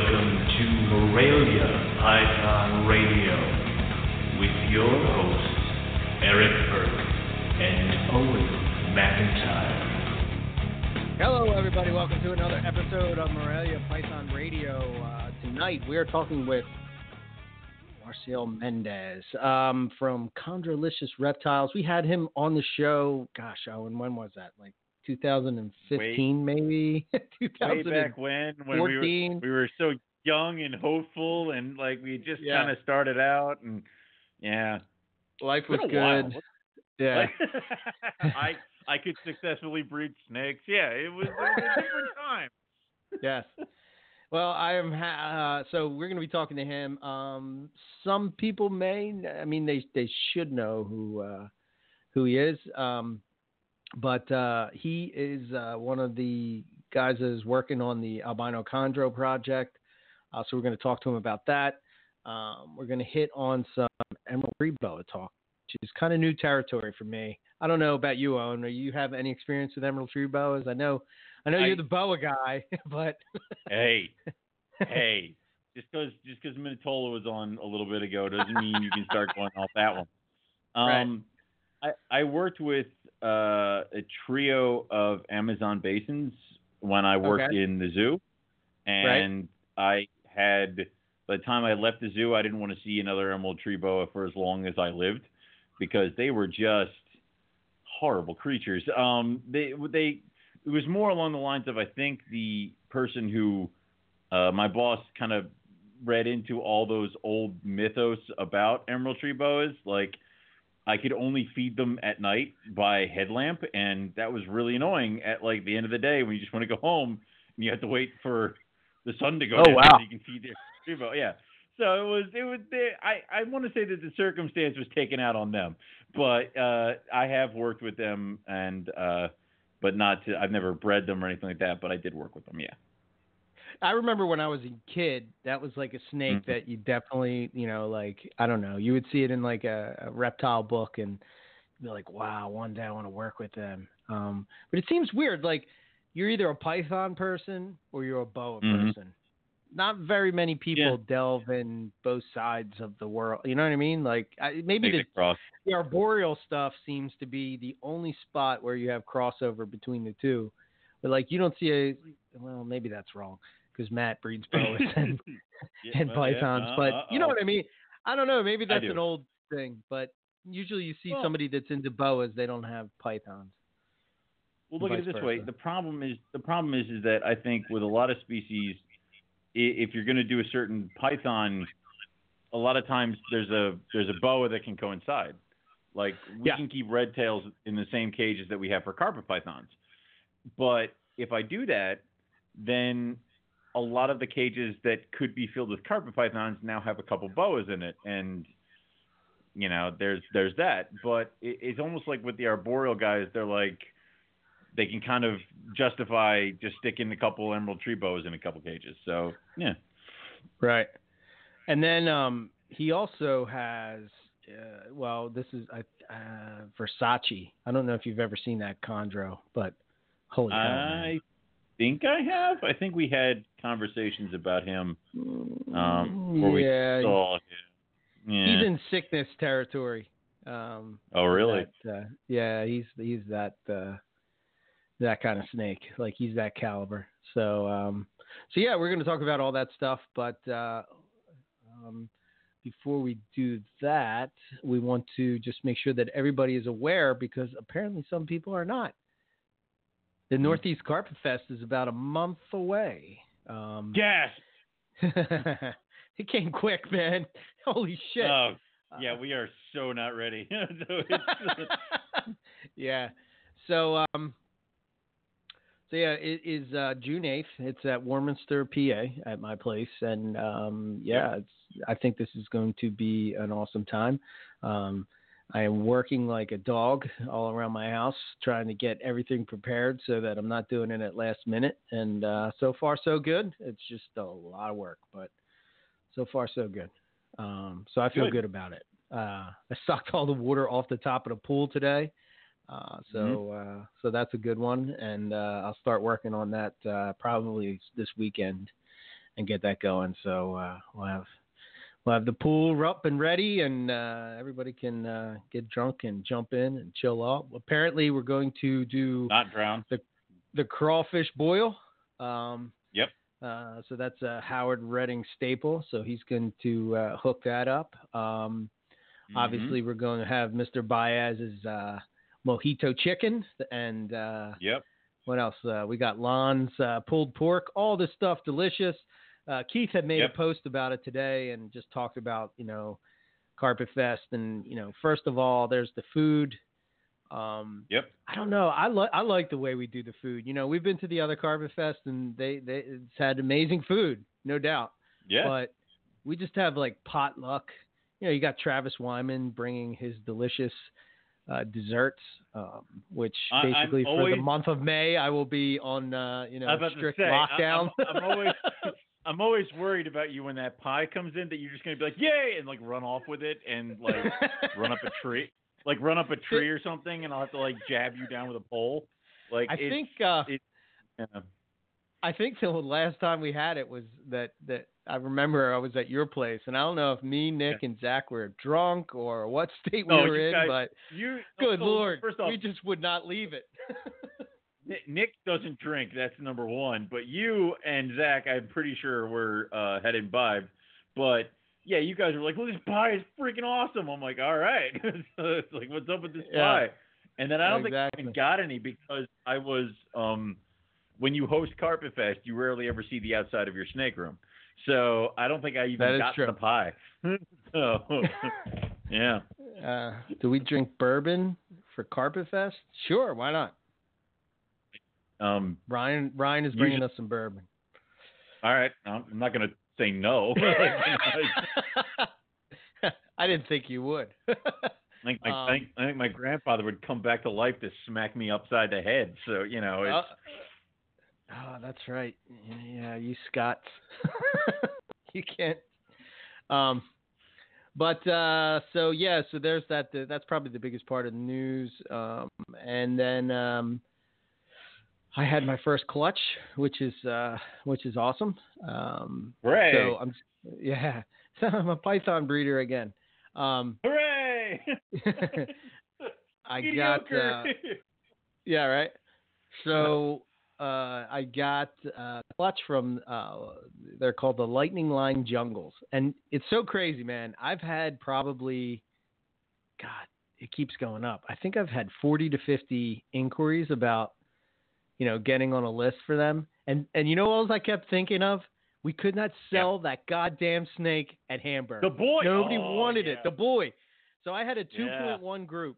Welcome to Morelia Python Radio with your hosts, Eric Burke and Owen McIntyre. Hello, everybody. Welcome to another episode of Morelia Python Radio. Uh, tonight, we are talking with Marcel Mendez um, from Chondrolicious Reptiles. We had him on the show. Gosh, Owen, when was that? Like 2015, maybe. Way back when, when we were, we were so young and hopeful, and like we just Yeah. kind of started out, and yeah, Life was a while. good. Yeah. I I could successfully breed snakes. Yeah, it was, it was a different time. yes. Well, I am. Ha- uh, so we're going to be talking to him. Um, some people may. I mean, they they should know who uh, who he is. Um, but uh, he is uh, one of the guys that is working on the albino chondro project. Uh, so we're going to talk to him about that. Um, we're going to hit on some emerald tree boa talk, which is kind of new territory for me. I don't know about you, Owen. Do you have any experience with emerald tree boas? I know, I know I- you're the boa guy, but Hey, hey, just because just because Minatola was on a little bit ago doesn't mean you can start going off that one. Right. Um, I I worked with uh, a trio of Amazon basins when I worked Okay. in the zoo, and I had by the time I left the zoo, I didn't want to see another emerald tree boa for as long as I lived because they were just horrible creatures. Um, they they it was more along the lines of I think the person who uh, my boss kind of read into all those old mythos about emerald tree boas. Like I could only feed them at night by headlamp, and that was really annoying. At like the end of the day, when you just want to go home and you have to wait for the sun to go Oh, down wow. so you can feed the tree. Yeah. So it was it was the, I I want to say that the circumstance was taken out on them, but uh, I have worked with them and uh, but not to I've never bred them or anything like that, but I did work with them. Yeah. I remember when I was a kid, that was like a snake Mhm. that you definitely, you know, like I don't know, you would see it in like a, a reptile book and be like, wow, one day I want to work with them. Um, but it seems weird, like you're either a python person or you're a boa Mhm. person. Not very many people Yeah. delve in both sides of the world. You know what I mean? Like I, maybe the, the cross. the arboreal stuff seems to be the only spot where you have crossover between the two. But like you don't see a well, maybe that's wrong because Matt breeds boas and, Yeah, and well, yeah, pythons. uh, but you know what I mean. I don't know. Maybe that's an old thing. But usually you see Well- somebody that's into boas, they don't have pythons. Well, look at it this way. The problem is the problem is is that I think with a lot of species, if you're going to do a certain python, a lot of times there's a there's a boa that can coincide. Like we Yeah. can keep red tails in the same cages that we have for carpet pythons, but if I do that, then a lot of the cages that could be filled with carpet pythons now have a couple boas in it, and you know there's there's that. But it, it's almost like with the arboreal guys, they're like they can kind of justify just sticking a couple emerald tree boas in a couple cages. So yeah, Right. And then um, he also has, uh, well, this is uh, uh, Versace. I don't know if you've ever seen that chondro, but holy. I think I have. I think we had conversations about him um, where we yeah, saw him. Yeah. he's in sickness territory. Um, oh really? that, uh, yeah, he's he's that uh, that kind of snake. Like he's that caliber. So um, so yeah, we're going to talk about all that stuff. But uh, um, before we do that, we want to just make sure that everybody is aware because apparently some people are not. The Hmm. Northeast Carpet Fest is about a month away. Um, Gas. it came quick, man. Holy shit. Oh yeah, we are so not ready. yeah. So um so yeah, it is uh June eighth. It's at Warminster, PA at my place. And um yeah, it's I think this is going to be an awesome time. Um I am working like a dog all around my house, trying to get everything prepared so that I'm not doing it at last minute. And uh, so far, so good. It's just a lot of work, but so far, so good. Um, so I feel Good. good, about it. Uh, I sucked all the water off the top of the pool today, uh, so uh, so that's a good one. And uh, I'll start working on that uh, probably this weekend. and get that going. So uh, we'll have we'll have the pool up and ready, and uh, everybody can uh, get drunk and jump in and chill out. Apparently, we're going to do not drown the the crawfish boil. Um, yep. Uh, so that's a Howard Redding staple. So he's going to uh, hook that up. Um, mm-hmm. Obviously, we're going to have Mr. Baez's uh, mojito chicken and uh, yep. What else? Uh, we got Lon's uh, pulled pork. All this stuff delicious. Keith had made yep. a post about it today and just talked about you know Carpet Fest and you know first of all there's the food. Um, yep. I don't know. I like I like the way we do the food. You know, we've been to the other Carpet Fest and they they it's had amazing food, no doubt. Yeah. But we just have like potluck. You know, you got Travis Wyman bringing his delicious uh, desserts, um, which basically always, for the month of May I will be on uh, you know strict say, lockdown. I, am always I'm always worried about you when that pie comes in that you're just gonna be like yay and like run off with it and like run up a tree, like run up a tree or something, and I'll have to like jab you down with a pole. Like I think. Uh, it, yeah. I think the last time we had it was that that I remember I was at your place, and I don't know if me, Nick, yeah. and Zach were drunk or what state we no, were in, guys, but you, good so, lord, off, we just would not leave it. Nick doesn't drink. That's number one. But you and Zach, I'm pretty sure were uh, had imbibed. But yeah, you guys were like, "Well, this pie is freaking awesome." I'm like, "All right." so it's like, "What's up with this yeah. pie?" And then I don't exactly. think I even got any because I was um when you host Carpet Fest, you rarely ever see the outside of your snake room. So I don't think I even got true. the pie. so yeah. Uh, do we drink bourbon for Carpet Fest? Sure, why not? Um, Ryan Ryan is bringing us some bourbon. All right, I'm not going to say no. I didn't think you would. I think, my, Um, I, think, I think my grandfather would come back to life to smack me upside the head. So you know, it's, Uh, oh, that's right. Yeah, you Scots. you can't. Um, but uh, so yeah, so there's that. That's probably the biggest part of the news. Um, and then um, I had my first clutch, which is uh, which is awesome. Um, hooray! So I'm yeah, so I'm a python breeder again. Um, hooray! I got uh, yeah right. So uh, I got uh, clutch from uh, they're called the Lightning Line Jungles, and it's so crazy, man. I've had probably, God, it keeps going up. I think I've had forty to fifty inquiries about, you know, getting on a list for them, and and you know what else I kept thinking of? We could not sell that goddamn snake at Hamburg. the boy. Nobody Oh, wanted yeah. it. The boy. So I had a Yeah. 2.1 group.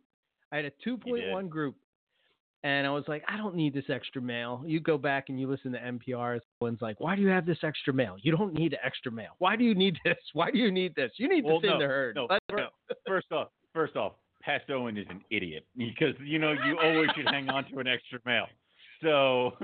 I had a 2.1 group. And I was like, I don't need this extra male. You go back and you listen to MPR. Someone's like, why do you have this extra male? You don't need extra male. Why do you need this? Why do you need this? You need Well, to thin no, the herd. no, go. first off, first off, Pat Owen is an idiot because you know you always should hang on to an extra male. So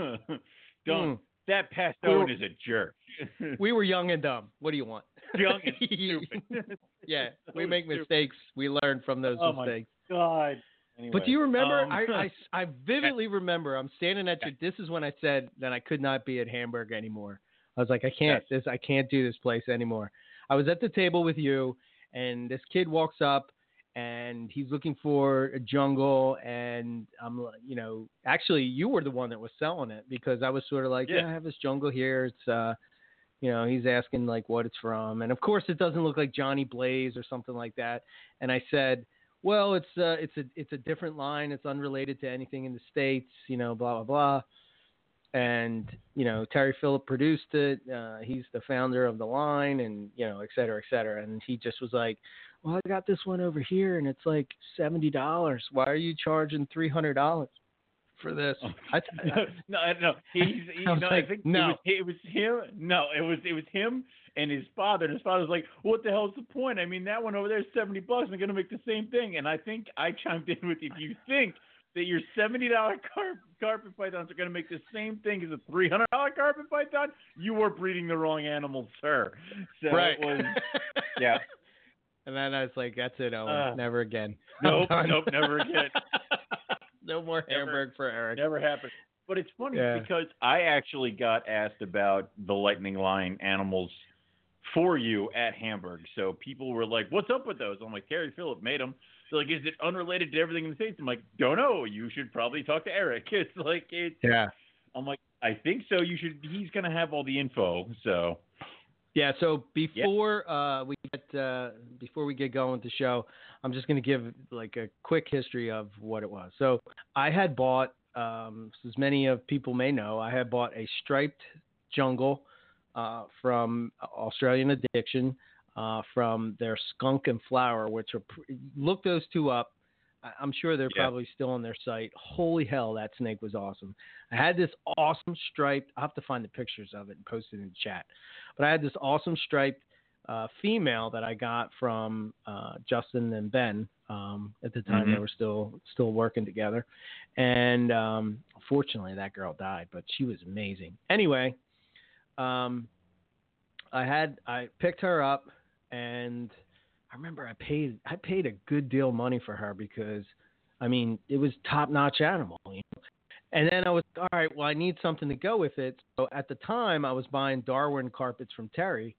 don't. Mm. That Pat We is a jerk. We were young and dumb. What do you want? Young and stupid. yeah, we make stupid. mistakes. We learn from those Oh, my mistakes. God. Anyway, But do you remember? um, I, I, I vividly remember. I'm standing at your. This is when I said that I could not be at Hamburg anymore. I was like, I can't. This I can't do this place anymore. I was at the table with you, and this kid walks up, and he's looking for a jungle, and I'm, like, you know, actually, you were the one that was selling it because I was sort of like, yeah, Yeah. I have this jungle here. It's, uh, you know, he's asking like what it's from, and of course, it doesn't look like Johnny Blaze or something like that. And I said. Well, it's uh, it's a it's a different line. It's unrelated to anything in the states, you know, blah blah blah. And you know, Terry Phillip produced it. Uh, he's the founder of the line, and you know, et cetera, et cetera. And he just was like, "Well, I got this one over here, and it's like seventy dollars. Why are you charging three hundred dollars for this?" I, no, no, he's, he, I no, like, I think no. it was, it was him. No, it was it was him and his father. And his father was like, "What the hell's the point? I mean, that one over there is seventy bucks. I'm gonna make the same thing." And I think I chimed in with, "If you think that your seventy dollar car- carpet pythons are gonna make the same thing as a three hundred dollar carpet python, you are breeding the wrong animal, sir." So right. it was, yeah. And then I was like, "That's it, Owen. Uh, never again. Nope, nope, never again. no more Never- Hamburg for Eric." Never happened. But it's funny Yeah. because I actually got asked about the Lightning Line animals for you at Hamburg. So people were like, "What's up with those?" I'm like, "Terry Phillip made them." They're like, "Is it unrelated to everything in the states?" I'm like, "Don't know. You should probably talk to Eric." It's like it's. Yeah. I'm like, I think so. You should. He's gonna have all the info. So Yeah, so before uh, we get uh, before we get going with the show, I'm just going to give like a quick history of what it was. So I had bought, um, as many of people may know, I had bought a striped jungle uh, from Australian Addiction uh, from their Skunk and Flower, which are look those two up. I'm sure they're Yeah. probably still on their site. Holy hell, that snake was awesome. I had this awesome striped. I'll have to find the pictures of it and post it in the chat. But I had this awesome striped uh, female that I got from uh, Justin and Ben. Um, at the time, they Mhm. were still still working together, and um, unfortunately, that girl died. But she was amazing. Anyway, um, I had I picked her up, and I remember I paid I paid a good deal of money for her because, I mean, it was top notch animal. You know? And then I was all right. Well, I need something to go with it. So at the time, I was buying Darwin carpets from Terry,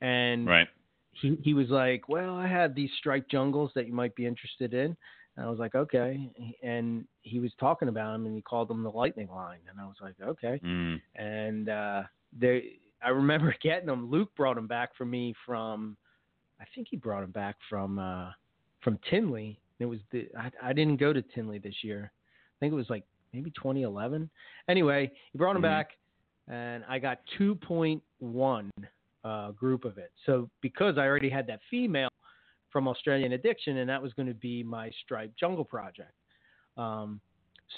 and right. he he was like, "Well, I had these striped jungles that you might be interested in." And I was like, "Okay." And he was talking about them, and he called them the Lightning Line, and I was like, "Okay." Mm. And uh, they, I remember getting them. Luke brought them back for me from, I think he brought him back from uh, from Tinley. It was the I, I didn't go to Tinley this year. I think it was like maybe 2011. Anyway, he brought them Mhm. back, and I got 2.1 uh, group of it. So because I already had that female from Australian Addiction, and that was going to be my Stripe jungle project. Um,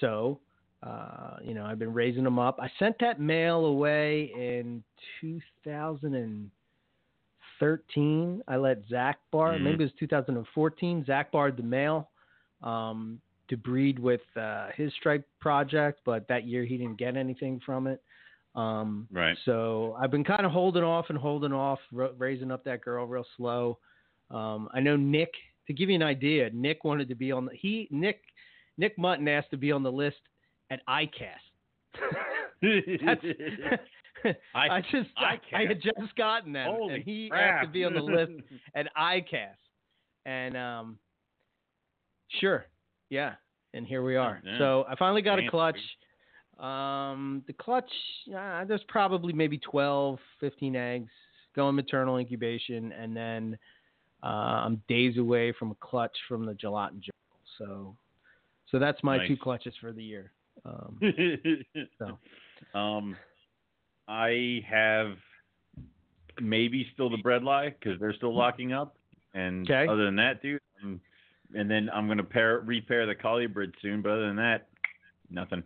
so uh, you know, I've been raising them up. I sent that male away in 2013. I let Zach Bar, Mhm. maybe it was 2014. Zach barred the male um, to breed with uh, his stripe project, but that year he didn't get anything from it. Um, Right. So I've been kind of holding off and holding off, ra- raising up that girl real slow. Um, I know Nick. To give you an idea, Nick wanted to be on the he Nick Nick Mutton asked to be on the list at ICAST. That's, I, I- just I, I had just gotten that, Holy and he crap. asked to be on the list at ICAST, and um, sure, yeah, and here we are. Yeah. So I finally got a Damn, clutch. Um, the clutch, uh, there's probably maybe 12, 15 eggs going maternal incubation, and then uh, I'm days away from a clutch from the gelatin jungle. So, so that's my two clutches for the year. Um, So. Um, I have maybe still the bread lie because they're still locking up, and Okay. other than that, dude, and, and then I'm gonna pair repair the collie bridge soon. But other than that, nothing.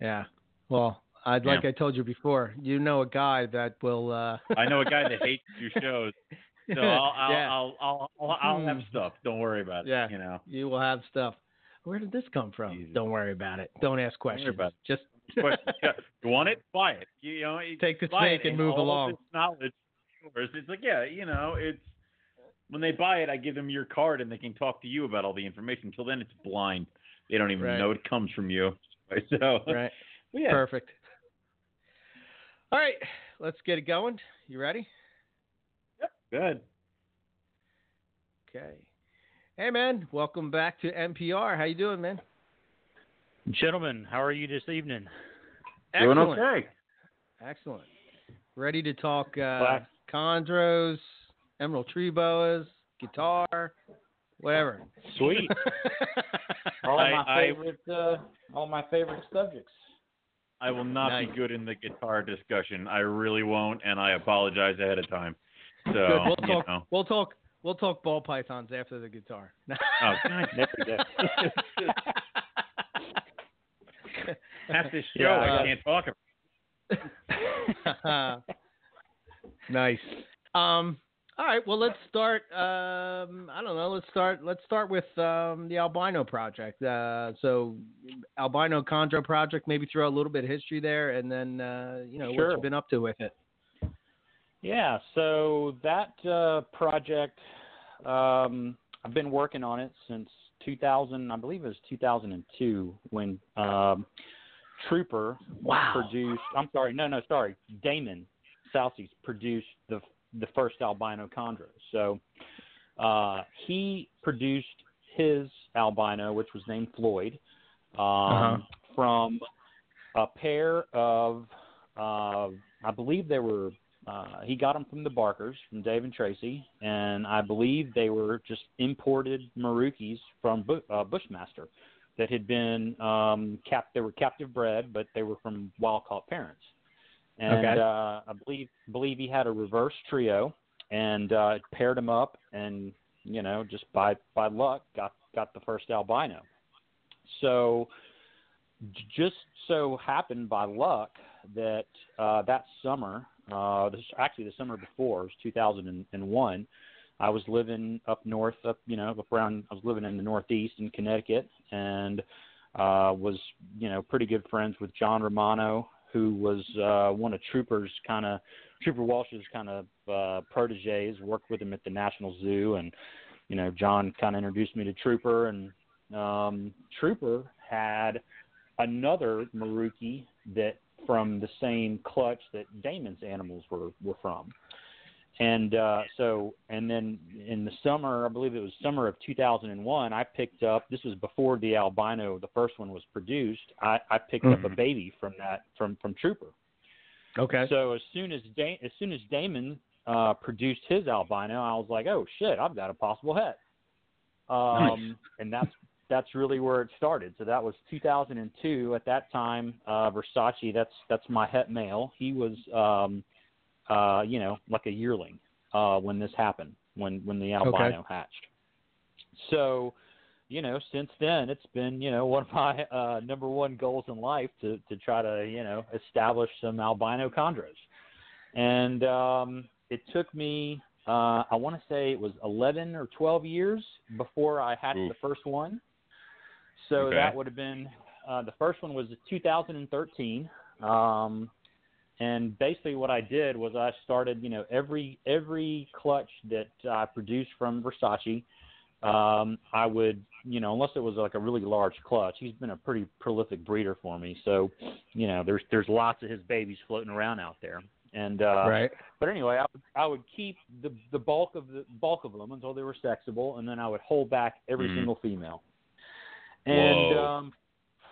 yeah. Well, I'd like Yeah. I told you before, you know a guy that will. Uh, I know a guy that hates your shows, so I'll I'll, yeah. I'll I'll I'll, I'll have Hmm. stuff. Don't worry about it. Yeah. you know. you will have stuff. Where did this come from? Jesus. Don't worry about it. Don't ask questions. about it. Just But yeah, you want it? Buy it. You, know, take the snake it and move along. Knowledge, yours. It's like yeah, you know, it's when they buy it, I give them your card and they can talk to you about all the information. Until then, it's blind. They don't even Right. know it comes from you. So Right. yeah, Perfect. All right, let's get it going. You ready? Yep. good. Okay. Hey man, welcome back to MPR. How you doing, man? Gentlemen, how are you this evening? Doing Excellent. okay. Excellent. Ready to talk uh, chondros, emerald tree boas, guitar, whatever. Sweet. All I- my I- favorite, uh, all my favorite subjects. I will not Nice. be good in the guitar discussion. I really won't, and I apologize ahead of time. So Good. We'll you talk. know. We'll talk. We'll talk ball pythons after the guitar. Oh, God, never did. This show, Yeah, I uh, can't talk about. nice. Um, all right. Well, let's start. Um, I don't know. Let's start. Let's start with um, the albino project. Uh, so, albino chondro project. Maybe throw a little bit of history there, and then uh, you know what Sure. you've been up to with it. Yeah, so that uh, project, um, I've been working on it since 2000. I believe it was 2002 when um, Trooper Wow. produced. I'm sorry, no, no, sorry. Damon Salceies produced the the first albino chondro. So uh, he produced his albino, which was named Floyd, um, Uh-huh. from a pair of, uh, I believe they were. Uh, he got them from the Barkers, from Dave and Tracy, and I believe they were just imported Meraukes from Bu- uh, Bushmaster that had been um, cap. They were captive bred, but they were from wild caught parents. And Okay. uh, I believe believe he had a reverse trio, and uh, paired them up, and you know, just by by luck, got got the first albino. So, just so happened by luck that uh, that summer, uh, this, actually the summer before, it was 2001. I was living up north, up you know, up around. I was living in the Northeast in Connecticut, and uh, was you know pretty good friends with John Romano, who was uh, one of Trooper's kind of Trooper Walsh's kind of uh, proteges. Worked with him at the National Zoo, and you know John kind of introduced me to Trooper, and um, Trooper had another Merauke that from the same clutch that Damon's animals were were from. And uh, so, and then in the summer, I believe it was summer of 2001, I picked up. This was before the albino, the first one was produced. I, I picked up a Mhm. baby from that from from Trooper. Okay. So as soon as da- as soon as Damon uh, produced his albino, I was like, oh shit, I've got a possible het. Um, And that's that's really where it started. So that was 2002. At that time, uh, Versace, that's that's my het male. He was, um, uh, you know, like a yearling uh, when this happened, when when the albino hatched. So, you know, since then it's been, you know, one of my uh, number one goals in life to to try to, you know, establish some albino chondros. And um, it took me, uh, I want to say it was 11 or 12 years before I hatched Oof. the first one. So Okay. that would have been uh, the first one was 2013. Um, and basically, what I did was I started, you know, every every clutch that I produced from Versace, um, I would, you know, unless it was like a really large clutch. He's been a pretty prolific breeder for me, so you know, there's there's lots of his babies floating around out there. And uh, right. but anyway, I would, I would keep the the bulk of the bulk of them until they were sexable, and then I would hold back every Mhm. single female. And Whoa. um,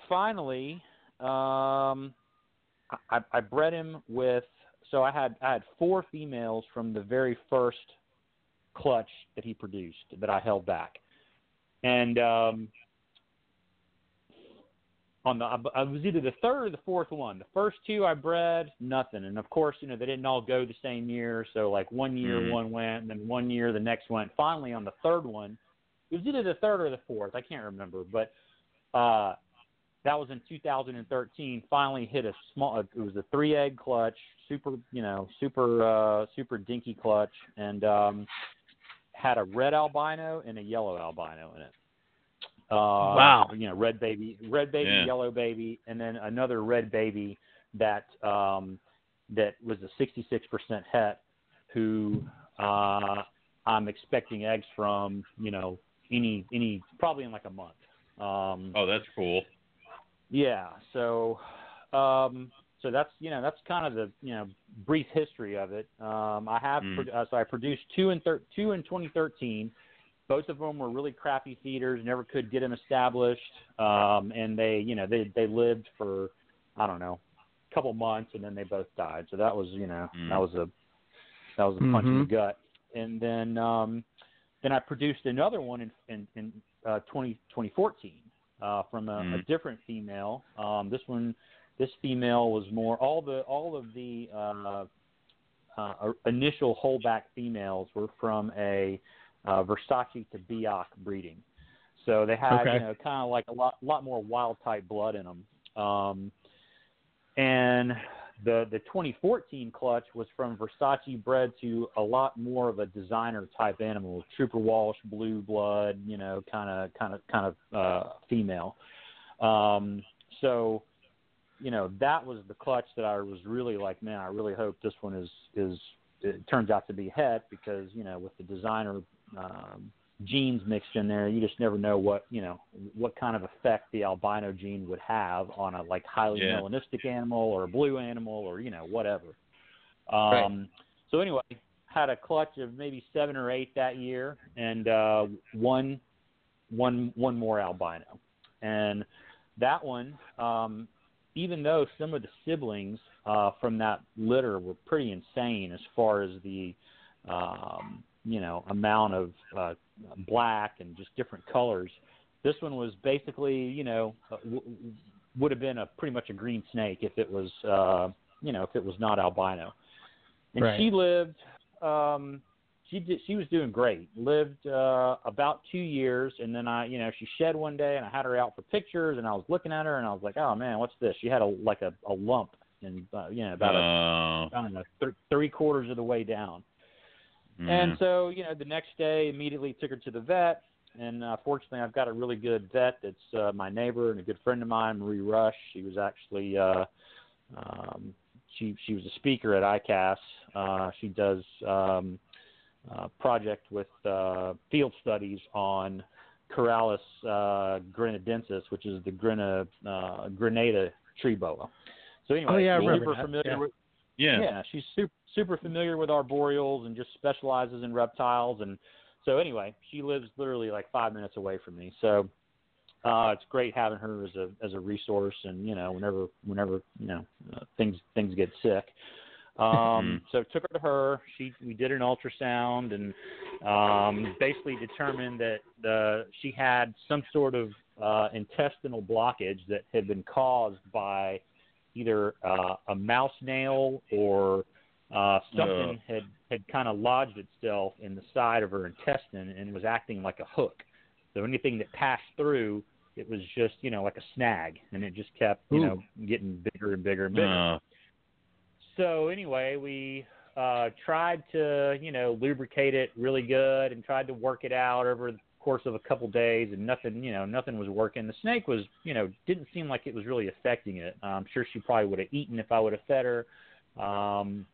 finally, um, I, I bred him with. So I had I had four females from the very first clutch that he produced that I held back, and um, on the I was either the third or the fourth one. The first two I bred nothing, and of course you know they didn't all go the same year. So like one year Mhm. one went, and then one year the next went. Finally on the third one, it was either the third or the fourth. I can't remember, but uh, that was in 2013. Finally hit a small. It was a three egg clutch, super you know super uh, super dinky clutch, and um, had a red albino and a yellow albino in it. Uh, Wow. You know, red baby, red baby, Yeah. yellow baby, and then another red baby that um, that was a 66% het, who uh, I'm expecting eggs from. You know, any any probably in like a month. Um, Oh, that's cool. Yeah. So, um, so that's you know that's kind of the you know brief history of it. Um, I have Mm. pro- uh, so I produced two in thir- two in 2013. Both of them were really crappy feeders. Never could get them established, um, and they you know they they lived for I don't know a couple months, and then they both died. So that was you know Mm. that was a that was a punch in the Mhm. gut. And then um, then I produced another one in in, in uh, 20, 2014 uh, from a, a Mm. different female. Um, this one, this female was more all the all of the uh, uh, initial holdback females were from a uh, Versace to Biak breeding. So they had Okay. you know kind of like a lot lot more wild type blood in them. Um, and the the 2014 clutch was from Versace bred to a lot more of a designer type animal, Trooper Walsh, blue blood, you know, kind of kind of kind of uh, female. Um, so, you know, that was the clutch that I was really like, man, I really hope this one is is it turns out to be het because you know with the designer um, genes mixed in there. You just never know what you know what kind of effect the albino gene would have on a like highly Yeah. melanistic animal or a blue animal or you know whatever. Right. Um, So anyway, had a clutch of maybe seven or eight that year, and uh, one one one more albino, and that one, um, even though some of the siblings uh, from that litter were pretty insane as far as the um, you know amount of uh, black and just different colors. This one was basically you know uh, w- would have been a pretty much a green snake if it was uh, you know if it was not albino. And Right. she lived. Um, she did. She was doing great. Lived uh, about two years, and then I, you know, she shed one day, and I had her out for pictures, and I was looking at her, and I was like, oh man, what's this? She had a like a, a lump, and uh, you know, about a Oh, I don't know, th- three quarters of the way down. Mm. And so, you know, the next day, immediately took her to the vet. And uh, fortunately, I've got a really good vet that's uh, my neighbor and a good friend of mine, Marie Rush. She was actually uh, um, she she was a speaker at ICAS. Uh, she does um, uh, project with uh, field studies on Corallus uh, grenadensis, which is the grena, uh, Grenada tree boa. So anyway, Oh, yeah, I super remember familiar yeah. with yeah. yeah, she's super super familiar with arboreals and just specializes in reptiles and so anyway, she lives literally like five minutes away from me. So uh it's great having her as a as a resource and you know whenever whenever you know uh, things things get sick. Um so took her to her. She we did an ultrasound and um basically determined that the she had some sort of uh intestinal blockage that had been caused by either uh, a mouse nail or uh, something had had kind of lodged itself in the side of her intestine and was acting like a hook. So anything that passed through, it was just you know like a snag, and it just kept you Ooh. know getting bigger and bigger and bigger. Oh, So anyway, we uh, tried to you know lubricate it really good and tried to work it out over the course of a couple days, and nothing you know nothing was working. The snake was you know didn't seem like it was really affecting it. I'm sure she probably would have eaten if I would have fed her. Um,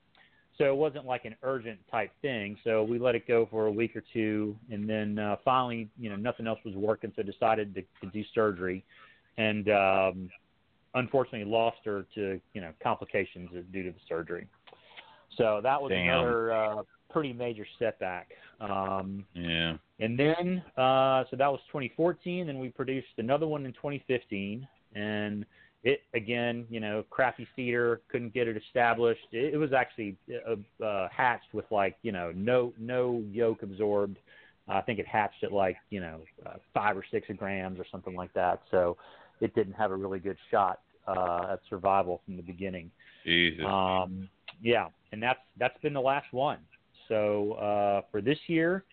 so it wasn't like an urgent type thing. So we let it go for a week or two, and then uh, finally, you know, nothing else was working, so decided to, to do surgery, and um, unfortunately lost her to you know complications due to the surgery. So that was Damn. another uh, pretty major setback. Um, yeah. and then, uh, so that was 2014. Then we produced another one in 2015, and it again, you know, crappy feeder, couldn't get it established. It, it was actually uh, uh, hatched with like, you know, no no yolk absorbed. I think it hatched at like, you know, uh, five or six grams or something like that. So it didn't have a really good shot uh, at survival from the beginning. Jesus. Um, yeah, and that's that's been the last one. So uh, for this year,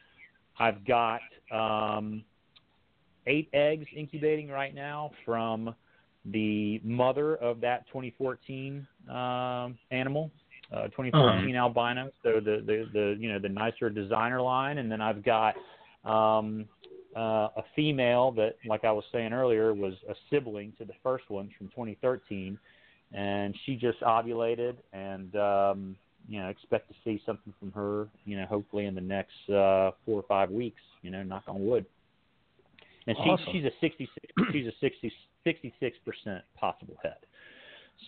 I've got um, eight eggs incubating right now from the mother of that 2014 um, animal, uh, 2014 albino. So the, the the you know the nicer designer line, and then I've got um, uh, a female that, like I was saying earlier, was a sibling to the first one from 2013, and she just ovulated, and um, you know expect to see something from her, you know, hopefully in the next uh, four or five weeks. You know, knock on wood. And she, Awesome. she's a 66, she's a 60, 66 percent possible het.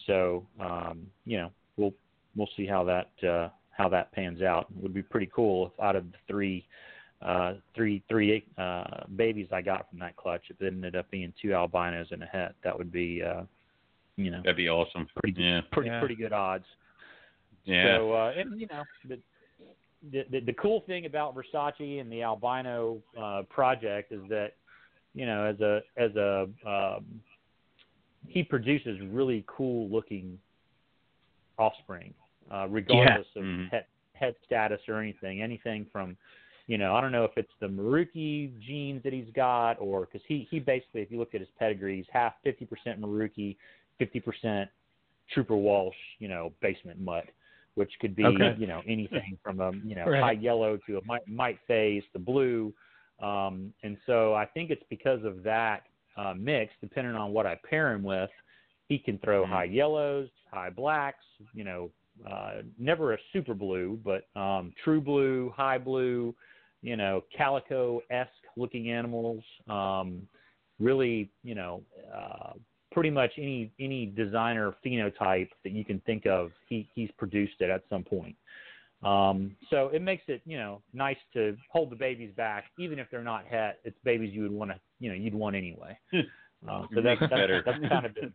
So um, you know, we'll we'll see how that uh, how that pans out. It would be pretty cool if out of the three uh, three three uh, babies I got from that clutch, if it ended up being two albinos and a het, that would be uh, you know That'd be awesome. pretty Yeah. pretty Yeah. pretty good odds. Yeah. So uh, and you know the, the the cool thing about Versace and the albino uh, project is that you know as a as a um, he produces really cool looking offspring, uh, regardless of Mhm. het het status or anything. Anything from you know, I don't know if it's the Merauke genes that he's got, or because he he basically, if you look at his pedigree, he's half fifty percent Merauke, fifty percent Trooper Walsh, you know, basement mutt, which could be Okay. you know anything from a you know Right. high yellow to a mite, mite face, the blue, um, and so I think it's because of that uh, mix. Depending on what I pair him with, he can throw Mhm. high yellows, high blacks, you know, uh, never a super blue, but um, true blue, high blue, you know, calico esque looking animals. Um, really, you know, uh, pretty much any any designer phenotype that you can think of, he he's produced it at some point. Um, so it makes it, you know, nice to hold the babies back, even if they're not het. It's babies you would want to, you know, you'd want anyway. Uh, so that's, that's, better. that's kind of been,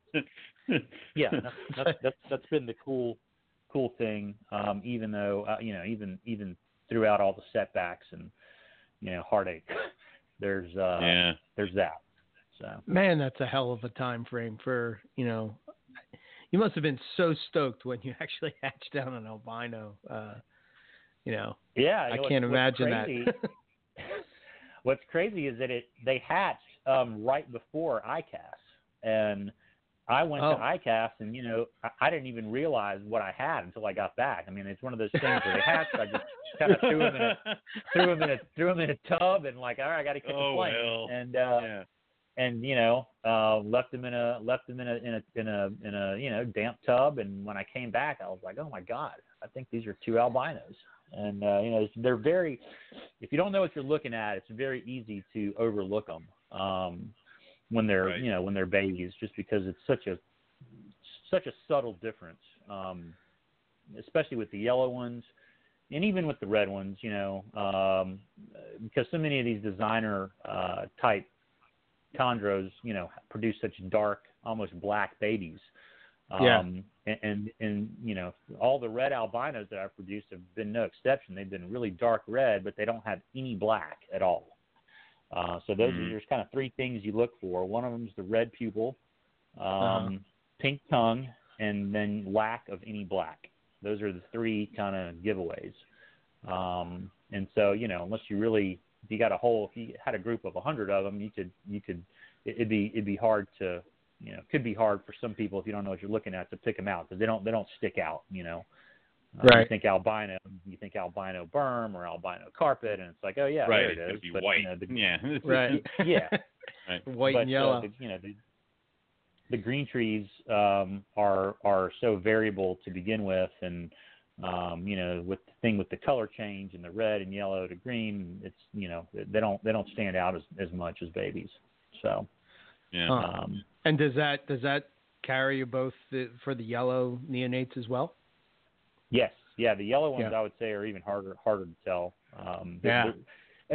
yeah, that's, that's, that's, that's been the cool, cool thing. Um, even though, uh, you know, even, even throughout all the setbacks and, you know, heartache, there's, uh, yeah. there's that. So Man, that's a hell of a time frame for you know. You must have been so stoked when you actually hatched down an albino. Uh, you know, yeah, I what's- can't imagine crazy, that. what's crazy is that it they hatched um, right before ICAS, and I went Oh. to ICAS, and you know I, I didn't even realize what I had until I got back. I mean, it's one of those things where they hatched. I just kind of threw them in a threw them in a threw them in a tub, and like, all right, I got to catch Oh, a plane, well. and uh, yeah. And you know uh left them in a left them in a in a in a in a you know damp tub and when i came back i was like oh my god i think these are two albinos and uh you know they're very if you don't know what you're looking at it's very easy to overlook them um when they're Right. you know when they're babies just because it's such a such a subtle difference um especially with the yellow ones and even with the red ones you know um because so many of these designer uh type chondros, you know, produce such dark, almost black babies. Um, Yeah. and, and and you know, all the red albinos that I've produced have been no exception. They've been really dark red, but they don't have any black at all. Uh, so those Mhm. are there's kind of three things you look for. One of them is the red pupil, um, Uh-huh. pink tongue, and then lack of any black. Those are the three kind of giveaways. Um, and so, you know, unless you really, if you got a whole, if you had a group of a hundred of them, you could, you could, it- it'd be, it'd be hard to, you know, could be hard for some people if you don't know what you're looking at to pick them out because they don't, they don't stick out, you know. Uh, You think albino, you think albino berm or albino carpet, and it's like, oh yeah, right. there It's it gonna is. be But, white. You know, the, yeah. right. yeah, Right. White but, and uh, yellow. the, you know, the, the green trees um, are are so variable to begin with, and um, you know, with the thing with the color change and the red and yellow to green, it's you know, they don't they don't stand out as as much as babies. So, Yeah. Um, and does that does that carry you both the, for the yellow neonates as well? yes, yeah, the yellow ones Yeah. I would say are even harder harder to tell. Um, Yeah. they're-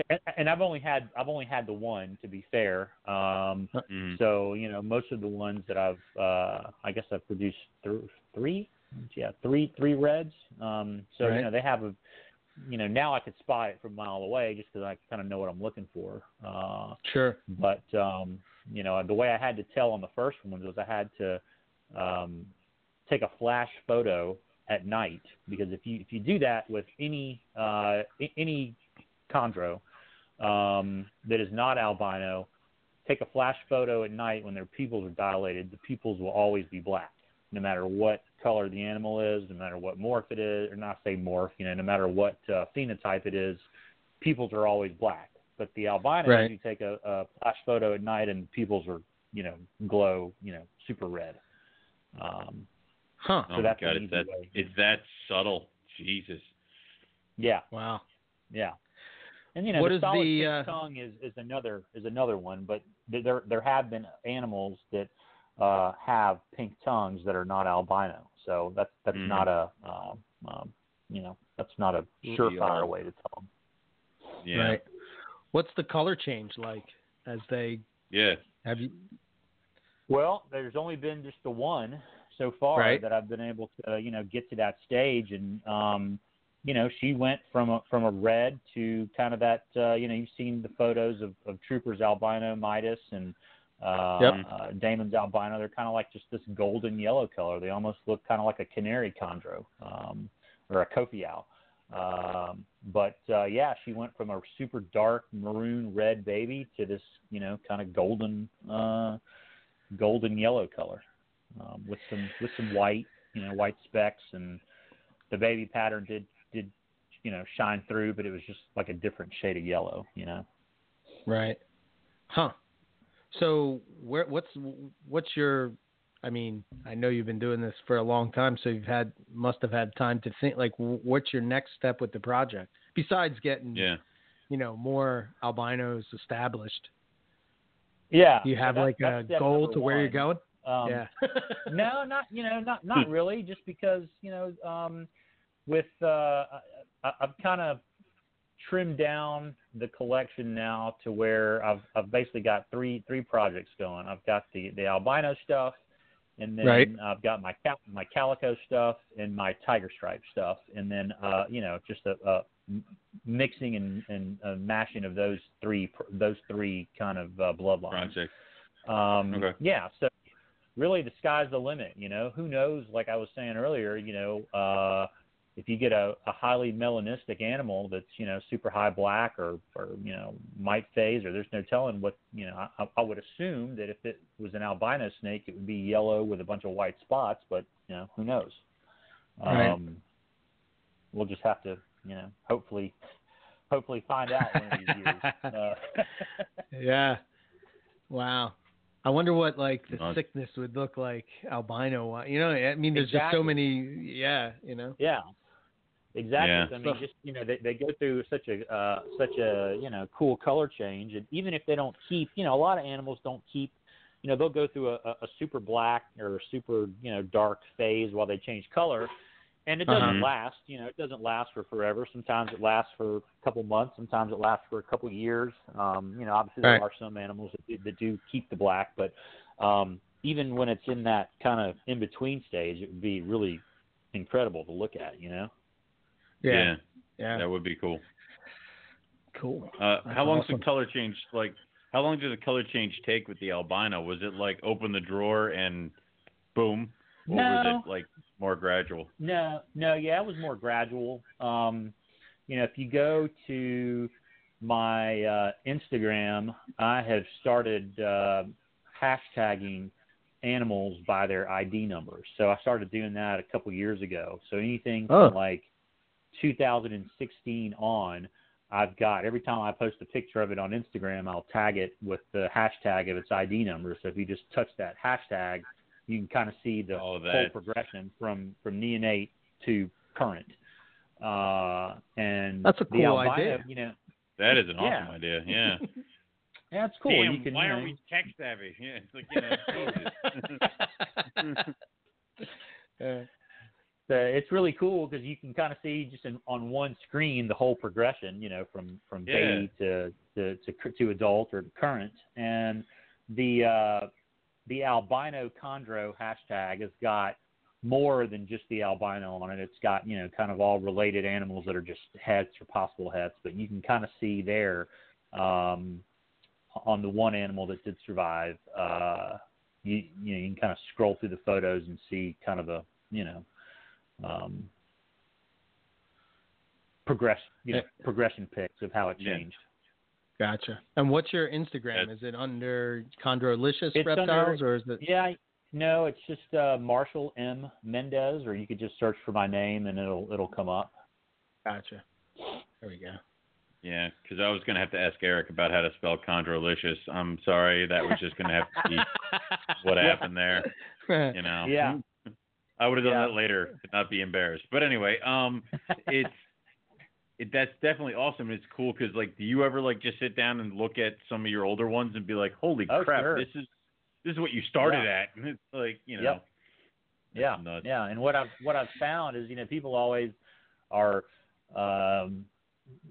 and, and I've only had I've only had the one to be fair. Um, Mhm. So you know, most of the ones that I've, uh, I guess I've produced th- three, yeah, three three reds. Um, so Right. you know, they have a, you know, now I could spot it from a mile away just because I kind of know what I'm looking for. Uh, Sure. but um, you know, the way I had to tell on the first ones was I had to um, take a flash photo at night because if you if you do that with any uh, any chondro um, that is not albino, take a flash photo at night when their pupils are dilated. The pupils will always be black, no matter what color the animal is, no matter what morph it is, or not say morph, you know, no matter what uh, phenotype it is, pupils are always black. But the albinos, Right. you take a, a flash photo at night and pupils are, you know, glow, you know, super red. Um, Huh. Oh so my that's God, an it's easy that way. it's that subtle. Jesus. yeah, Wow. Yeah. And you know, What the is solid the, pink uh, tongue is, is another is another one, but there there have been animals that uh, have pink tongues that are not albino. So that's that's Mhm. not a um, um, you know that's not a surefire way to tell them. Yeah. Right. What's the color change like as they Yeah. have you? Well, there's only been just the one so far Right. that I've been able to uh, you know get to that stage, and um, you know she went from a from a red to kind of that uh, you know you've seen the photos of, of Troopers albino Midas and uh, Yep. uh, Damon's albino. They're kind of like just this golden yellow color. They almost look kind of like a canary chondro um, or a Kofiau. Um, but uh, yeah, she went from a super dark maroon red baby to this, you know, kind of golden, uh, golden yellow color um, with some with some white, you know, white specks, and the baby pattern did did you know shine through, but it was just like a different shade of yellow, you know. Right. Huh. So where what's what's your I mean, I know you've been doing this for a long time, so you've had must have had time to think like what's your next step with the project besides getting Yeah. you know more albinos established. Yeah. Do you have that, like a goal to where one. you're going? Um, yeah. no, not you know, not not really. Just because you know, um, with uh, I, I've kind of trimmed down the collection now to where I've I've basically got three three projects going. I've got the the albino stuff, and then right. I've got my cal- my calico stuff and my tiger stripe stuff, and then uh, you know just a, a mixing and and uh, mashing of those three those three kind of uh, bloodlines. Project. Um, Okay. Yeah, so really the sky's the limit. You know, who knows? Like I was saying earlier, you know, uh, if you get a, a highly melanistic animal that's you know super high black or or you know mite phase, or there's no telling what you know. I, I would assume that if it was an albino snake, it would be yellow with a bunch of white spots, but you know, who knows? Right. Um, we'll just have to you know hopefully hopefully find out one of these years. Uh, yeah. Wow. I wonder what like the Nice. sickness would look like albino. You know, I mean, there's just so many. Yeah, you know. Yeah, exactly. Yeah. I mean, just you know, they they go through such a uh, such a you know cool color change, and even if they don't keep, you know, a lot of animals don't keep. You know, they'll go through a, a super black or super you know dark phase while they change color, and it doesn't Uh-huh. last. You know, it doesn't last for forever. Sometimes it lasts for a couple months. Sometimes it lasts for a couple years. Um, you know, obviously Right. there are some animals that do, that do keep the black, but um, even when it's in that kind of in between stage, it would be really incredible to look at. You know. Yeah. yeah, Yeah. that would be cool. Cool. Uh, how long awesome. the color change? Like, how long did the color change take with the albino? Was it like open the drawer and boom, or was No. it like more gradual? No, no, yeah, it was more gradual. Um, you know, if you go to my uh, Instagram, I have started uh, hashtagging animals by their ID numbers. So I started doing that a couple years ago. So anything Oh. from like 2016 on, I've got every time I post a picture of it on Instagram, I'll tag it with the hashtag of its ID number. So if you just touch that hashtag, you can kind of see the Oh, whole progression from from neonate to current. Uh, and That's a the cool albino, idea. You know, That is an Yeah. awesome idea. Yeah. yeah, it's cool. Damn, you can, why you know, are we tech savvy? Yeah, it's like you know, Yeah. So it's really cool because you can kind of see just in, on one screen the whole progression, you know, from from Yeah. baby to to to, to adult or current, and the uh, the albino chondro hashtag has got more than just the albino on it. It's got you know kind of all related animals that are just heads or possible heads, but you can kind of see there um, on the one animal that did survive. Uh, you you know you can kind of scroll through the photos and see kind of a you know um, progress, you know, progression pics of how it Yeah. changed. Gotcha. And what's your Instagram? That's- Is it under Chondrolicious It's Reptiles, under- or is it? Yeah, no, it's just uh, Marshall M Mendez, or you could just search for my name and it'll it'll come up. Gotcha. There we go. Yeah, because I was gonna have to ask Eric about how to spell chondrolicious. I'm sorry, that was just gonna have to be what happened there. You know. Yeah. I would have done Yeah. that later to not be embarrassed. But anyway, um, it's it, that's definitely awesome. It's cool because like, do you ever like just sit down and look at some of your older ones and be like, holy Oh, crap, sure. this is this is what you started Yeah. at, and it's like you know. Yep. Yeah, nuts. yeah. And what I've what I've found is, you know, people always are, um,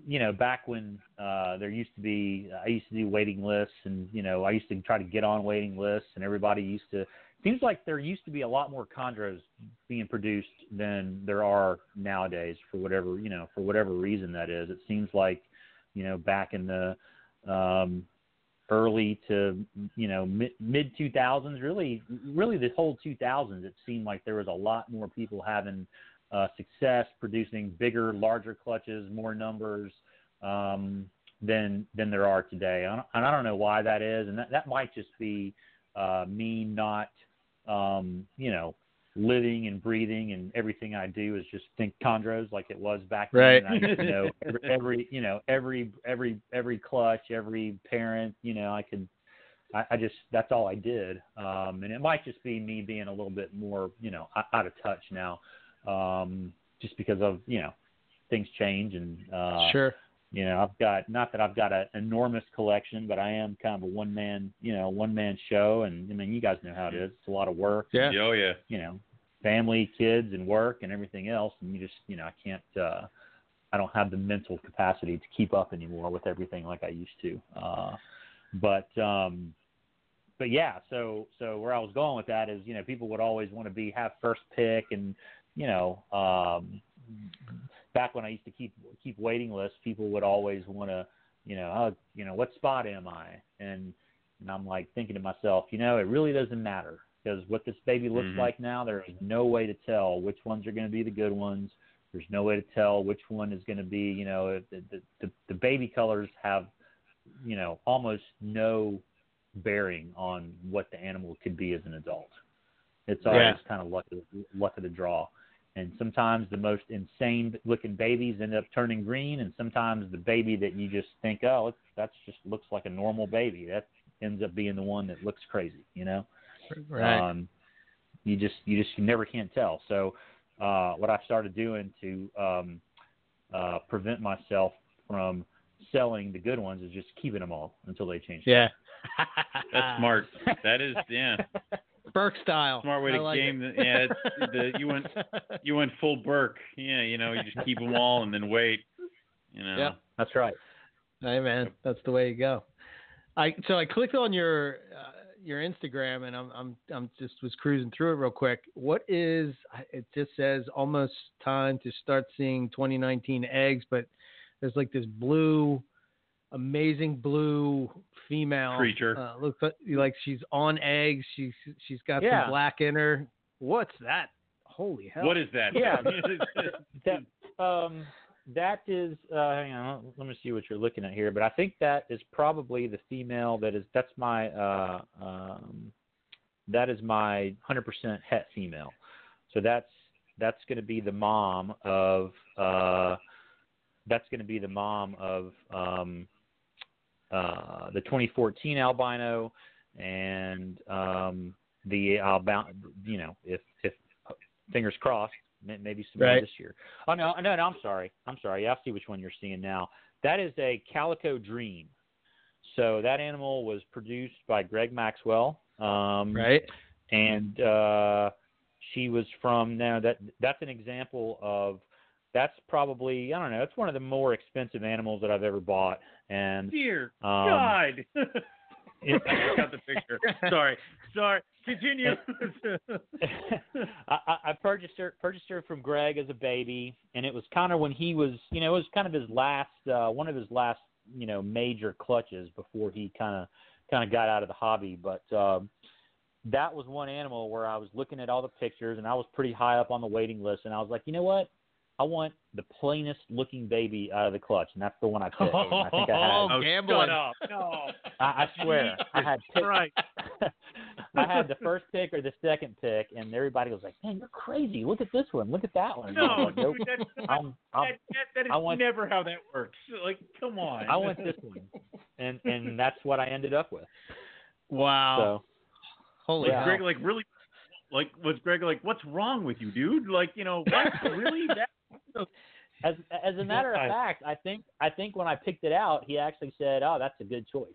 you know, back when uh, there used to be, I used to do waiting lists, and you know, I used to try to get on waiting lists, and everybody used to. Seems like there used to be a lot more chondros being produced than there are nowadays for whatever you know for whatever reason that is. It seems like, you know, back in the um, early to you know mid two thousands, really really the whole two thousands, it seemed like there was a lot more people having uh, success producing bigger, larger clutches, more numbers um, than than there are today. And I don't know why that is, and that that might just be uh, me not um, you know living and breathing and everything I do is just think chondros like it was back then. Right. I know every, every you know every every every clutch, every parent, you know I could I, I just that's all I did, um, and it might just be me being a little bit more you know out of touch now, um, just because of you know things change and uh, sure. You know, I've got not that I've got an enormous collection, but I am kind of a one man, you know, one man show, and I mean, you guys know how it is. It's a lot of work. Yeah. Oh yeah. You know, family, kids, and work, and everything else, and you just, you know, I can't. uh I don't have the mental capacity to keep up anymore with everything like I used to. Uh, but um, but yeah, so so where I was going with that is, you know, people would always want to be have first pick, and you know, um, back when I used to keep keep waiting lists, people would always want to, you know, oh, you know, what spot am I? And and I'm like thinking to myself, you know, it really doesn't matter because what this baby looks Mhm. like now, there is no way to tell which ones are going to be the good ones. There's no way to tell which one is going to be, you know, the, the the the baby colors have, you know, almost no bearing on what the animal could be as an adult. It's always Yeah. kind of luck of, luck of the draw. And sometimes the most insane looking babies end up turning green, and sometimes the baby that you just think, oh, it's, that's just looks like a normal baby, that ends up being the one that looks crazy, you know. Right. Um, you just you just you never can't tell. So uh, what I started doing to um, uh, prevent myself from selling the good ones is just keeping them all until they change. yeah. That's smart. That is yeah. Burke style. Smart way I to like game it. the- yeah, it's the- you went- You went full Burke. Yeah, you know, you just keep them all and then wait. You know. Yeah. That's right. Hey man, that's the way you go. I so I clicked on your uh, your Instagram and I'm I'm I'm just was cruising through it real quick. What is it? Just says almost time to start seeing 2019 eggs, but there's like this blue, amazing blue female Creature. Uh, looks like, like she's on eggs. She's she's got Yeah. some black in her. What's that? Holy hell! What is that? Yeah. That um, that is. Uh, hang on. Let me see what you're looking at here. But I think that is probably the female. That is. That's my. Uh, um, that is my 100% het female. So that's that's going to be the mom of. Uh, that's going to be the mom of um, uh, the 2014 albino and um, the albino. You know, if if fingers crossed, maybe some Right. this year. Oh no, no, no! I'm sorry. I'm sorry. Yeah, I see which one you're seeing now. That is a calico dream. So that animal was produced by Greg Maxwell. Um, right? and uh, she was from now that that's an example of that's probably I don't know it's one of the more expensive animals that I've ever bought and Dear um, God. it- I got the picture. Sorry. Sorry. Continue. I, I purchased her purchased her from Greg as a baby, and it was kind of when he was, you know, it was kind of his last, uh, one of his last, you know, major clutches before he kind of kind of got out of the hobby. But um, that was one animal where I was looking at all the pictures, and I was pretty high up on the waiting list, and I was like, you know what? I want the plainest looking baby out of the clutch, and that's the one I picked. And I think I had. oh, gambling. Oh, shut up. No. I, I swear, I had picked, Right. I had the first pick or the second pick, and everybody was like, "Man, you're crazy! Look at this one! Look at that one!" And I No, like, nope. dude, that's, I'm, I'm, that, that, that is I want- never how that works. Like, come on. I want this one, and and that's what I ended up with. Wow! So Holy Yeah. Greg like really? Like, was Greg like, what's wrong with you, dude? Like, you know, what? really? That? As as a matter of fact, I think I think when I picked it out, he actually said, "Oh, that's a good choice."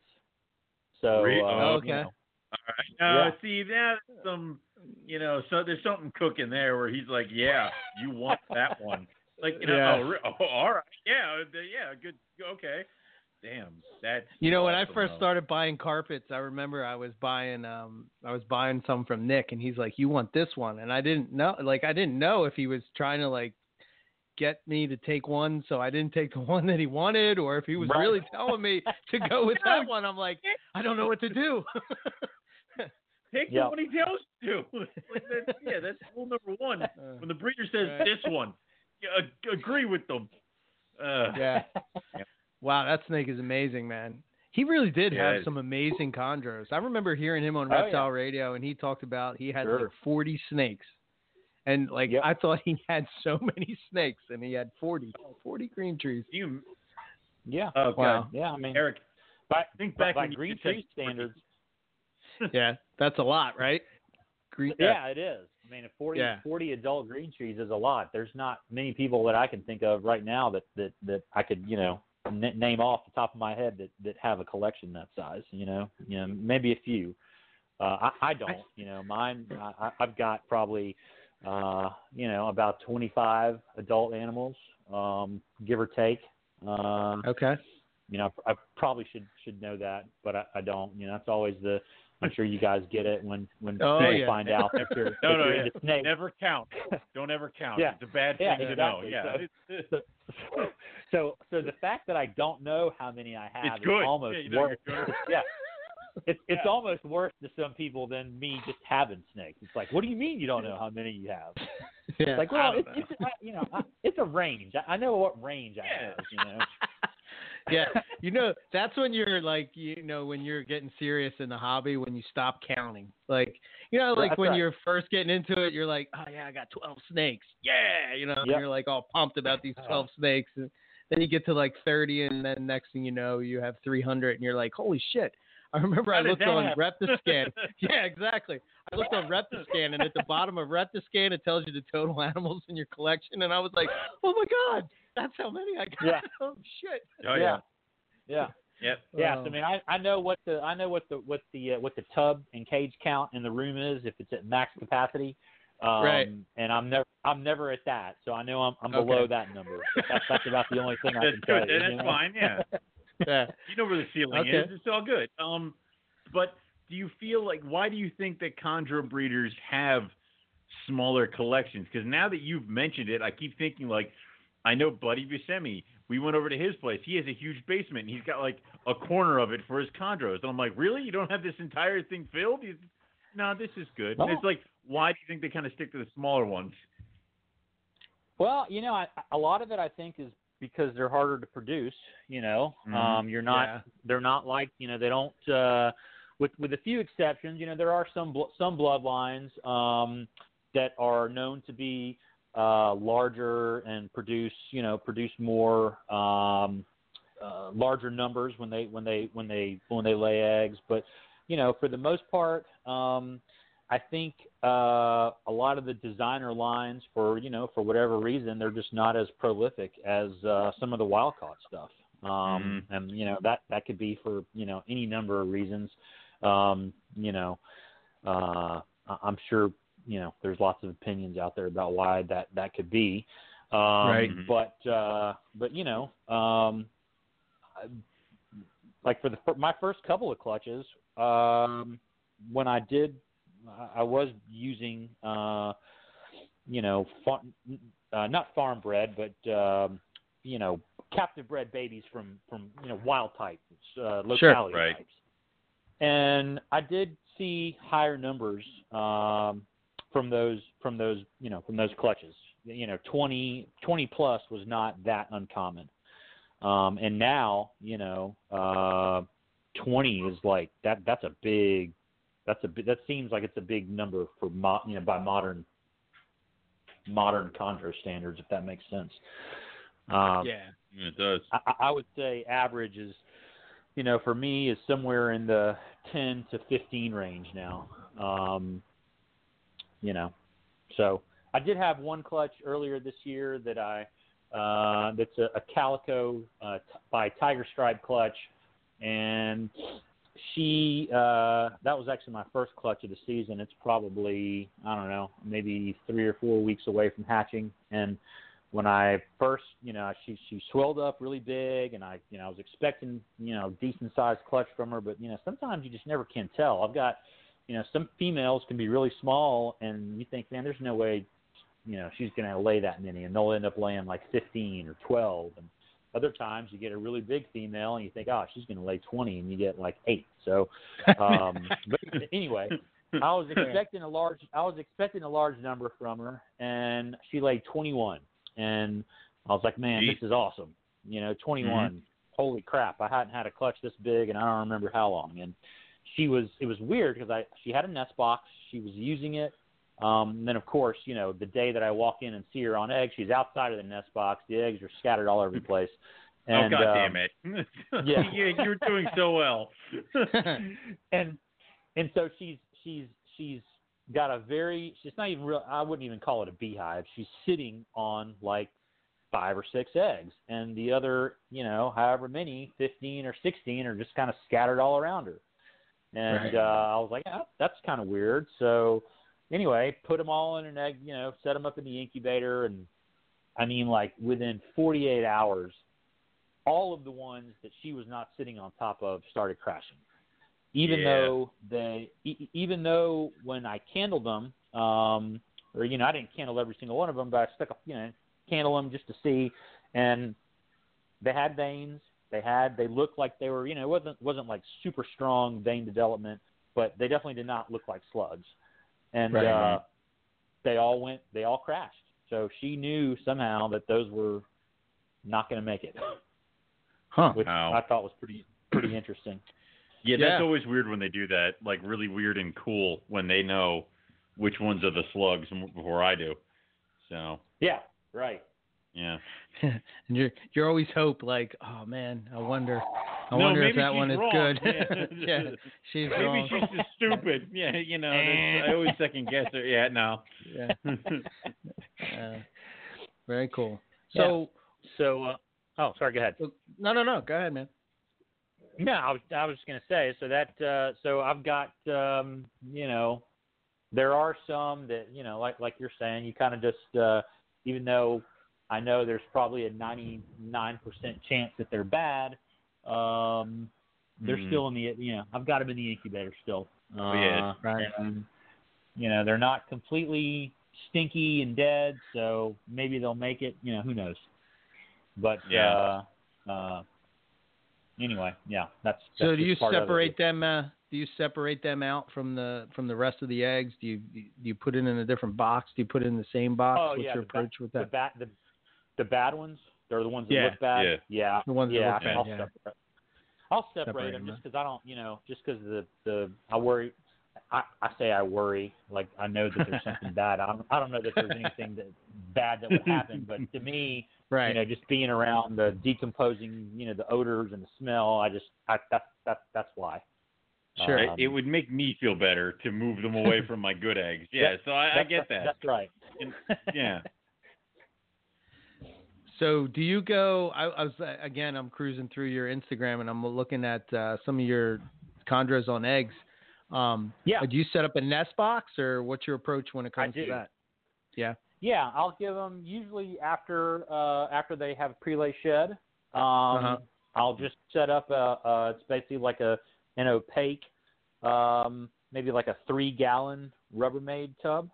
So Re- uh, oh, okay. you know, All right. No, Yeah. see, that's some, you know, so there's something cooking there where he's like, yeah, you want that one. Like, you know, Yeah. oh, oh, all right, yeah, uh, yeah, good, okay. Damn, that's. You know, when I first though. started buying carpets, I remember I was buying um I was buying some from Nick and he's like, "You want this one?" And I didn't know like I didn't know if he was trying to like get me to take one so I didn't take the one that he wanted or if he was Right. really telling me to go with that one. I'm like, I don't know what to do. Take Yeah. the one he tells you to. yeah, that's rule number one. When the breeder says Right. this one, yeah, agree with them. Uh, yeah. Wow, that snake is amazing, man. He really did Yeah, have some amazing chondros. I remember hearing him on Oh, yeah. Reptile Radio, and he talked about he had like 40 snakes, and like Yep. I thought he had so many snakes, and he had 40, 40 green trees. you, yeah, oh, Wow. God. yeah. I mean, Eric, by, think by, back by when you green said tree standards, yeah, that's a lot, right? Green. Yeah, it is. I mean, a 40, Yeah. 40 adult green trees is a lot. There's not many people that I can think of right now that that that I could, you know, n- name off the top of my head that that have a collection that size. You know, you know, maybe a few. Uh, I, I don't. You know, mine. I, I've got probably, uh, you know, about 25 adult animals, um, give or take. Um, Okay. you know, I, I probably should should know that, but I, I don't. You know, that's always the. I'm sure you guys get it when when Oh, people yeah. find out that you're, No, that no, you're yeah. into snakes. Never count. Don't ever count. Yeah. It's a bad Yeah, thing to know. Yeah. So, so so the fact that I don't know how many I have It's good. is almost Yeah, you know worse. yeah. It's it's Yeah. almost worse to some people than me just having snakes. It's like, what do you mean you don't know how many you have? Yeah. It's like, well, don't it's, it's I, you know, I, it's a range. I, I know what range I Yeah. have. You know. yeah, you know that's when you're like, you know, when you're getting serious in the hobby, when you stop counting. Like, you know, like That's when right. you're first getting into it, you're like, oh yeah, I got 12 snakes. Yeah, you know, and Yep. you're like all pumped about these uh-huh. 12 snakes, and then you get to like 30, and then next thing you know, you have 300, and you're like, holy shit. I remember How I looked on happen? Reptiscan. yeah, exactly. I looked on Reptiscan, and at the bottom of Reptiscan, it tells you the total animals in your collection, and I was like, oh my god, that's how many I got. Yeah. Oh shit. Oh yeah. yeah. Yeah. Yep. Yeah, so I mean, I, I know what the I know what the what the uh, what the tub and cage count in the room is if it's at max capacity. Um, Right. And I'm never I'm never at that, so I know I'm I'm Okay. below that number. That's that's about the only thing I can tell you. That's fine. Yeah. Yeah. You know where the ceiling Okay. is. It's all good. Um, but do you feel like why do you think that chondro breeders have smaller collections? Because now that you've mentioned it, I keep thinking like, I know Buddy Buscemi. We went over to his place. He has a huge basement. and He's got like a corner of it for his chondros. And I'm like, really? You don't have this entire thing filled? He's, no, this is good. And it's like, why do you think they kind of stick to the smaller ones? Well, you know, I, a lot of it I think is because they're harder to produce. You know, Mhm. um, you're not Yeah. they're not like you know they don't uh with with a few exceptions you know there are some blo- some bloodlines um that are known to be uh larger and produce you know produce more um uh, larger numbers when they when they when they when they lay eggs but you know for the most part um I think uh, a lot of the designer lines, for you know, for whatever reason, they're just not as prolific as uh, some of the wild caught stuff. Um, And you know that that could be for you know any number of reasons. Um, you know, uh, I- I'm sure you know there's lots of opinions out there about why that that could be. Um, Right. Mhm. But uh, but you know, um, like for the for my first couple of clutches, um, when I did, I- was using, uh, you know, far, uh, not farm bred, but um, you know, captive bred babies from from you know wild types, uh, locality Right. types. And I did see higher numbers um, from those from those you know from those clutches. You know, 20, 20 plus was not that uncommon. Um, and now, you know, uh, 20 is like that. That's a big. That's a that seems like it's a big number for mo- you know by modern modern chondro standards, if that makes sense. Um, yeah. It does. I, I- I would say average is, you know, for me is somewhere in the 10 to 15 range now. Um, you know, so I did have one clutch earlier this year that I, uh, that's a, a calico uh, t- by Tiger Stripe clutch, and she uh, that was actually my first clutch of the season. It's probably I don't know maybe three or four weeks away from hatching, and when I first, you know, she she swelled up really big, and I, you know, I was expecting, you know, decent sized clutch from her, but you know, sometimes you just never can tell. I've got, you know, some females can be really small, and you think, man, there's no way, you know, she's going to lay that many, and they'll end up laying like 15 or 12, and other times you get a really big female, and you think, oh, she's going to lay 20, and you get like eight. So, um, but anyway, I was expecting a large I was expecting a large number from her and she laid 21 and I was like man Jeez. this is awesome. You know 21 holy crap I hadn't had a clutch this big and I don't remember how long. And she was it was weird because I she had a nest box. She was using it um and then of course you know the day that I walk in and see her on eggs she's outside of the nest box the eggs are scattered all over the place and oh God um, damn it! yeah. you, you're doing so well. and and so she's she's she's got a very she's not even real I wouldn't even call it a beehive. She's sitting on like five or six eggs, and the other, you know, however many, fifteen or sixteen, are just kind of scattered all around her. And Right. uh, I was like, yeah, that's kind of weird. So anyway, put them all in an egg, you know, set them up in the incubator, and I mean, like within 48 hours, all of the ones that she was not sitting on top of started crashing. Even Yeah. though they, e- even though when I candled them, um, or you know, I didn't candle every single one of them, but I stuck a, you know, candle them just to see, and they had veins. They had, they looked like they were, you know, it wasn't wasn't like super strong vein development, but they definitely did not look like slugs. And Right. uh, they all went, they all crashed. So she knew somehow that those were not going to make it, Huh. which Wow. I thought was pretty pretty interesting. Yeah, that's Yeah. always weird when they do that. Like really weird and cool when they know which ones are the slugs before I do. So Yeah, right. Yeah. and you're you're always hope like, oh man, I wonder, I No, wonder if that one is good. Yeah. yeah, she's Maybe wrong. she's just stupid. Yeah, you know, I always second guess her. Yeah, no. Yeah. Uh, very cool. So So, uh, oh, sorry. Go ahead. no, no, no. Go ahead, man. No, I was I was just gonna say so that uh, so I've got um, you know there are some that you know like like you're saying you kind of just uh, even though I know there's probably a 99% chance that they're bad, um, they're Mhm. still in the you know I've got them in the incubator still. Uh, yeah. Right. And, you know they're not completely stinky and dead, so maybe they'll make it. You know who knows. But Yeah. uh, uh, anyway, yeah, that's. So that's do you just part of it. separate them? Uh, do you separate them out from the from the rest of the eggs? Do you do you put it in a different box? Do you put it in the same box? Oh, What's yeah, your the ba- approach with the that? the, the bad ones? They're the ones that Yeah. look bad. Yeah. yeah, The ones that yeah. look bad, I'll yeah. separate. I'll separate, Separate them them, just because I don't, you know, just because the the I worry. I, I say I worry, like I know that there's something bad. I don't, I don't know that there's anything that bad that would happen, but to me, Right. you know, just being around the decomposing, you know, the odors and the smell, I just, I, that's that's that's why. Sure. Um, it would make me feel better to move them away from my good eggs. Yeah, so I, I get that. That's right. And- yeah. So do you go? I, I was uh, again. I'm cruising through your Instagram and I'm looking at uh, some of your chondros on eggs. Um, Yeah. Do you set up a nest box or what's your approach when it comes to that? Yeah. Yeah, I'll give them usually after uh, after they have pre-lay shed. Um, Uh-huh. I'll just set up a, a it's basically like a an opaque, um, maybe like a three gallon Rubbermaid tub.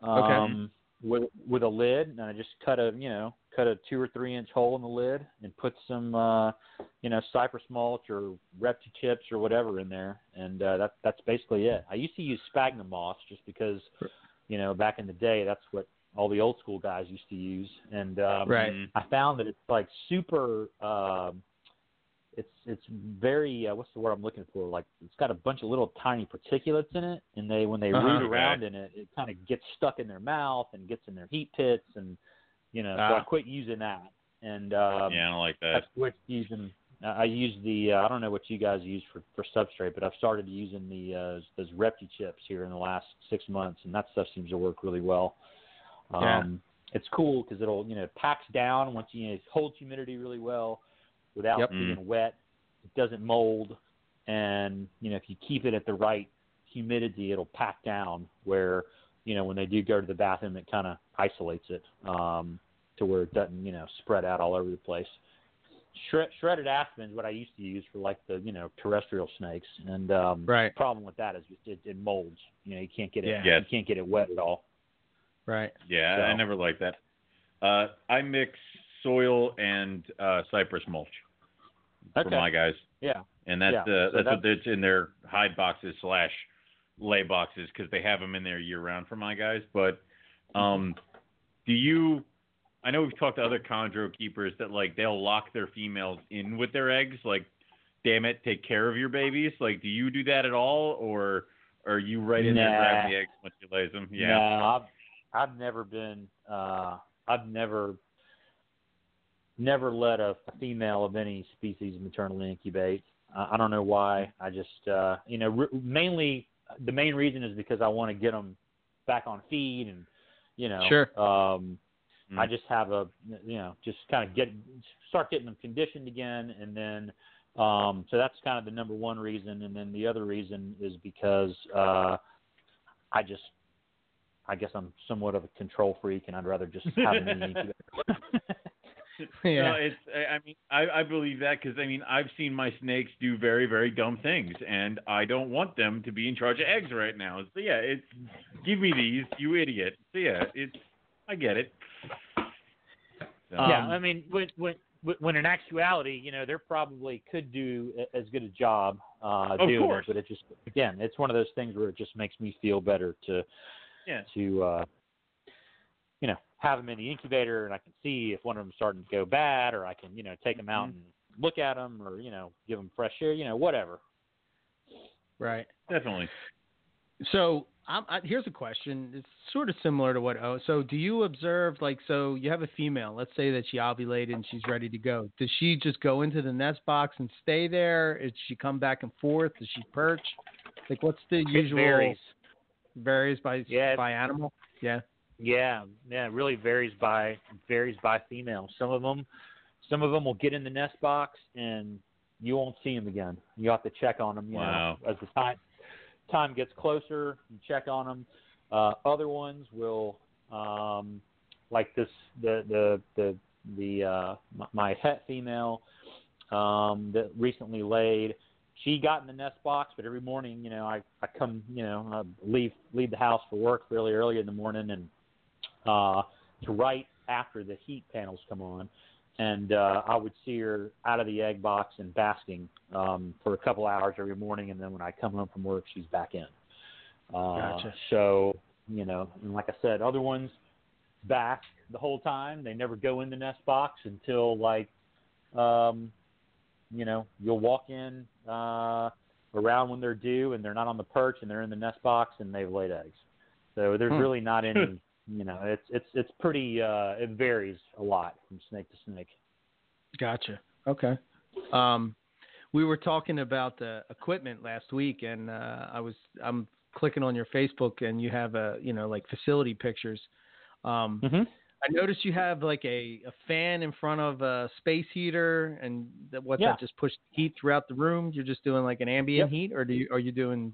Um, With with a lid, and I just cut a you know cut a two or three inch hole in the lid and put some uh, you know cypress mulch or repti chips or whatever in there, and uh, that that's basically it. I used to use sphagnum moss just because you know back in the day that's what all the old school guys used to use, and um, Right. I found that it's like super. Um, it's it's very uh, what's the word I'm looking for? Like it's got a bunch of little tiny particulates in it, and they when they Uh-huh. root around in it, it kind of gets stuck in their mouth and gets in their heat pits, and you know. So I Ah. quit using that, and um, yeah, I don't like that. I quit using. I use the. Uh, I don't know what you guys use for for substrate, but I've started using the uh, those Repti chips here in the last six months, and that stuff seems to work really well. Um, Yeah. It's cool because it'll you know it packs down once you, you know, it holds humidity really well without Yep. being wet. It doesn't mold, and you know if you keep it at the right humidity, it'll pack down where you know when they do go to the bathroom, it kind of isolates it um, to where it doesn't you know spread out all over the place shred, shredded aspen is what I used to use for like the you know terrestrial snakes, and um, Right. the problem with that is it, it molds. You know, you can't get it. Yeah. Yes. You can't get it wet at all. Right. Yeah, I never liked that. Uh, I mix soil and uh, cypress mulch for my guys, Yeah. and that's Yeah, uh, so that's what it's in their hide boxes slash lay boxes because they have them in there year round for my guys. But um, do you? I know we've talked to other chondro keepers that like they'll lock their females in with their eggs. Like, damn it, take care of your babies. Like, do you do that at all, or are you right in there Nah. grabbing the eggs once you lays them? Yeah. No, I've I've never been. Uh, I've never never let a, a female of any species maternally incubate. I, I don't know why. I just uh, you know re- mainly the main reason is because I want to get them back on feed and you know Sure. um Mm. I just have a you know just kind of get start getting them conditioned again, and then um, so that's kind of the number one reason, and then the other reason is because uh, I just I guess I'm somewhat of a control freak, and I'd rather just have them in the yeah. No, it's. I I mean, I, I believe that because I mean, I've seen my snakes do very, very dumb things, and I don't want them to be in charge of eggs right now. So yeah, it's give me these, you idiot. So yeah, it's. I get it. So, yeah, Um, I mean, when when when in actuality, you know, they probably could do as good a job uh, Of doing course. it, but it just again, it's one of those things where it just makes me feel better to yeah. to uh, you know have them in the incubator, and I can see if one of them's starting to go bad, or I can you know take them out Mhm. and look at them, or you know give them fresh air, you know whatever. Right. Definitely. So I'm, I, here's a question. It's sort of similar to what. Oh, so do you observe like so you have a female? Let's say that she ovulated and she's ready to go. Does she just go into the nest box and stay there? Does she come back and forth? Does she perch? Like what's the usual? It varies. Varies by Yeah. by animal. Yeah. Yeah, yeah, it really varies by varies by female. Some of them, some of them will get in the nest box and you won't see them again. You have to check on them. You Wow. know, as the time time gets closer, you check on them. Uh, other ones will, um, like this, the the the the uh, my, het female um, that recently laid. She got in the nest box, but every morning, you know, I I come, you know, I leave leave the house for work fairly early in the morning, and uh, to right after the heat panels come on, and uh, I would see her out of the egg box and basking um, for a couple hours every morning, and then when I come home from work, she's back in. Uh, Gotcha. So you know, and like I said, other ones bask the whole time. They never go in the nest box until like, um, you know, you'll walk in uh, around when they're due, and they're not on the perch, and they're in the nest box, and they've laid eggs. So there's Hmm. really not any, you know, it's it's it's pretty. Uh, it varies a lot from snake to snake. Gotcha. Okay. Um, we were talking about the equipment last week, and uh, I was I'm clicking on your Facebook, and you have a you know like facility pictures. Um, Mm-hmm. I noticed you have like a, a fan in front of a space heater, and that what Yeah. that just pushed heat throughout the room. You're just doing like an ambient Yep. heat, or do you are you doing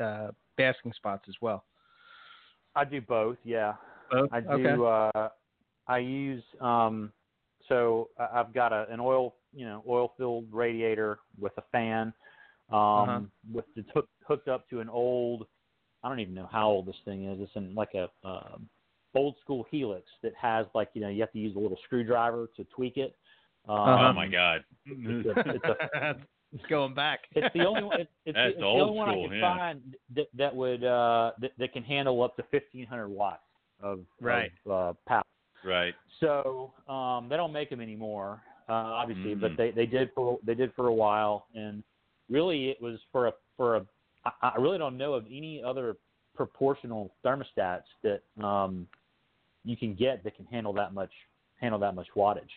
uh, basking spots as well? I do both. Yeah. Both. I do. Okay. Uh, I use um, so I- I've got a, an oil, you know, oil-filled radiator with a fan, um, Uh-huh. with it's hook, hooked up to an old. I don't even know how old this thing is. It's in like a um old school Helix that has like you know you have to use a little screwdriver to tweak it. Um. Oh my God. It's a, it's a it's going back. it's the only one. It's, it's, That's it's the old only one I can yeah. find that that would uh, that, that can handle up to fifteen hundred watts of Right. of, uh, power. right. So um, they don't make them anymore, uh, obviously, Mhm. but they, they did for they did for a while, and really it was for a for a. I, I really don't know of any other proportional thermostats that um, you can get that can handle that much handle that much wattage.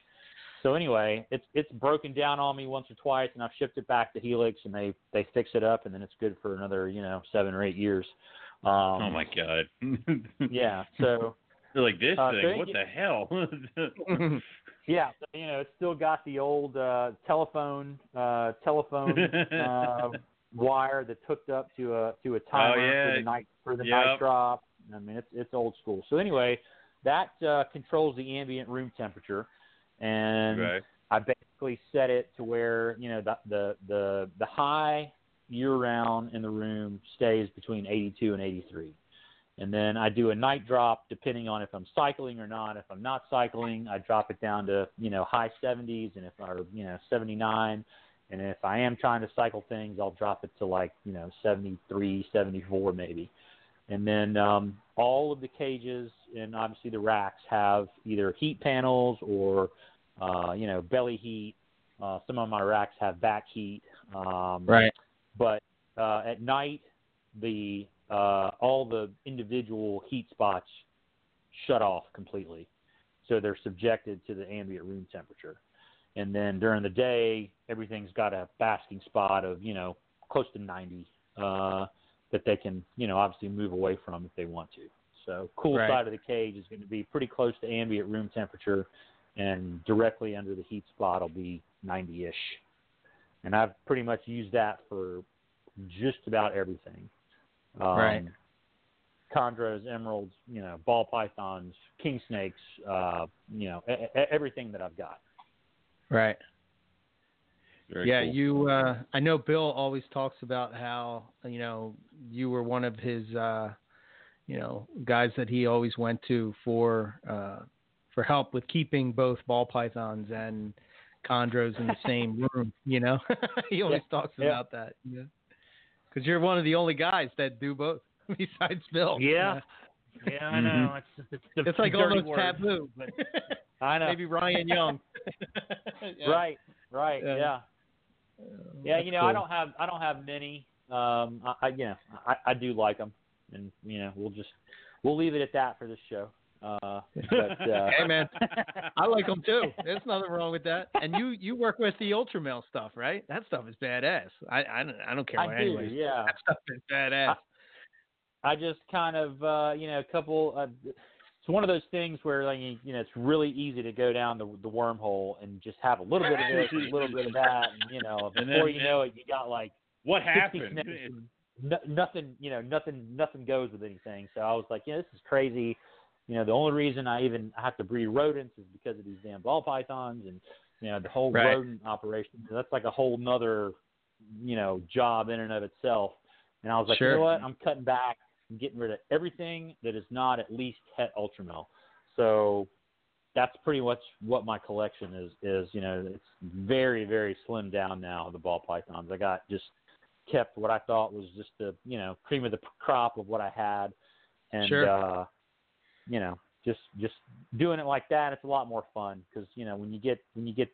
So anyway, it's it's broken down on me once or twice, and I've shipped it back to Helix, and they they fix it up, and then it's good for another you know seven or eight years. Um, oh my God. Yeah. So They're like this Uh, thing. you- What the hell? Yeah, so, you know, it's still got the old uh, telephone uh, telephone uh, wire that's hooked up to a to a timer for Oh, yeah. the night for the Yep. night drop. I mean, it's it's old school. So anyway, that uh, controls the ambient room temperature, and. I basically set it to where you know the the the, the high year round in the room stays between 82 and 83. And then I do a night drop depending on if I'm cycling or not. If I'm not cycling, I drop it down to, you know, high 70s and if or, you know, 79. And if I am trying to cycle things, I'll drop it to like, you know, 73, 74 maybe. And then um, all of the cages and obviously the racks have either heat panels or, uh, you know, belly heat. Uh, some of my racks have back heat. Um, right. but uh, at night the uh, all the individual heat spots shut off completely, so they're subjected to the ambient room temperature. And then during the day, everything's got a basking spot of you know close to 90 uh, that they can you know obviously move away from if they want to. So cool Right. side of the cage is going to be pretty close to ambient room temperature, and directly under the heat spot will be 90-ish. And I've pretty much used that for just about everything. Um, Right. Chondros, emeralds, you know, ball pythons, king snakes, uh, you know, e- everything that I've got. Right. Very yeah, cool. you. Uh, I know Bill always talks about how you know you were one of his, uh, you know, guys that he always went to for uh, for help with keeping both ball pythons and chondros in the same room. You know, he always talks yeah. about that. Yeah, because you're one of the only guys that do both besides Bill. Yeah. Yeah, I know. It's it's, the It's like almost word, taboo. but I know. Maybe Ryan Young. Yeah. Right, right, Yeah. Yeah. Yeah, you know, cool. I don't have I don't have many. Um, I, I you know, I, I do like them, and you know, we'll just we'll leave it at that for this show. Uh, but uh, Hey, man. I like them too. There's nothing wrong with that. And you you work with the Ultramel stuff, right? That stuff is badass. I I don't, I don't care what I do, anyways. yeah. That stuff is badass. I just kind of uh, you know a couple. Uh, it's one of those things where like you know it's really easy to go down the the wormhole and just have a little bit of this, a little bit of that, and you know And before then- you know it, you got like what happened? no, nothing, you know, nothing, nothing goes with anything. So I was like, yeah, this is crazy. You know, the only reason I even have to breed rodents is because of these damn ball pythons and you know the whole Right. rodent operation. That's like a whole nother, you know, job in and of itself. And I was like, you know what? I'm cutting back. I'm getting rid of everything that is not at least het ultramel. So that's pretty much what my collection is. Is you know, it's very, very slimmed down now. The ball pythons. I got just kept what I thought was just the you know cream of the crop of what I had, and Sure. uh, you know just just doing it like that, it's a lot more fun because you know when you get when you get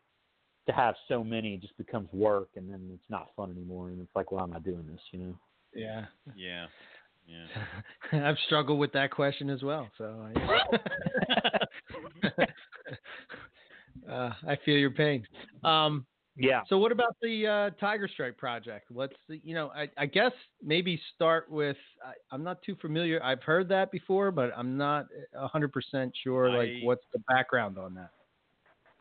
to have so many, it just becomes work, and then it's not fun anymore, and it's like, why am I doing this? You know. Yeah. Yeah. Yeah. I've struggled with that question as well. So I, uh, I feel your pain. Um, Yeah. So what about the uh, Tiger Stripe project? What's the, you know, I, I guess maybe start with, I, I'm not too familiar. I've heard that before, but I'm not a hundred percent sure. like what's the background on that?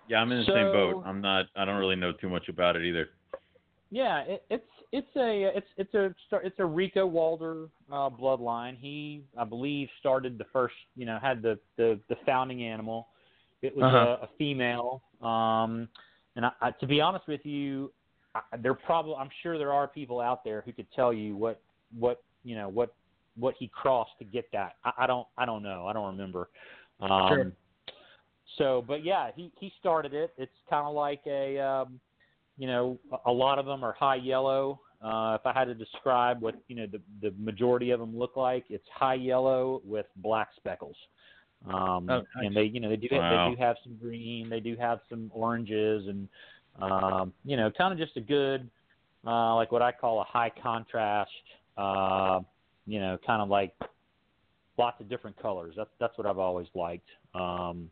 Yeah, I'm in the same boat. I'm not. I don't really know too much about it either. Yeah, it, it's it's a it's it's a it's a Rico Walder uh, bloodline. He, I believe, started the first. You know, had the the, the founding animal. It was Uh-huh. a, a female. Um, and I, I, to be honest with you, I, there probably I'm sure there are people out there who could tell you what what you know what what he crossed to get that. I, I don't I don't know. I don't remember. Um, Sure. So, but yeah, he he started it. It's kind of like a um, you know, a- a lot of them are high yellow. Uh, if I had to describe what you know the the majority of them look like, it's high yellow with black speckles. Um, Oh, nice. And they, you know, they do Wow. they do have some green, they do have some oranges, and um, you know, kind of just a good, uh, like what I call a high contrast. Uh, you know, kind of like lots of different colors. That's that's what I've always liked. Um,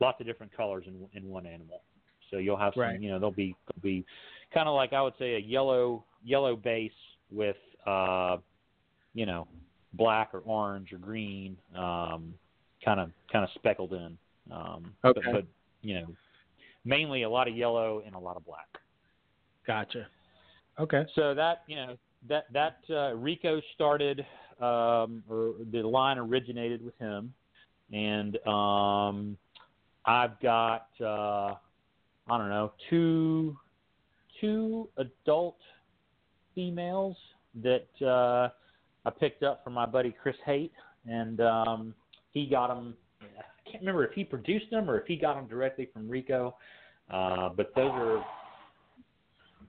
lots of different colors in in one animal. So you'll have some, Right. you know, they'll be they'll be kind of like I would say a yellow yellow base with uh, you know, black or orange or green, um, kind of kind of speckled in. Um, Okay. but, but you know, mainly a lot of yellow and a lot of black. Gotcha. Okay. So that you know that that uh, Rico started, um, or the line originated with him, and um, I've got uh, I don't know two two adult females that uh, I picked up from my buddy Chris Haight, and um, he got them. I can't remember if he produced them or if he got them directly from Rico, uh, but those are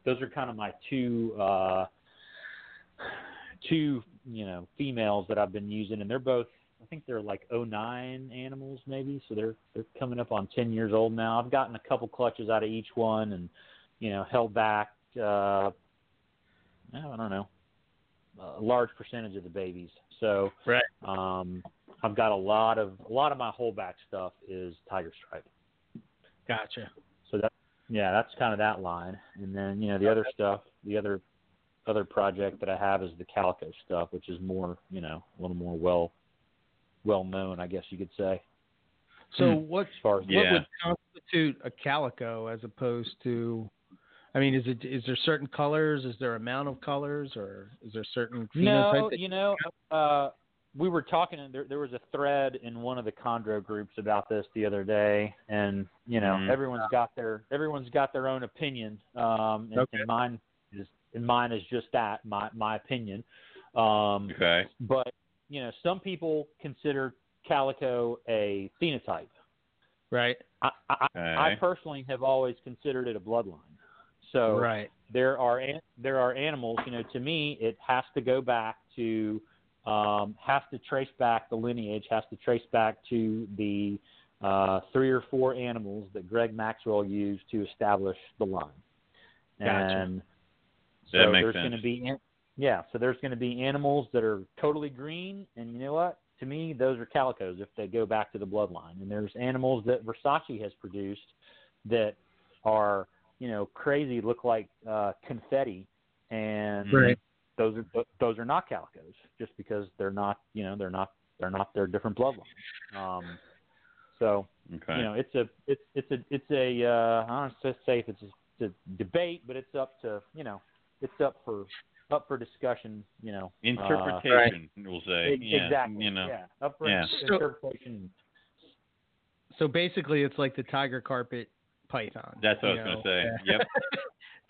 those are kind of my two uh two you know females that I've been using and they're both think they're like oh nine animals maybe so they're they're coming up on 10 years old now I've gotten a couple clutches out of each one and you know held back uh I don't know a large percentage of the babies so Right. um I've got a lot of a lot of my holdback stuff is tiger stripe Gotcha. so that yeah, that's kind of that line. And then, you know, the other stuff, the other other project that I have is the calico stuff, which is more, you know, a little more well well known, I guess you could say. So Hmm. what As far as what would constitute a calico as opposed to? I mean, is it is there certain colors? Is there amount of colors, or is there certain phenotype? No, you know, uh, we were talking. There, there was a thread in one of the chondro groups about this the other day, and you know, Mhm. everyone's got their everyone's got their own opinion. Um, and, Okay. and mine is and mine is just that, my my opinion. Um, Okay. but you know, some people consider calico a phenotype. right, I, I, Okay. I personally have always considered it a bloodline. So right, there are there are animals. You know, to me, it has to go back to um, has to trace back the lineage, has to trace back to the uh, three or four animals that Greg Maxwell used to establish the line. Gotcha. And so That makes there's going to be an- yeah, so there's going to be animals that are totally green, and you know what? To me, those are calicos if they go back to the bloodline. And there's animals that Versace has produced that are you know crazy, look like uh, confetti, and right. those are those are not calicos just because they're not you know they're not they're not their different bloodline. Um, so Okay. you know it's a it's it's a it's a uh, I don't know say if it's a, it's a debate, but it's up to you know it's up for up for discussion. You know uh, Interpretation, we'll say. ex- yeah. exactly. You know. Yeah, up for Yeah. So- interpretation. So basically, it's like the tiger carpet python. That's what I you was gonna say. Yeah. Yep.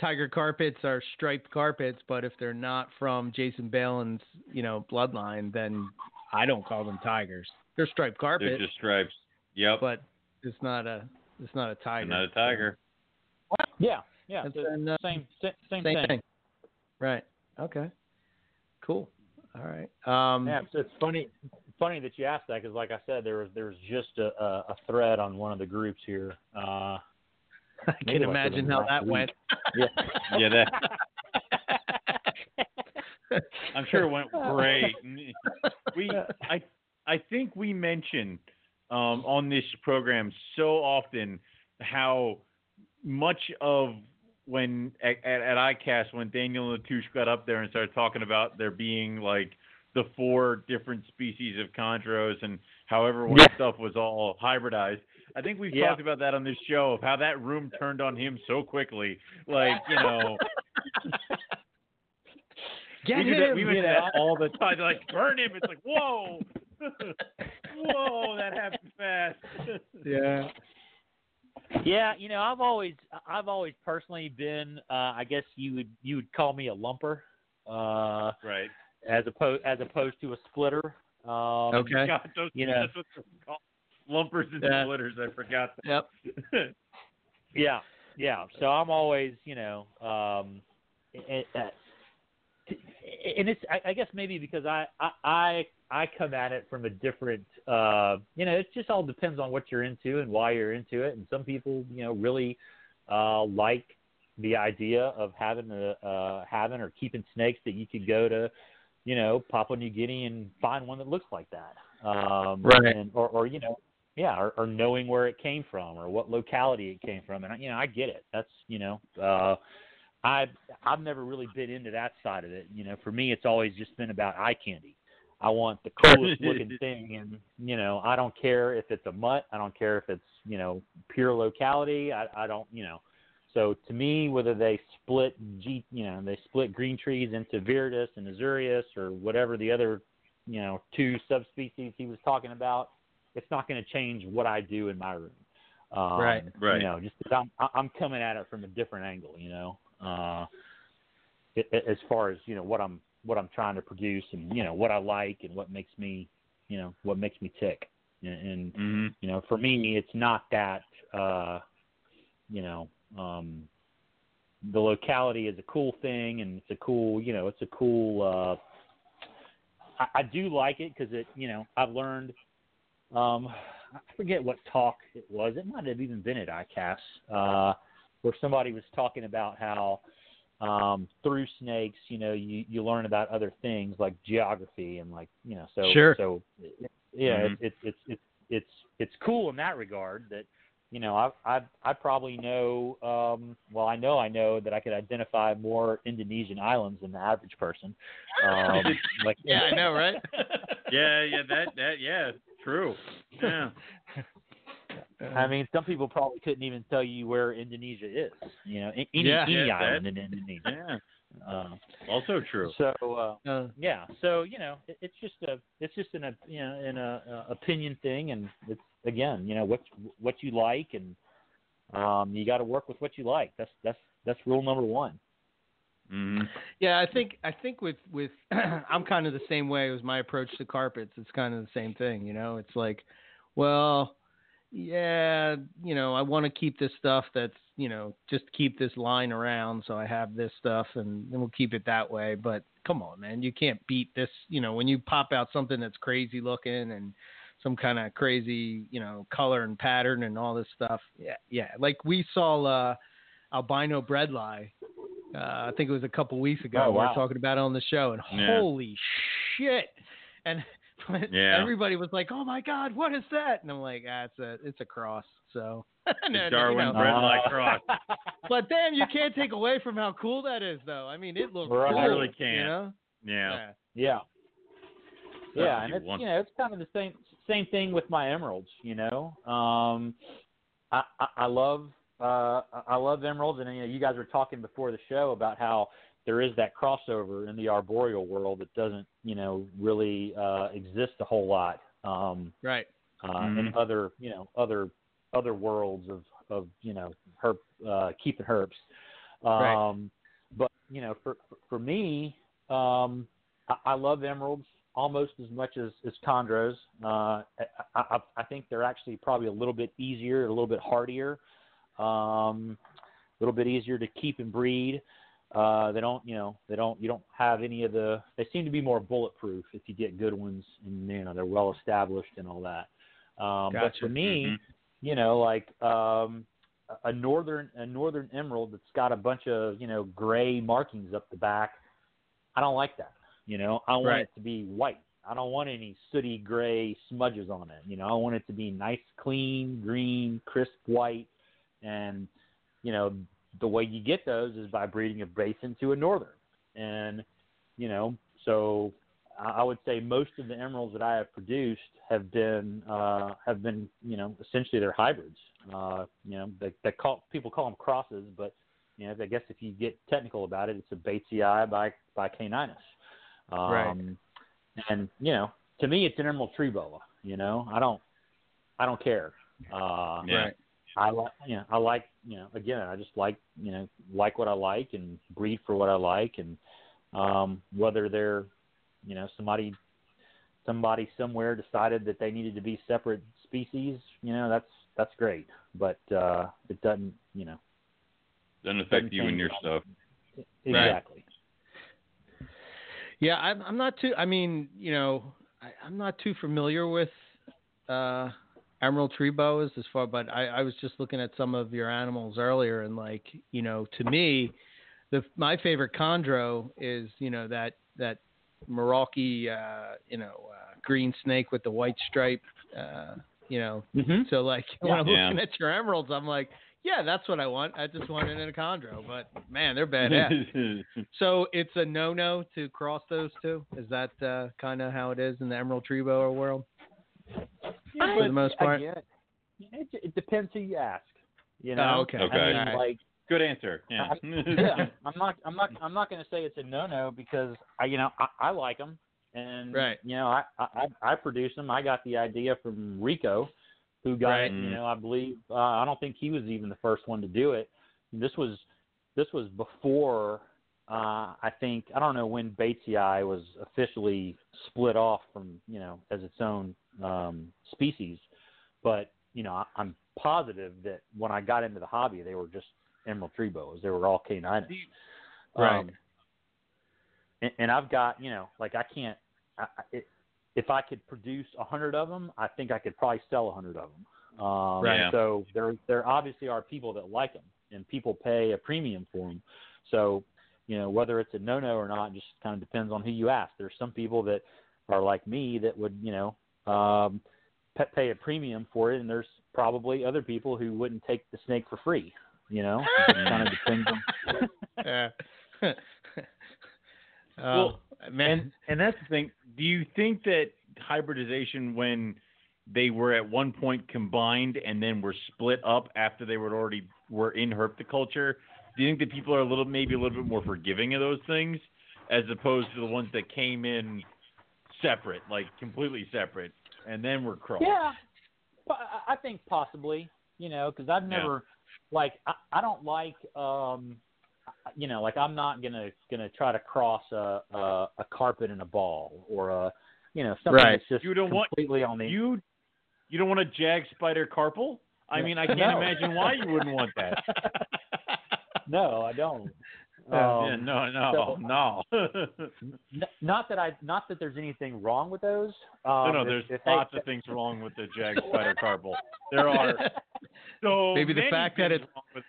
tiger carpets are striped carpets, but if they're not from Jason Balin's, you know, bloodline, then I don't call them tigers. They're striped carpets. They're just stripes. Yep. but it's not a it's not a tiger. Not a tiger. Yeah, yeah, And then, uh, same same, same, Same thing. thing. Right. Okay. Cool. All right. Um, Yeah, so it's funny funny that you asked that because, like I said, there was there was just a, a, a thread on one of the groups here. Uh, I can like imagine within how that week. went. yeah, Yeah, that I'm sure it went great. We I I think we mentioned um, on this program so often how much of when at, at, at ICAST when Daniel Natusch got up there and started talking about there being like the four different species of chondros and how everyone's Yeah. stuff was all hybridized. I think we've Yeah. talked about that on this show of how that room turned on him so quickly. Like, you know, Get we do that, we know. that all the time. Like, burn him. It's like, whoa, whoa, that happened fast. yeah. Yeah. You know, I've always I've always personally been, uh, I guess you would you would call me a lumper, uh, right. as opposed as opposed to a splitter. Um, Okay. God, those, You know. that's what they're called. Lumpers and Yeah. splitters. I forgot Yep. Yeah, yeah. So I'm always, you know, um, it, it, and it's I, I guess maybe because I, I I I come at it from a different, uh, you know, it just all depends on what you're into and why you're into it. And some people, you know, really uh, like the idea of having a uh, having or keeping snakes that you could go to, you know, Papua New Guinea and find one that looks like that. Um, Right. And or, or you know, yeah, or, or knowing where it came from or what locality it came from. And I- you know, I get it. That's you know, uh, I I've never really been into that side of it. You know, for me, it's always just been about eye candy. I want the coolest looking thing, and you know, I don't care if it's a mutt. I don't care if it's you know pure locality. I I don't you know. So to me, whether they split G, you know, they split green trees into Viridis and Azurius or whatever the other, you know, two subspecies he was talking about, it's not going to change what I do in my room. Um, Right. Right. You know, just I'm I'm coming at it from a different angle. You know, uh, as far as you know what I'm what I'm trying to produce and you know what I like and what makes me, you know, what makes me tick. And, and hmm you know, for me, it's not that, uh, you know, um, the locality is a cool thing and it's a cool, you know, it's a cool, uh, I, I do like it because it, you know, I've learned, um, I forget what talk it was. It might have even been at ICAS, uh, where somebody was talking about how, um, through snakes, you know, you, you learn about other things like geography and like, you know, so, Sure. so yeah, Mhm. it's, it's, it's, it's, it's, it's cool in that regard that, you know, I, I, I probably know, um, well, I know, I know that I could identify more Indonesian islands than the average person. Um, like, Yeah, I know, right? yeah, yeah, that, that, yeah. true. Yeah. I mean, some people probably couldn't even tell you where Indonesia is. You know, any, Yeah. any Yeah, island that- in Indonesia. Yeah. Uh, Also true. so uh, Uh, yeah, so you know, it, it's just a it's just an op- you know an uh, uh, opinion thing, and it's again, you know, what what you like, and um, you got to work with what you like. That's that's that's rule number one. hmm Yeah, I think I think with with I'm kind of the same way as my approach to carpets. It's kind of the same thing, you know. It's like, well, yeah, you know, I want to keep this stuff that's you know just keep this line around, so I have this stuff, and then we'll keep it that way. But come on, man, you can't beat this. You know, when you pop out something that's crazy looking and some kind of crazy, you know, color and pattern and all this stuff. Yeah, yeah. Like we saw uh, albino bredli. Uh, I think it was a couple weeks ago. Oh, wow. We were talking about it on the show, and Yeah. holy shit! And Yeah. everybody was like, "Oh my god, what is that?" And I'm like, "Ah, it's a it's a cross." So, and The then, Darwin you know, bread Uh, like cross. but damn, you can't take away from how cool that is, though. I mean, it looks Right. cool. You really can't. know? Yeah. Yeah. That's Yeah, and you it's want. you know it's kind of the same same thing with my emeralds. You know, um, I, I I love uh, I love emeralds, and you know you guys were talking before the show about how there is that crossover in the arboreal world that doesn't you know really uh, exist a whole lot um, Right. uh, in Mhm. other you know other other worlds of of you know herp uh, keeping herps. Right. Um, But you know, for for, for me, um, I, I love emeralds almost as much as as chondros. Uh, I, I, I think they're actually probably a little bit easier, a little bit hardier, um, a little bit easier to keep and breed. Uh, they don't, you know, they don't, you don't have any of the. They seem to be more bulletproof if you get good ones, and you know they're well established and all that. Um, But for me, Mhm. you know, like um, a- a northern a northern emerald that's got a bunch of you know gray markings up the back. I don't like that. You know, I want Right. it to be white. I don't want any sooty gray smudges on it. You know, I want it to be nice, clean, green, crisp white, and you know, the way you get those is by breeding a basin to a northern, and you know, so I would say most of the emeralds that I have produced have been uh, have been you know essentially they're hybrids. Uh, you know they, they call people call them crosses, but you know I guess if you get technical about it, it's a Batesii by by Caninus. Um, Right. And you know to me it's an emerald tree boa. You know I don't I don't care. Uh, Yeah. Right. I like, you know, I like, you know, again, I just like, you know, like what I like and breed for what I like, and um, whether they're, you know, somebody, somebody somewhere decided that they needed to be separate species, you know, that's that's great, but uh, it doesn't, you know, Doesn't affect Doesn't you and your stuff. exactly. Yeah, I'm, I'm not too. I mean, you know, I, I'm not too familiar with uh, emerald tree boas as far, but I, I was just looking at some of your animals earlier, and like, you know, to me, the my favorite chondro is, you know, that that Merauke, uh, you know, uh, green snake with the white stripe, uh, you know. Mm-hmm. So like when I'm Yeah. looking at your emeralds, I'm like, yeah, that's what I want. I just want it in a chondro, but man, they're badass. So it's a no-no to cross those two. Is that uh, kind of how it is in the Emerald Tree Boa world? For the most part. Again, it, it depends who you ask. You know. Oh, okay. Okay. I mean, Alright. like Good answer. Yeah. yeah, I'm not. I'm not. I'm not going to say it's a no-no because I, you know, I, I like them, and Right. you know, I, I I produce them. I got the idea from Rico, who got Right. it. You know, I believe. Uh, I don't think he was even the first one to do it. This was this was before. Uh, I think I don't know when Batesii was officially split off from you know as its own um, species, but you know I, I'm positive that when I got into the hobby, they were just emerald tree boas. They were all caninus. Right. Um, and, and I've got, you know, like I can't. I, I- it, if I could produce a hundred of them, I think I could probably sell a hundred of them. Um, Right. Yeah. So there, there obviously are people that like them, and people pay a premium for them. So, you know, whether it's a no-no or not, just kind of depends on who you ask. There's some people that are like me that would, you know, um, pa- pay a premium for it, and there's probably other people who wouldn't take the snake for free. You know, it kind of depends on. Yeah. Well, oh, man. and and that's the thing. Do you think that hybridization, when they were at one point combined and then were split up after they were already were in herpetoculture? Do you think that people are a little maybe a little bit more forgiving of those things as opposed to the ones that came in separate, like completely separate, and then were crossed? Yeah, but I think possibly. You know, because I've never yeah. like I, I don't like um you know like I'm not gonna gonna try to cross a a, a carpet and a ball or a you know something right. that's just you don't completely want, on the you you don't want a jag spider carpal? I mean, I can't no. imagine why you wouldn't want that. no, I don't. Um, yeah, no, no, so, no. n- not that I, not that there's anything wrong with those. no, Um, no, if- there's if lots they, of things wrong with the jag spider carpal. There are so Maybe the fact that it's wrong with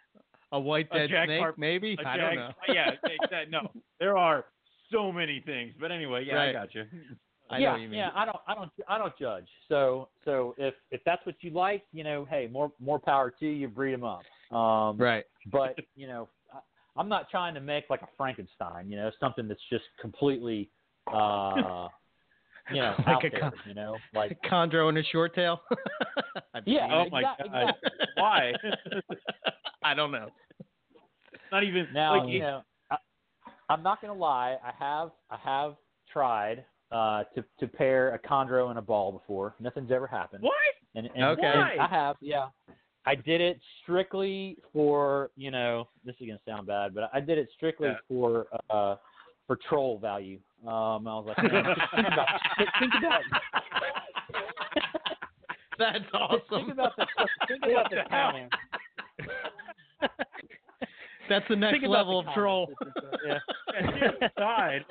a white A dead jack snake, carp- maybe? a I jag, don't know. yeah, exactly. No, there are so many things. But anyway, yeah, I got you. I yeah, know what you mean. yeah. I don't, I don't, I don't judge. So, so if if that's what you like, you know, hey, more more power to you. Breed them up. Um, Right. but you know I- i'm not trying to make like a frankenstein you know something that's just completely uh you know Like out a there con- you know like Chondro and a short tail. Yeah. Oh my Exact- god, exactly. why? I don't know. Not even now like you know I, i'm not going to lie i have i have tried uh to to pair a chondro and a ball before nothing's ever happened what? and, and Okay. and I have, yeah. I did it strictly for, you know, this is gonna sound bad, but I did it strictly Yeah. for uh for troll value. Um I was like, man, think about think about That's awesome. think about the think about the What the hell? talent. That's the next Think level the of troll. comments. Yeah. Side.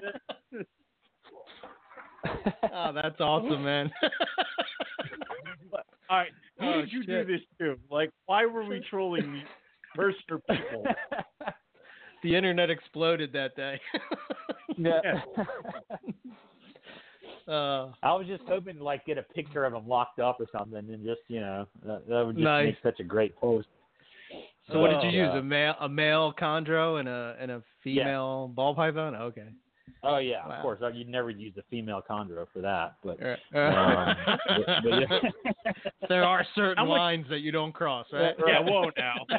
Oh, that's awesome, man. All right, who Oh, did you shit. do this to? Like, why were we trolling these person people? the internet exploded that day. Yeah. uh, I was just hoping to like get a picture of them locked up or something, and just you know that, that would just Nice. make such a great post. so what did you Oh, use? A male, a male chondro and a and a female ball python. Okay. Oh yeah, Wow. of course. You'd never use a female chondro for that, but Uh, um, but- but yeah. there are certain much- lines that you don't cross, right? Yeah, whoa now.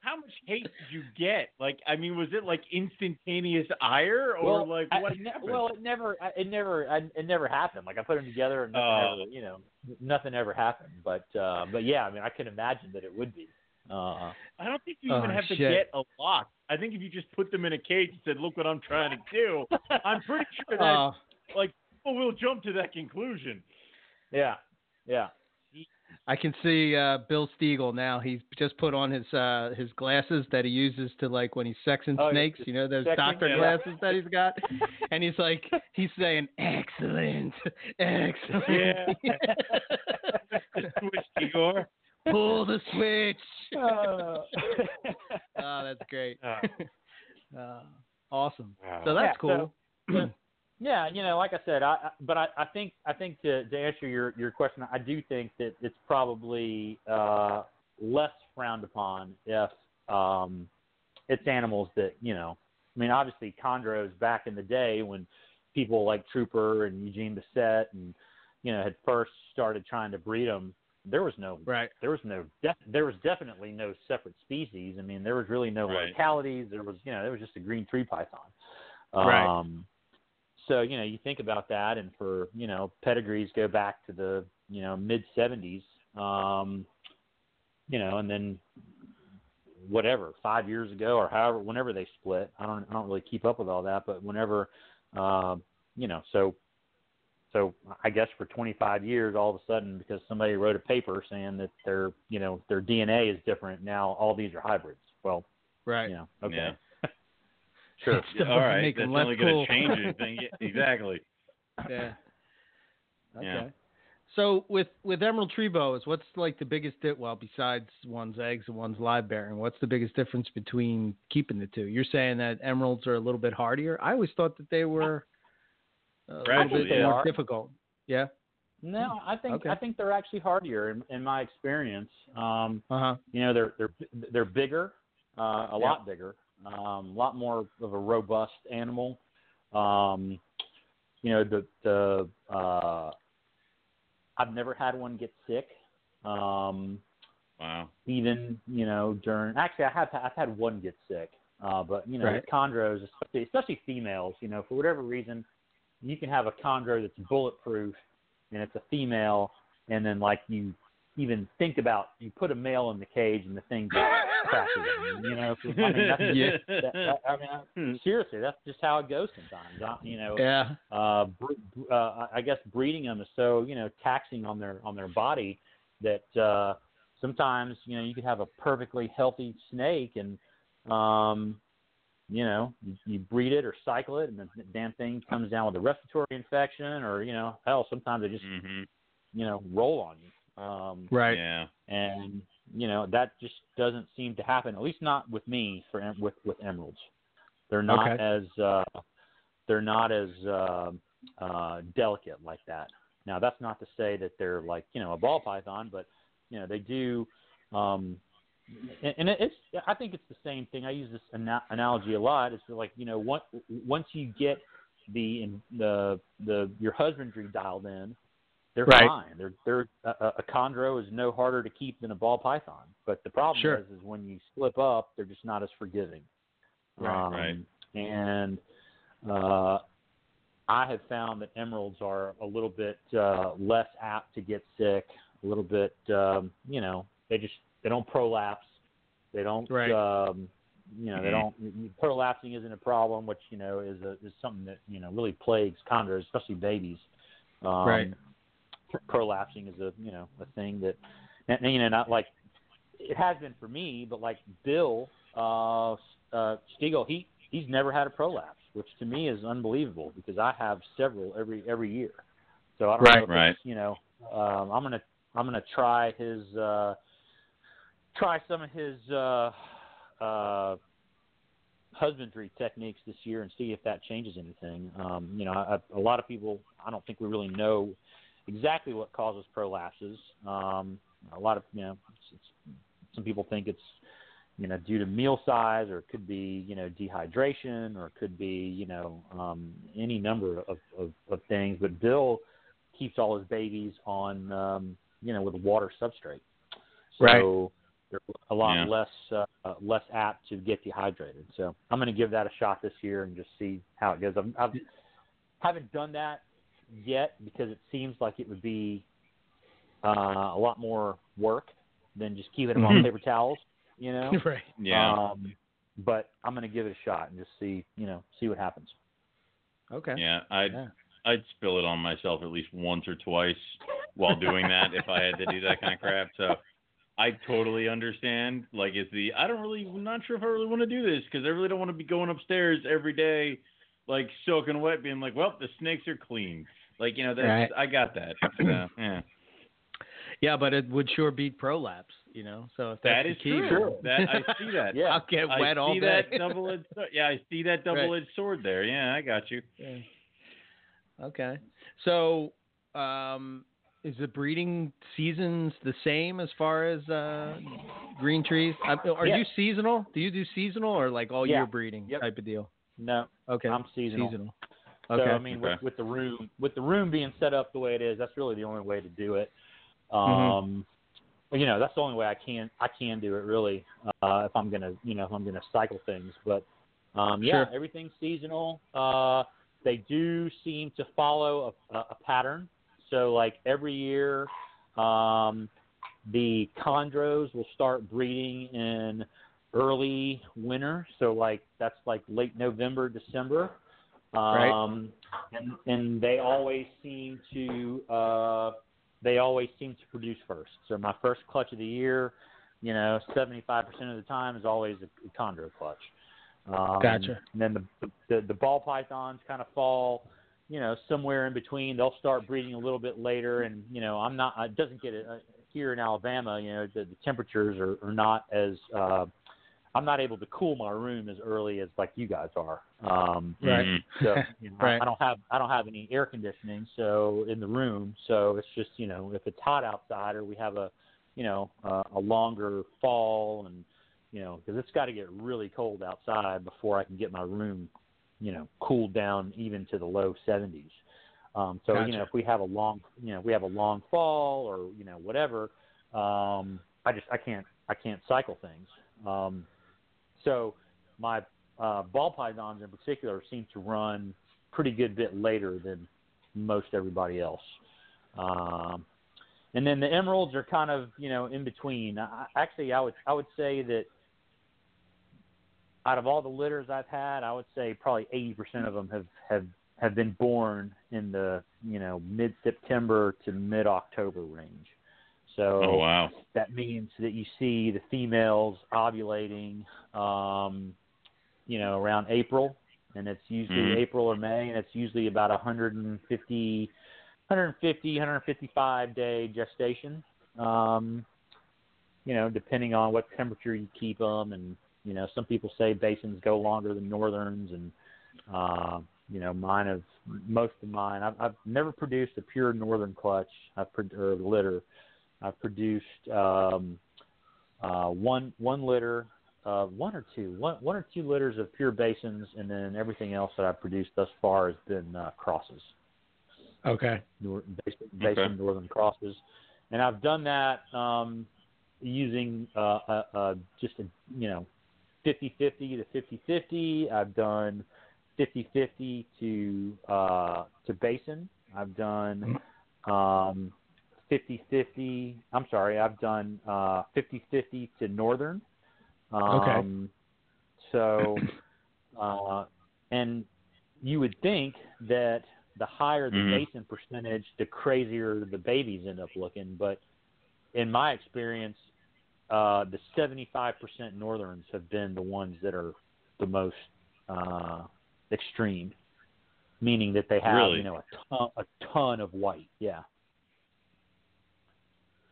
How much hate did you get? Like, I mean, was it like instantaneous ire, or well, like what it ne- happened? well, it never, I- it never, I, it never happened. Like I put them together, and nothing ever, you know, nothing ever happened. But, uh, but yeah, I mean, I can imagine that it would be. Uh, I don't think you even Oh, have to shit. get a lock. I think if you just put them in a cage and said, "Look what I'm trying to do," I'm pretty sure that Uh, like people will jump to that conclusion. yeah, yeah. I can see uh, Bill Stiegel now. He's just put on his uh, his glasses that he uses to like when he's sexing Oh, snakes. just You know those sexing, doctor yeah. glasses that he's got, and he's like he's saying excellent, excellent. Switch, Igor. Pull the switch. Uh, Oh, that's great. Uh, Uh, awesome. wow. So that's Yeah, cool. so- yeah, you know, like I said, I, I but I, I think I think to, to answer your your question, I do think that it's probably uh, less frowned upon if um, it's animals that you know. I mean, obviously, chondros back in the day when people like Trooper and Eugene Bissett and you know had first started trying to breed them, there was no right. there was no def- there was definitely no separate species. I mean, there was really no Right. localities. There was you know there was just a green tree python. Right. Um, so you know you think about that, and for you know pedigrees go back to the you know mid '70s. Um, you know, and then whatever five years ago or however whenever they split. I don't I don't really keep up with all that, but whenever um, you know so so I guess for 25 years, all of a sudden, because somebody wrote a paper saying that their, you know, their DNA is different, now all these are hybrids. Well, Right. you know, okay, Yeah. sure. Stuff All to right, make that's only cool. going to change anything. Yeah, exactly. Yeah. Okay. Yeah. So with with emerald tree boas, what's like the biggest di- well besides one's eggs and one's live bearing? What's the biggest difference between keeping the two? You're saying that emeralds are a little bit hardier. I always thought that they were a little Gradually, bit more are. difficult. Yeah. No, I think Okay. I think they're actually hardier in, in my experience. Um, Uh huh. you know, they're they're they're bigger, uh, a Yeah. lot bigger, um, a lot more of a robust animal. Um, you know, the the uh, I've never had one get sick. Um, wow. Even you know during actually I have I've had one get sick, uh, but you know Right. chondros, especially, especially females, you know for whatever reason, you can have a chondro that's bulletproof, and it's a female, and then like you even think about you put a male in the cage and the thing just crashes. You know, I mean that's Yeah. that, that, I mean Hmm. I- seriously, that's just how it goes sometimes. I- You know, Yeah. uh, bre- uh, I guess breeding them is so you know taxing on their on their body that uh, sometimes you know you could have a perfectly healthy snake and um, you know you, you breed it or cycle it and the damn thing comes down with a respiratory infection or you know hell sometimes they just hmm you know roll on you. Um, Right. Yeah. and you know that just doesn't seem to happen at least not with me for with with emeralds they're not Okay. as uh they're not as uh, uh delicate like that now that's not to say that they're like you know a ball python but you know they do um and, it's i think it's the same thing i use this ana- analogy a lot it's like you know once once you get the the the your husbandry dialed in they're Right. fine. They're they're a, a a chondro is no harder to keep than a ball python. But the problem Sure. is, is when you slip up, they're just not as forgiving. Right. Um, Right. And uh, I have found that emeralds are a little bit uh, less apt to get sick. A little bit, um, you know, they just they don't prolapse. They don't. Right. Um, you know, they Mhm. don't. Prolapsing isn't a problem, which you know is a, is something that you know really plagues chondros, especially babies. Um, Right. prolapsing is a you know a thing that and, you know not like it has been for me but like bill uh uh Stiegel he he's never had a prolapse which to me is unbelievable because i have several every every year so i don't Right. know if Right. it's, you know um i'm gonna i'm gonna try his uh try some of his uh uh husbandry techniques this year and see if that changes anything um you know I, a lot of people i don't think we really know exactly what causes prolapses. Um, a lot of you know, it's, it's, some people think it's you know due to meal size, or it could be you know dehydration, or it could be you know um, any number of, of, of things. But Bill keeps all his babies on um, you know with water substrate, so Right. They're a lot Yeah. less uh, less apt to get dehydrated. So I'm going to give that a shot this year and just see how it goes. I've, I've haven't done that yet because it seems like it would be uh, a lot more work than just keeping them on Mhm. paper towels, you know. right. Yeah. Um, but I'm going to give it a shot and just see, you know, see what happens. Okay. yeah. I'd Yeah. I'd spill it on myself at least once or twice while doing that if I had to do that kind of crap. So I totally understand. Like, is the I don't really I'm not sure if I really want to do this because I really don't want to be going upstairs every day, like soaking wet, being like, well, the snakes are clean. Like, you know, that's Right. I got that. So, yeah. Yeah, but it would sure beat prolapse, you know. So if that's That the key, true. That I see that. Yeah. I'll get I wet all see day. that double edged yeah, I see that double edged sword there. Yeah, I got you. Yeah. Okay. So, um, is the breeding seasons the same as far as uh, green trees? Are Yeah. you seasonal? Do you do seasonal or like all year breeding Yep. type of deal? No, Okay. I'm seasonal. Seasonal. So I mean, with, Okay. with the room, with the room being set up the way it is, that's really the only way to do it. Mm-hmm. Um, you know, that's the only way I can I can do it really. Uh, if I'm gonna, you know, if I'm gonna cycle things, but um, yeah, Sure. everything's seasonal. Uh, they do seem to follow a, a, a pattern. So like every year, um, the chondros will start breeding in early winter. So like that's like late November, December. Right. Um, and, and they always seem to uh, they always seem to produce first. So my first clutch of the year, you know, 75% of the time is always a, a chondro clutch. Um, Gotcha. And then the, the the ball pythons kind of fall, you know, somewhere in between. They'll start breeding a little bit later, and you know, I'm not. It doesn't get it uh, here in Alabama. You know, the, the temperatures are, are not as. Uh, I'm not able to cool my room as early as like you guys are. Um, Right. So you know, I- Right. I don't have I don't have any air conditioning so in the room. So it's just you know if it's hot outside or we have a you know uh, a longer fall and you know because it's got to get really cold outside before I can get my room you know cooled down even to the low 70s. Um, so Gotcha. you know, if we have a long, you know, we have a long fall or you know whatever, um, I just I can't I can't cycle things. Um, so my uh, ball pythons in particular seem to run pretty good bit later than most everybody else. Um, and then the emeralds are kind of you know in between. I, actually, I would I would say that out of all the litters I've had, I would say probably 80% of them have have have been born in the you know mid September to mid October range. So Oh wow. that means that you see the females ovulating, um, you know, around April, and it's usually Mhm. April or May, and it's usually about 150, 150, 155 day gestation. Um, you know, depending on what temperature you keep them, and you know, some people say basins go longer than northerns, and uh, you know, mine have most of mine. I've, I've never produced a pure northern clutch. I've pro- or litter. I've produced um, uh, one one litter, uh, one or two, one one or two litters of pure basins, and then everything else that I've produced thus far has been uh, crosses, Okay. nor- basin, basin northern crosses, and I've done that um, using uh, uh, uh, just a you know 50-50 to 50-50. I've done 50-50 to uh, to basin. I've done um, 50-50. I'm sorry, I've done uh, 50-50 to northern. Um, So, uh, and you would think that the higher the Mhm. basin percentage, the crazier the babies end up looking. But in my experience, uh, the 75% northerns have been the ones that are the most uh, extreme, meaning that they have Really? you know a ton, a ton of white. Yeah.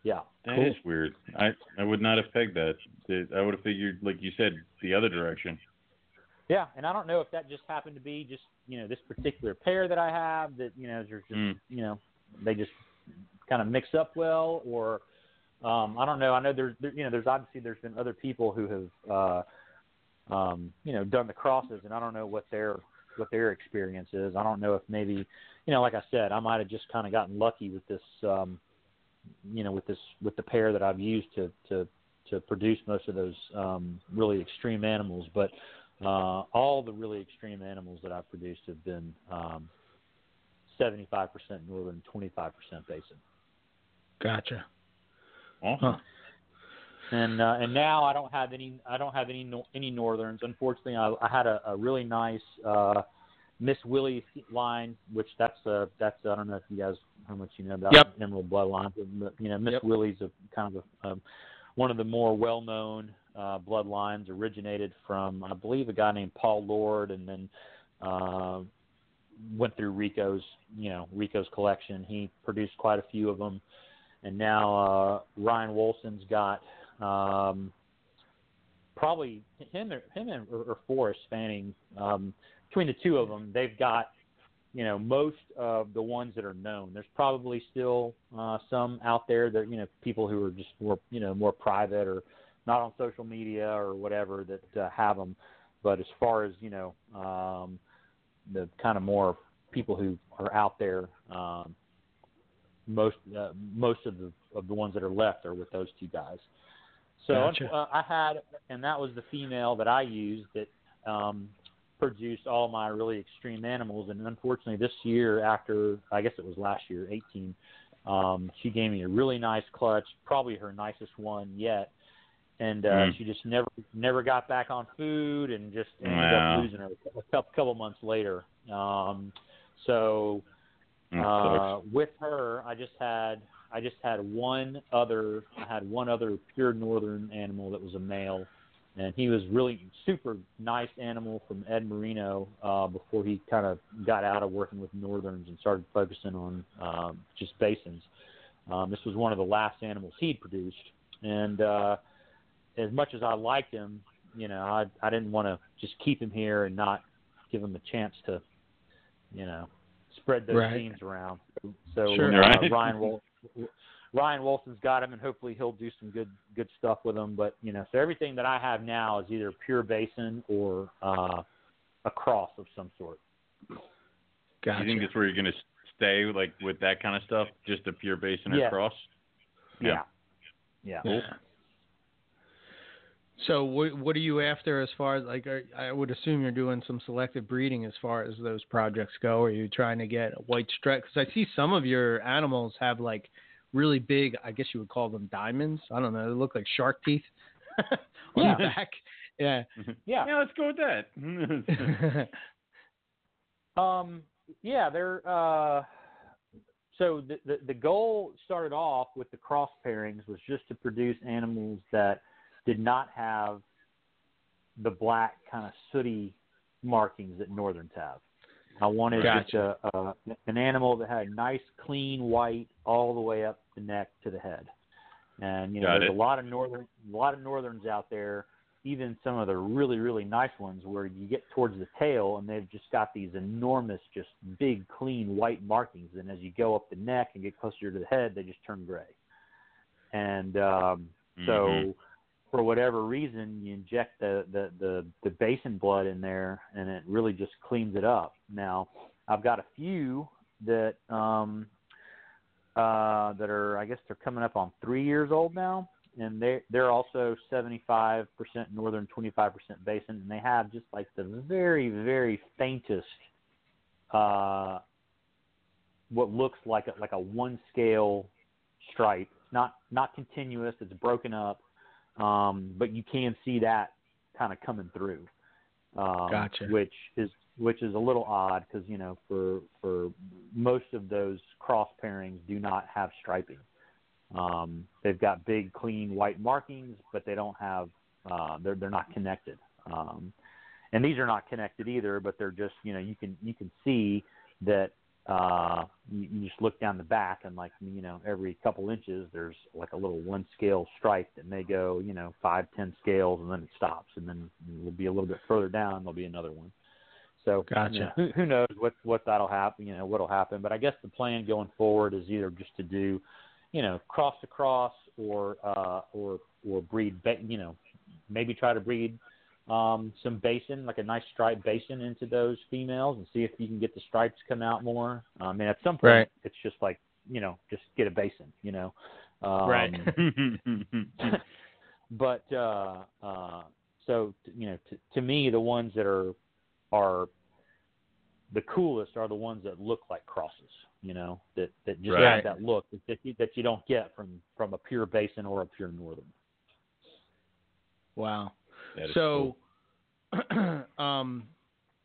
Yeah. That is weird. I I would not have pegged that. That- I would have figured, like you said, the other direction. Yeah, and I don't know if that just happened to be just you know this particular pair that I have that you know there's just Mm. you know they just kind of mix up well, or um, I don't know. I know there's there, you know there's obviously there's been other people who have uh, um, you know done the crosses, and I don't know what their what their experience is. I don't know if maybe you know like I said I might have just kind of gotten lucky with this um, you know with this with the pair that I've used to to to produce most of those um, really extreme animals, but uh, all the really extreme animals that I've produced have been um, 75% northern, 25% basin. Gotcha. Awesome. Huh. And uh, and now I don't have any I don't have any any northerns. Unfortunately, I, I had a, a really nice uh, Miss Willie line, which that's uh that's I don't know if you guys how much you know about Yep. Emerald Bloodlines, but you know Miss Yep. Willie's a kind of a, um, one of the more well known uh, bloodlines. Originated from I believe a guy named Paul Lord, and then uh, went through Rico's you know Rico's collection. He produced quite a few of them, and now uh, Ryan Wolson's got um, probably him him and or, or Forrest Fanning. Um, between the two of them, they've got you know most of the ones that are known. There's probably still uh, some out there that you know people who are just more you know more private or not on social media or whatever that uh, have them. But as far as you know, um, the kind of more people who are out there, um, most uh, most of the of the ones that are left are with those two guys. So Gotcha. uh, I had, and that was the female that I used that um, produced all my really extreme animals. And unfortunately, this year, after I guess it was last year, 18, um, she gave me a really nice clutch, probably her nicest one yet. And uh, Mm. she just never never got back on food, and just ended Wow. up losing her a couple, couple months later. Um, so uh, with her, I just had I just had one other I had one other pure northern animal that was a male, and he was really super nice animal from Ed Marino uh, before he kind of got out of working with northerns and started focusing on um, just basins. Um, this was one of the last animals he'd produced, and uh, as much as I liked him, you know, I I didn't want to just keep him here and not give him a chance to, you know, spread those Right. teams around. So Sure. uh, Right. Ryan Wol- Ryan Wilson's got him, and hopefully he'll do some good good stuff with them. But you know, so everything that I have now is either pure basin or uh, a cross of some sort. Gotcha. You think that's where you're going to stay like with that kind of stuff, just a pure basin or Yeah. cross. Yeah. Yeah. Yeah. So what what are you after as far as like are, I would assume you're doing some selective breeding as far as those projects go. Are you trying to get a white stripe? Because I see some of your animals have like really big. I guess you would call them diamonds. I don't know. They look like shark teeth on Yeah. the back. Yeah. Yeah. Yeah, let's go with that. Um, yeah, they're uh, so the, the the goal started off with the cross pairings was just to produce animals that did not have the black kind of sooty markings that northerns have. I wanted just a, a an animal that had a nice clean white all the way up the neck to the head. And you know, Got there's it. a lot of northern a lot of northerns out there, even some of the really really nice ones where you get towards the tail and they've just got these enormous just big clean white markings and as you go up the neck and get closer to the head they just turn gray. And um so Mhm. For whatever reason you inject the, the the the basin blood in there and it really just cleans it up. Now i've got a few that um uh that are i guess they're coming up on three years old now. And they they're also 75% northern 25% basin. And they have just like the very very faintest uh what looks like a like a one scale stripe. It's not not continuous. It's broken up um, but you can see that kind of coming through, um, Gotcha. which is which is a little odd because you know for for most of those cross pairings do not have striping. Um, they've got big clean white markings, but they don't have uh, they're they're not connected. Um, and these are not connected either, but they're just you know you can you can see that uh, you, you just look down the back and like you know every couple inches there's like a little one scale stripe that may go you know five ten scales and then it stops and then it'll be a little bit further down there'll be another one. So you Gotcha. know, who, who knows what what that'll happen? You know what'll happen. But I guess the plan going forward is either just to do, you know, cross to cross or uh, or or breed. You know, maybe try to breed um, some basin, like a nice striped basin, into those females and see if you can get the stripes come out more. I mean, at some point, Right. it's just like you know, just get a basin. You know, um, Right. but uh, uh, so you know, t- to me, the ones that are are the coolest are the ones that look like crosses. You know, that that just Right. have that look that that you, that you don't get from from a pure basin or a pure northern. wow. That is So, um,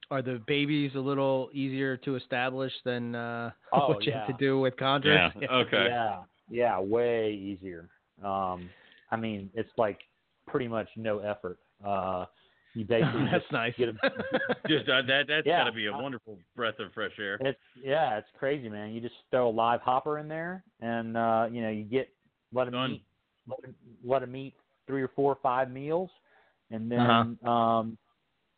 are the babies a little easier to establish than uh, Oh, what you have to do with chondros? Yeah. Okay. Yeah, yeah, way easier. Um, I mean, it's like pretty much no effort. Uh, you basically That's just nice. get a, Just uh, that that's Yeah. got to be a wonderful breath of fresh air. It's yeah, it's crazy, man. You just throw a live hopper in there, and uh, you know you get let them Done. eat, let 'em- let them eat three or four or five meals, and then Uh-huh. um,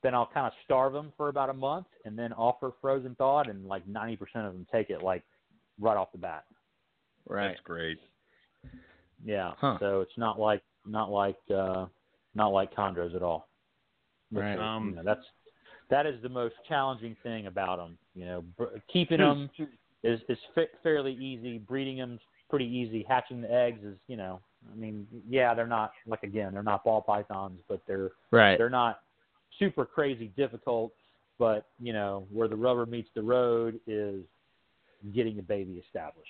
then I'll kind of starve them for about a month, and then offer frozen thawed, and like ninety percent of them take it like right off the bat. right. That's great. Yeah, Huh. so it's not like not like uh, not like chondros at all. Which Right. is, Um, you know, that's that is the most challenging thing about them. You know, br- keeping them is is fa- fairly easy. Breeding them pretty easy. Hatching the eggs is, you know, I mean, yeah, they're not like again, they're not ball pythons, but they're Right. they're not super crazy difficult. But you know, where the rubber meets the road is getting a baby established.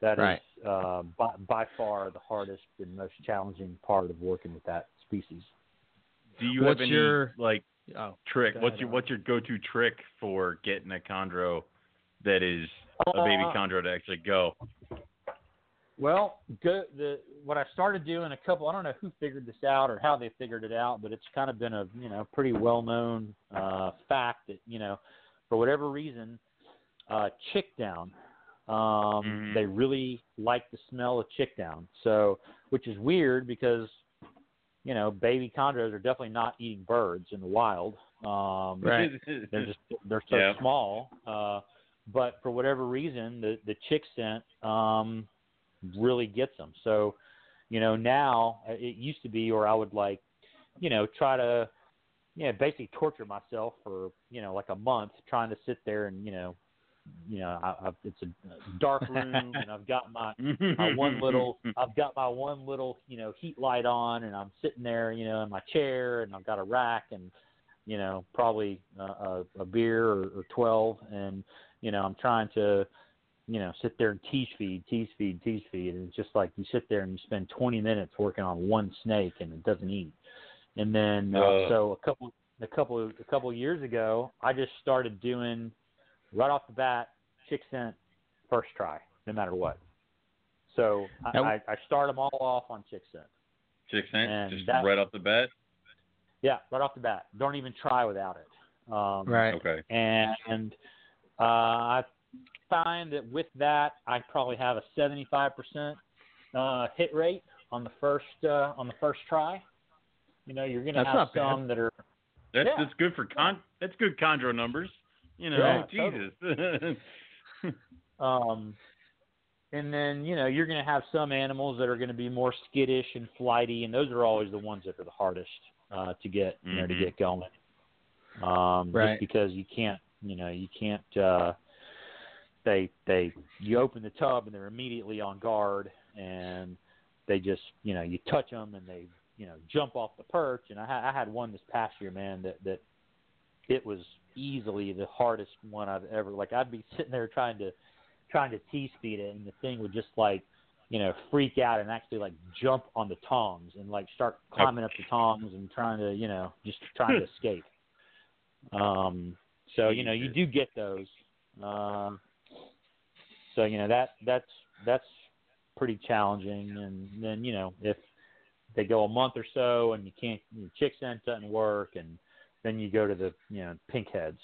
That is Right. uh, by, by far the hardest and most challenging part of working with that species. Do you What's have any your- like Oh, trick? What's your Art. what's your go-to trick for getting a chondro that is a baby Uh, chondro to actually go? Well, go, the what I started doing a couple. I don't know who figured this out or how they figured it out, but it's kind of been a you know pretty well known uh, fact that you know for whatever reason, uh, chick down. Um, Mhm. They really like the smell of chick down. So, which is weird because you know baby chondros are definitely not eating birds in the wild. Um, Right. they're just they're so Yeah. small. Uh, but for whatever reason, the the chick scent um, really gets them. So, you know, now uh, it used to be, or I would like, you know, try to, you know, basically torture myself for you know like a month trying to sit there and you know you know, I, I've, it's a dark room, and I've got my my one little I've got my one little you know heat light on, and I'm sitting there, you know, in my chair, and I've got a rack, and you know, probably uh, a, a beer or, or twelve, and you know, I'm trying to you know, sit there and tease feed, tease feed, tease feed, and it's just like you sit there and you spend 20 minutes working on one snake and it doesn't eat. And then uh, so a couple a couple a couple of years ago, I just started doing right off the bat chick scent first try, no matter what. So I, I, I start them all off on chick scent. Chick scent, just that, right off the bat. Yeah, right off the bat. Don't even try without it. Um, right. Okay. And, and uh, I find that with that, I probably have a 75% uh, hit rate on the first uh, on the first try. You know, you're going to have some bad. that are. That's yeah. that's good for con. That's good chondro numbers. You know, yeah, Jesus. Totally. um, and then you know you're going to have some animals that are going to be more skittish and flighty, and those are always the ones that are the hardest uh, to get you know mm-hmm. to get going. Um, right. Just because you can't, you know, you can't. Uh, they they you open the tub and they're immediately on guard, and they just you know you touch them and they you know jump off the perch. And I, I had one this past year, man, that that it was easily the hardest one I've ever like I'd be sitting there trying to trying to tease feed it and the thing would just like you know freak out and actually like jump on the tongs and like start climbing up the tongs and trying to you know just trying to escape. Um so you know you do get those. Um so you know that that's that's pretty challenging and then you know if they go a month or so and you can't your chick scent doesn't work and then you go to the you know pink heads,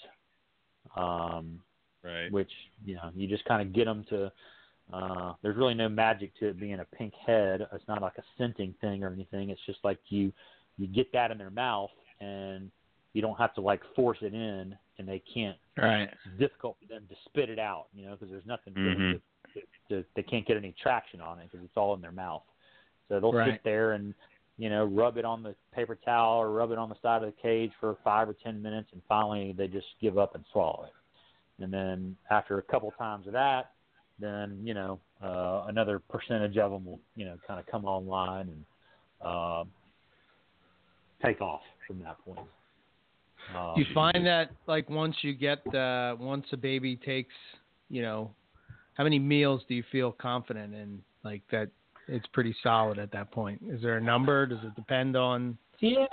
um, right? Which you know you just kind of get them to. Uh, there's really no magic to it being a pink head. It's not like a scenting thing or anything. It's just like you you get that in their mouth and you don't have to like force it in and they can't. Right. It's difficult for them to spit it out, you know, because there's nothing. Mm-hmm. To, to, to, they can't get any traction on it because it's all in their mouth. So they'll right. sit there and you know, rub it on the paper towel or rub it on the side of the cage for five or ten minutes, and finally they just give up and swallow it. And then after a couple times of that, then you know uh, another percentage of them will you know kind of come online and uh, take off from that point. Do you find that like once you get uh, once a baby takes, you know, how many meals do you feel confident in? Like that it's pretty solid at that point. Is there a number? Does it depend on? Yeah,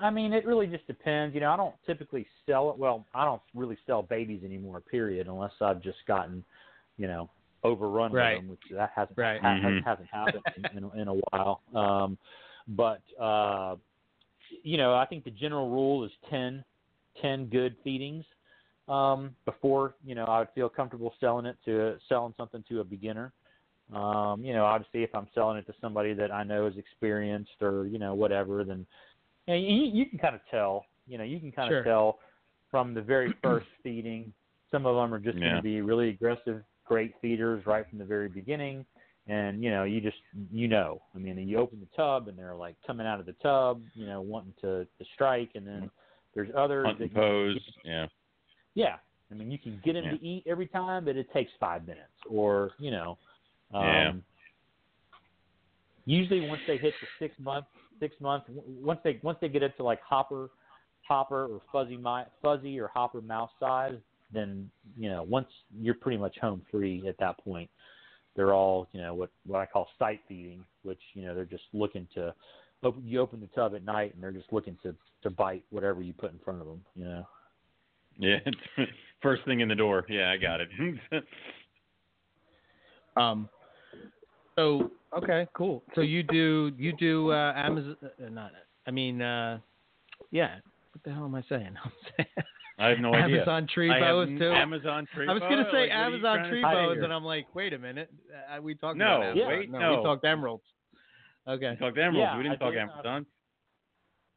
I mean, it really just depends. You know, I don't typically sell it. Well, I don't really sell babies anymore. Period, unless I've just gotten, you know, overrun right. with them, which that hasn't right. ha- mm-hmm. hasn't happened in, in, in a while. Um, but uh, you know, I think the general rule is 10, 10 good feedings um, before you know I would feel comfortable selling it to selling something to a beginner. Um, you know, obviously, if I'm selling it to somebody that I know is experienced or you know whatever, then you, know, you, you can kind of tell. You know, you can kind sure. of tell from the very first feeding. Some of them are just yeah. going to be really aggressive, great feeders right from the very beginning, and you know, you just you know. I mean, you open the tub and they're like coming out of the tub, you know, wanting to to strike, and then there's others Hunt that and pose, yeah, yeah. I mean, you can get them yeah. to eat every time, but it takes five minutes, or you know, um, yeah. Usually, once they hit the six month, six month, once they once they get up to like hopper, hopper or fuzzy mi- fuzzy or hopper mouse size, then you know once you're pretty much home free at that point. They're all you know what what I call sight feeding, which you know they're just looking to. Open, you open the tub at night and they're just looking to to bite whatever you put in front of them. You know. Yeah, first thing in the door. Yeah, I got it. um, so okay, cool. So you do you do uh, Amazon? Uh, not I mean, uh, yeah. What the hell am I saying? I'm saying I have no idea. Amazon tree I boas too. Amazon tree I was gonna say like, Amazon tree boas, and I'm like, wait a minute. Uh, we talked No, about Amazon. wait, no, no. we talked emeralds. Okay. We talked emeralds. Yeah, we didn't I talk did, Amazon.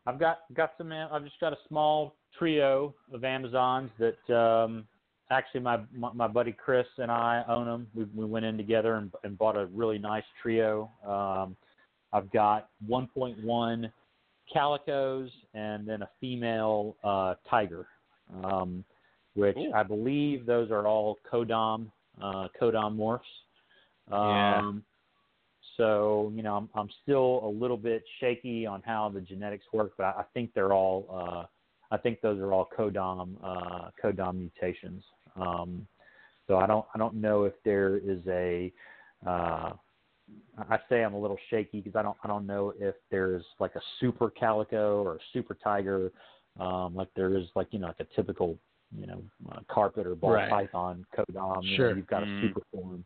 I've got got some. I've just got a small trio of Amazons that um, actually my, my my buddy Chris and I own them. We we went in together and, and bought a really nice trio. Um, I've got 1.1 calicos and then a female uh, tiger. Um, which Cool. I believe those are all codom uh, codom morphs. Yeah. So you know, I'm I'm still a little bit shaky on how the genetics work, but I, I think they're all uh, I think those are all codom uh, codom mutations. Um, so I don't I don't know if there is a uh, I say I'm a little shaky because I don't I don't know if there's like a super calico or a super tiger, um, like there is like you know like a typical you know uh, carpet or ball Right. python codom. You know, you've got a super form,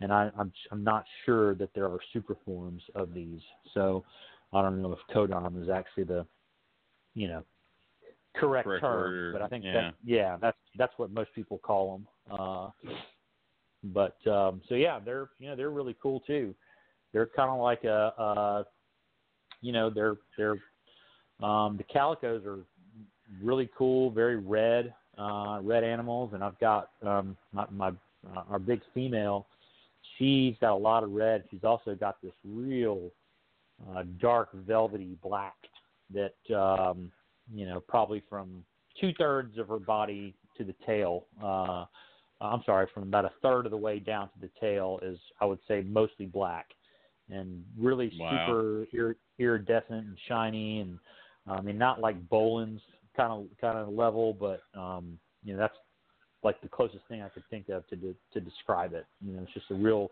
and I, I'm I'm not sure that there are super forms of these. So I don't know if codom is actually the you know correct, Correct term, word, but I think yeah. that yeah that's that's what most people call them. Uh, but um, so yeah, they're you know they're really cool too. They're kind of like a, uh, you know they're they're um, the calicos are really cool, very red, uh, red animals, and I've got um, my, my uh, our big female. She's got a lot of red. She's also got this real uh, dark velvety black that um, you know probably from two thirds of her body to the tail. Uh, I'm sorry, from about a third of the way down to the tail is I would say mostly black and really Wow. super ir- iridescent and shiny and I mean not like Boelen's kind of kind of level, but um, you know that's like the closest thing I could think of to de- to describe it. You know, it's just a real,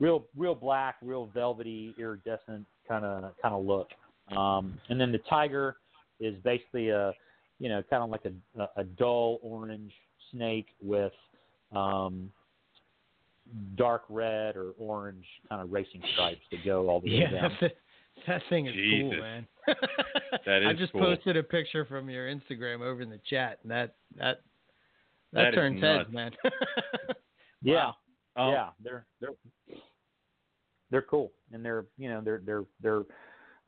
real, real black, real velvety, iridescent kind of kind of look. Um, and then the tiger is basically a, you know, kind of like a, a, a dull orange snake with um, dark red or orange kind of racing stripes that go all the way Yeah, down. that, that thing is cool, man. That I just cool. posted a picture from your Instagram over in the chat, and that that that, That is turns heads, man. Yeah, Um, yeah, they're they're they're cool, and they're you know they're they're they're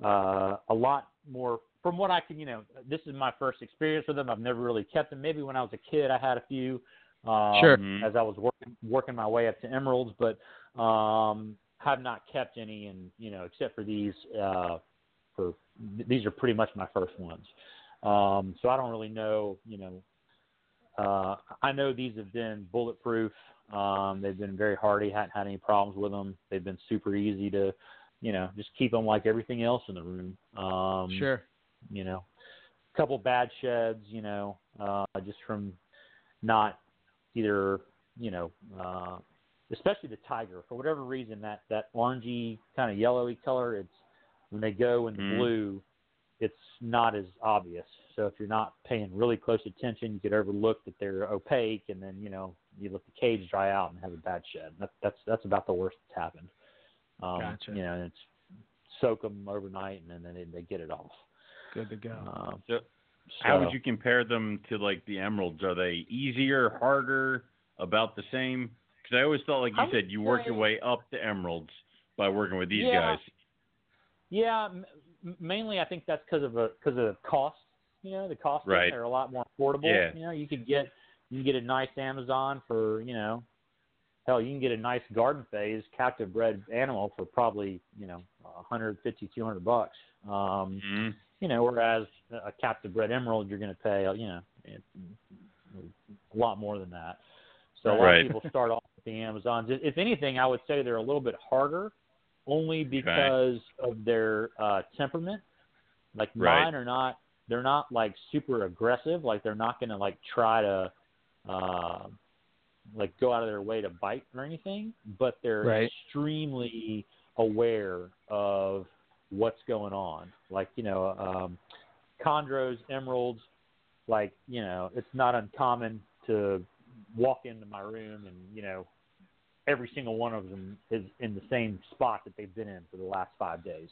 uh, a lot more from what I can you know. This is my first experience with them. I've never really kept them. Maybe when I was a kid, I had a few. Um, Sure. Mhm. As I was working working my way up to emeralds, but um, have not kept any, and you know, except for these. Uh, for these are pretty much my first ones. Um, so I don't really know, you know, uh, I know these have been bulletproof. Um, they've been very hardy. Hadn't had any problems with them. They've been super easy to, you know, just keep them like everything else in the room. Um, sure. You know, a couple bad sheds. You know, uh, just from not either, you know, uh, especially the tiger for whatever reason that that orangey kind of yellowy color. It's when they go in Mm. blue, it's not as obvious. So if you're not paying really close attention, you could overlook that they're opaque, and then you know you let the cage dry out and have a bad shed. That, that's that's about the worst that's happened. Um, Gotcha. You know, and it's soak them overnight, and then they, they get it off. Good to go. Um, So, How would you compare them to like the emeralds? Are they easier, harder, about the same? Because I always thought, like you I would said, you work your way up to emeralds by working with these Yeah. guys. Yeah, m- m- mainly I think that's because of a because of the cost. You know, the cost Right. are a lot more affordable. Yeah. You know, you could get you can get a nice Amazon for you know, hell, you can get a nice garden phase captive bred animal for probably you know, a hundred fifty, two hundred bucks. Um, Mhm. you know, whereas a captive bred emerald, you're going to pay, you know, a lot more than that. So a lot Right. of people start off with the Amazons. If anything, I would say they're a little bit harder, only because of their uh, temperament. Like Right. mine are not, they're not like super aggressive. Like they're not going to like try to, uh, like go out of their way to bite or anything. But they're Right. extremely aware of what's going on. Like you know, um, chondros, emeralds, like you know, it's not uncommon to walk into my room and you know, every single one of them is in the same spot that they've been in for the last five days.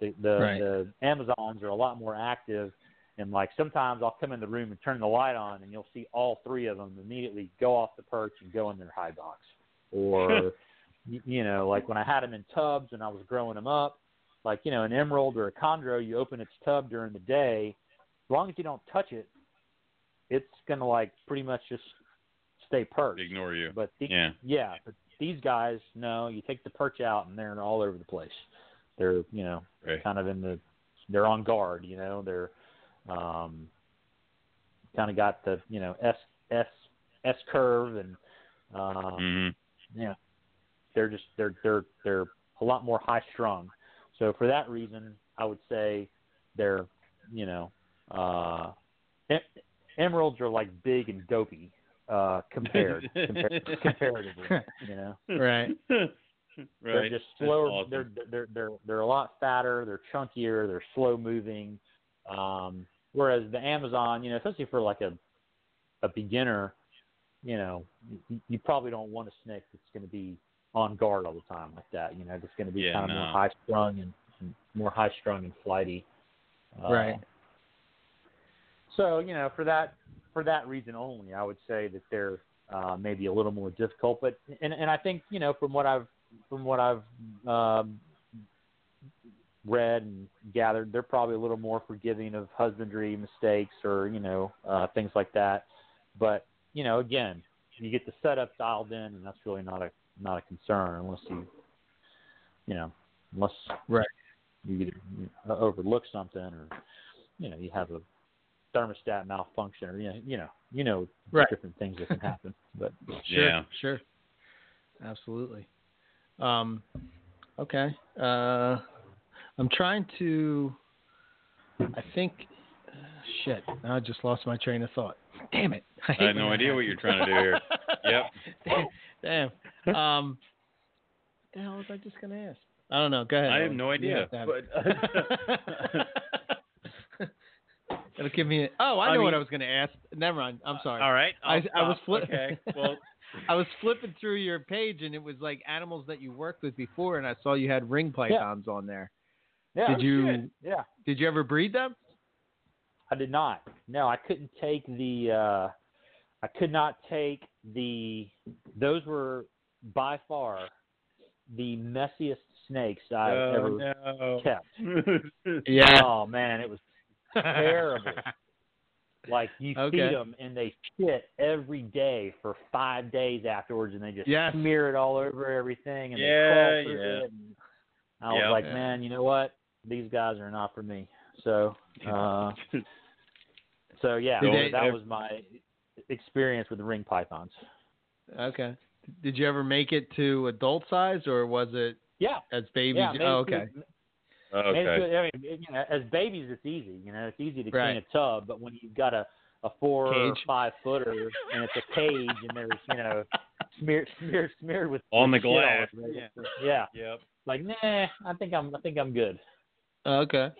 The the, Right. the Amazons are a lot more active. And like sometimes I'll come in the room and turn the light on, and you'll see all three of them immediately go off the perch and go in their high box. Or, you know, like when I had them in tubs and I was growing them up, like you know, an emerald or a chondro, you open its tub during the day. As long as you don't touch it, it's gonna like pretty much just stay perched. Ignore you. But the, Yeah. yeah, but these guys, no, you take the perch out and they're all over the place. They're, you know, Right. kind of in the, they're on guard. You know, they're, um, kind of got the, you know, S S S curve and uh, Mm-hmm. yeah, they're just they're they're they're a lot more high strung. So for that reason, I would say they're you know uh, em- emeralds are like big and dopey uh, compared, compared comparatively. You know, Right. right. they're just That's slower. awesome. They're they're they're they're a lot fatter. They're chunkier. They're slow moving. Um, whereas the Amazon, you know, especially for like a a beginner, you know, you, you probably don't want a snake that's going to be on guard all the time like that. You know, that's going to be Yeah, kind of no. more high strung and, and more high strung and flighty. Uh, Right. So you know, for that for that reason only, I would say that they're uh, maybe a little more difficult. But and and I think you know from what I've from what I've um, read and gathered, they're probably a little more forgiving of husbandry mistakes or you know uh, things like that. But you know, again, you get the setup dialed in, and that's really not a not a concern unless you you know unless Right. you, either, you overlook something or you know you have a thermostat malfunction or you know you know you know Right. different things that can happen. But Sure, Yeah. sure. Absolutely. Um, okay. Uh, I'm trying to. I think. Uh, shit. Now I just lost my train of thought. Damn it. I, I hate had no when that idea what you're trying to do here. happens. Damn. Damn. Um, what the hell was I just going to ask? I don't know. Go ahead. I have Owen. no idea. have to have But it. It'll give me. A, oh, I I know what I was going to ask. Never mind. I'm sorry. all right. I- I'll was stop. flip- Okay. Well, I was flipping through your page and it was like animals that you worked with before, and I saw you had ring pythons on there. Yeah, Did you yeah. did you ever breed them? I did not. No, I couldn't take the. uh I could not take the. Those were by far the messiest snakes I've oh, ever no. kept. Yeah. Oh man, it was terrible. like you Okay. feed them and they shit every day for five days afterwards, and they just Yes. smear it all over everything, and Yeah, they crawl through yeah. it. And I was Yep. like, Yeah. man, you know what? These guys are not for me. So, uh, so yeah, they- that was my experience with the ring pythons. Okay. Did you ever make it to adult size, or was it Yeah, as babies? yeah. oh, okay. it okay. to- I mean, it- you know, as babies, it's easy. You know, it's easy to Right. clean a tub, but when you've got a a four or Cage. five footer and it's a cage and there's you know smeared smeared smeared with On the shit glass. over Yeah. yeah. Yep. Like nah, I think I'm I think I'm good. Okay.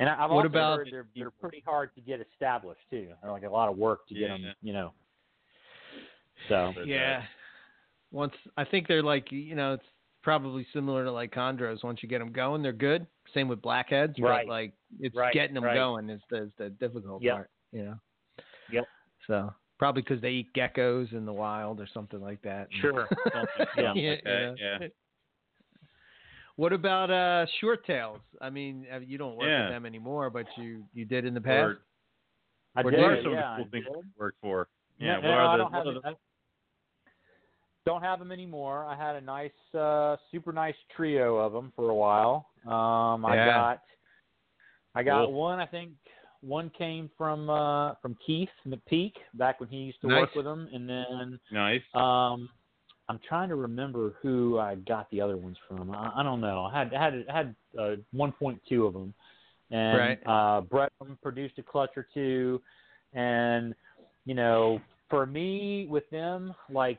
And I, I've What also about- heard they're they're pretty hard to get established too. They're like a lot of work to get Yeah. them, you know. So But, uh, Yeah. Once I think they're like you know it's probably similar to like chondros. Once you get them going, they're good. Same with blackheads, Right. but like it's Right, getting them right. going is the is the difficult Yep. part. You know. Yep. So probably because they eat geckos in the wild or something like that. Sure. Something Yeah. like Yeah, that, yeah. Yeah. What about uh short tails? I mean, uh, you don't work Yeah. with them anymore, but you you did in the past. Or, I Or did, what are some yeah, of the cool I things did. you work for? No, Yeah. no, what are I don't what have are the- I don't have them anymore. I had a nice, uh, super nice trio of them for a while. Um, I Yeah. got, I got Cool. one. I think one came from uh, from Keith McPeak back when he used to Nice. work with them, and then nice. um, I'm trying to remember who I got the other ones from. I, I don't know. I had had I had uh, 1.2 of them, and Right. uh, Brett produced a clutch or two, and you know, for me with them, like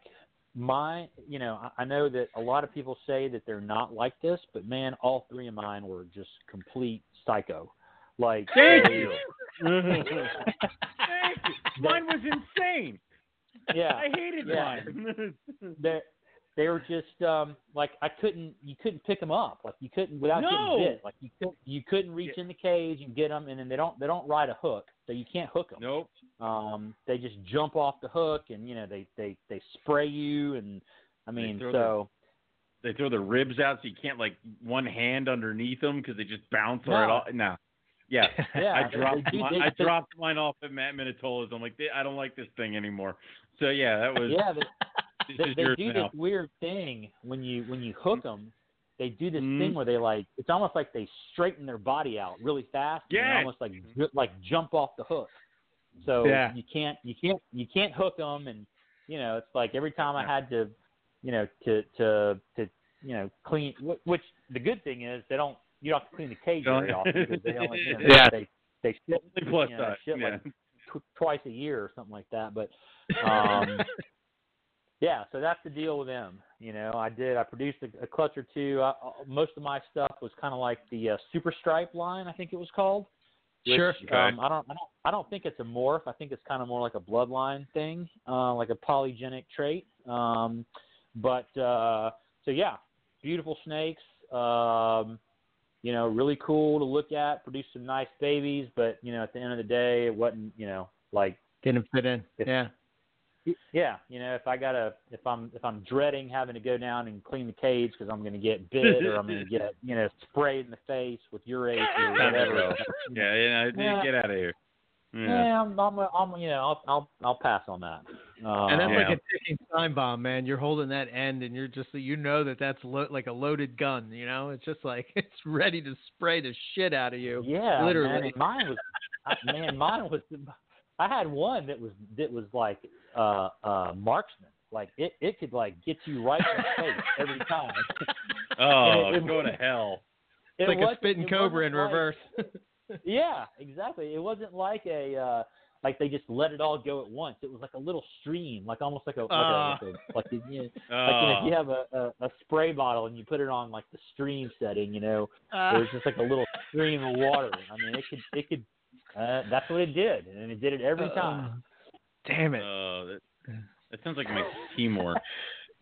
my, you know, I, I know that a lot of people say that they're not like this, but man, all three of mine were just complete psycho. Like, Thank you. Thank you. Mine was insane. Yeah, I hated Yeah. mine. they they were just um like I couldn't you couldn't pick them up like you couldn't without No. getting bit like you couldn't you couldn't reach in the cage and get them and then they don't they don't ride a hook so you can't hook them nope. um they just jump off the hook and you know they they they spray you and I mean so They throw the ribs out so you can't like one hand underneath them because they just bounce No. right off. No. Yeah. yeah I dropped they do- mine, they- I dropped mine off at Matt Minatola's. I'm like, I don't like this thing anymore. So yeah, that was yeah they, they, they do now. this weird thing when you when you hook them they do this Mhm. thing where they like it's almost like they straighten their body out really fast and Yeah. almost like like jump off the hook So Yeah. you can't you can't you can't hook them, and you know it's like every time I had to, you know, to to to you know clean. Which the good thing is they don't you don't have to clean the cage very often because they only you know, Yeah. they they shit, you know, side, shit yeah. like tw- twice a year or something like that. But um, yeah, so that's the deal with them. You know, I did. I produced a, a clutch or two. I, uh, most of my stuff was kind of like the uh, Super Stripe line, I think it was called. Which, Sure. Um, I don't. I don't. I don't think it's a morph. I think it's kind of more like a bloodline thing, uh, like a polygenic trait. Um, but uh, so yeah, beautiful snakes. Um, you know, really cool to look at. Produced some nice babies, but you know, at the end of the day, it wasn't. You know, like Didn't fit in. If- Yeah. yeah, you know, if I gotta, if I'm, if I'm dreading having to go down and clean the cage because I'm gonna get bit or I'm gonna get, you know, sprayed in the face with urate or whatever. Yeah, you know, Yeah. get out of here. Yeah. Yeah, I'm, I'm, I'm, you know, I'll, I'll, I'll pass on that. Um, And that's Yeah. like a ticking time bomb, man. You're holding that end, and you're just you know that that's lo- like a loaded gun. You know, it's just like it's ready to spray the shit out of you. Yeah, literally. and mine was, I- man, mine was. I had one that was that was like uh uh marksman. Like it, it could like get you right in the face every time. Oh, it- it- go to hell. It It's like a wasn't- spitting cobra in like- reverse. Yeah, exactly. It wasn't like a uh like they just let it all go at once. It was like a little stream, like almost like a like Ah. a, like, a, like a, you know, like you, know, Oh, if you have a, a a spray bottle and you put it on like the stream setting, you know, Ah. it was just like a little stream of water. I mean, it could it could uh, that's what it did, and it did it every time. Uh, damn it. Oh, that, that sounds like my Timor.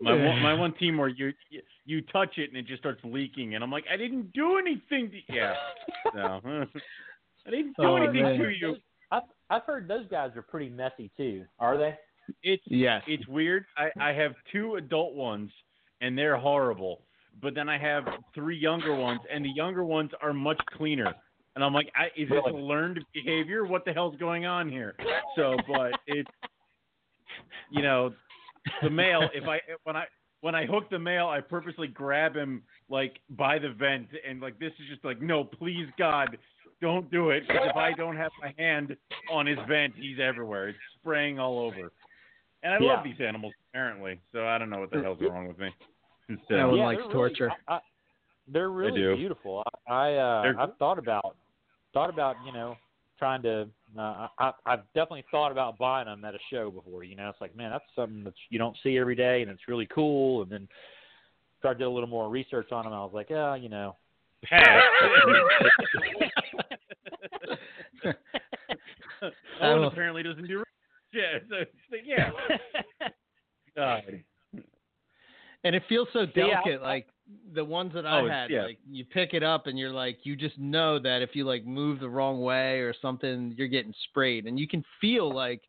My one, my one Timor, you you touch it and it just starts leaking, and I'm like, I didn't do anything. To, yeah, no, I didn't do Oh, anything man. to you. I've I've heard those guys are pretty messy too. Are they? It's yes. it's weird. I I have two adult ones, and they're horrible. But then I have three younger ones, and the younger ones are much cleaner. And I'm like, I, is this learned behavior? What the hell's going on here? So, but it's, you know, the male. If I when I when I hook the male, I purposely grab him like by the vent, and like this is just like, no, please God, don't do it. Because if I don't have my hand on his vent, he's everywhere. It's spraying all over. And I Yeah. love these animals apparently, so I don't know what the hell's wrong with me. So, That one yeah, likes they're really- torture. I, I, they're really do. beautiful. I, I uh, I've thought about thought about you know trying to. Uh, I, I've definitely thought about buying them at a show before. You know, it's like man, that's something that you don't see every day, and it's really cool. And then started to do a little more research on them. I was like, yeah, you know, pass. I Owen will- apparently doesn't do. Yeah, so it's like, yeah. God. And it feels so See, I- delicate, like the ones that I Oh, had. yeah. Like you pick it up and you're like, you just know that if you like move the wrong way or something, you're getting sprayed, and you can feel like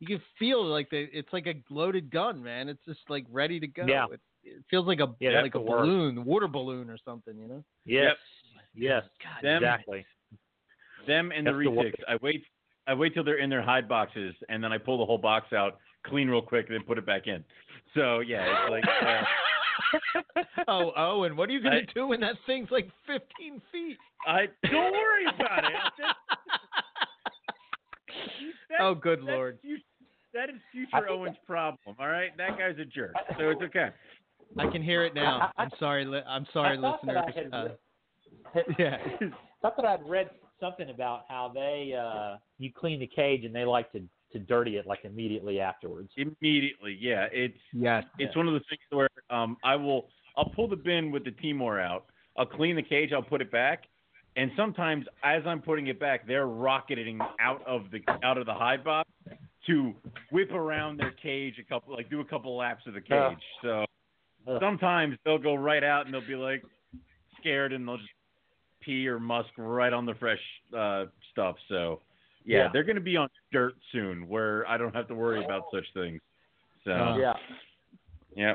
you can feel like the it's like a loaded gun, man. It's just like ready to go. Yeah. It, it feels like a Yeah, like a the worst. balloon, water balloon or something, you know. yes, yes, God, Them- exactly. Them and the That's the worst. retics. I wait. I wait till they're in their hide boxes, and then I pull the whole box out, clean real quick, and then put it back in. So yeah, it's like. Uh, oh, oh, and what are you gonna do when that thing's like 15 feet? I don't worry about it. That- oh, good that's lord! fut- that is future think Owen's problem. All right, that guy's a jerk, so it's okay. I can hear it now. I- I- I'm sorry. Li- I'm sorry, I thought that I listeners. had Uh, read- yeah. thought that I'd read something about how they uh you clean the cage and they like to to dirty it like immediately afterwards. Immediately, yeah. It's Yes. it's one of the things where um I will I'll pull the bin with the Timor out. I'll clean the cage. I'll put it back. And sometimes, as I'm putting it back, they're rocketing out of the out of the hide box to whip around their cage a couple, like do a couple laps of the cage. So sometimes they'll go right out and they'll be like scared and they'll just pee or musk right on the fresh uh, stuff. So yeah, Yeah. they're going to be on dirt soon, where I don't have to worry about such things. So yeah. yeah.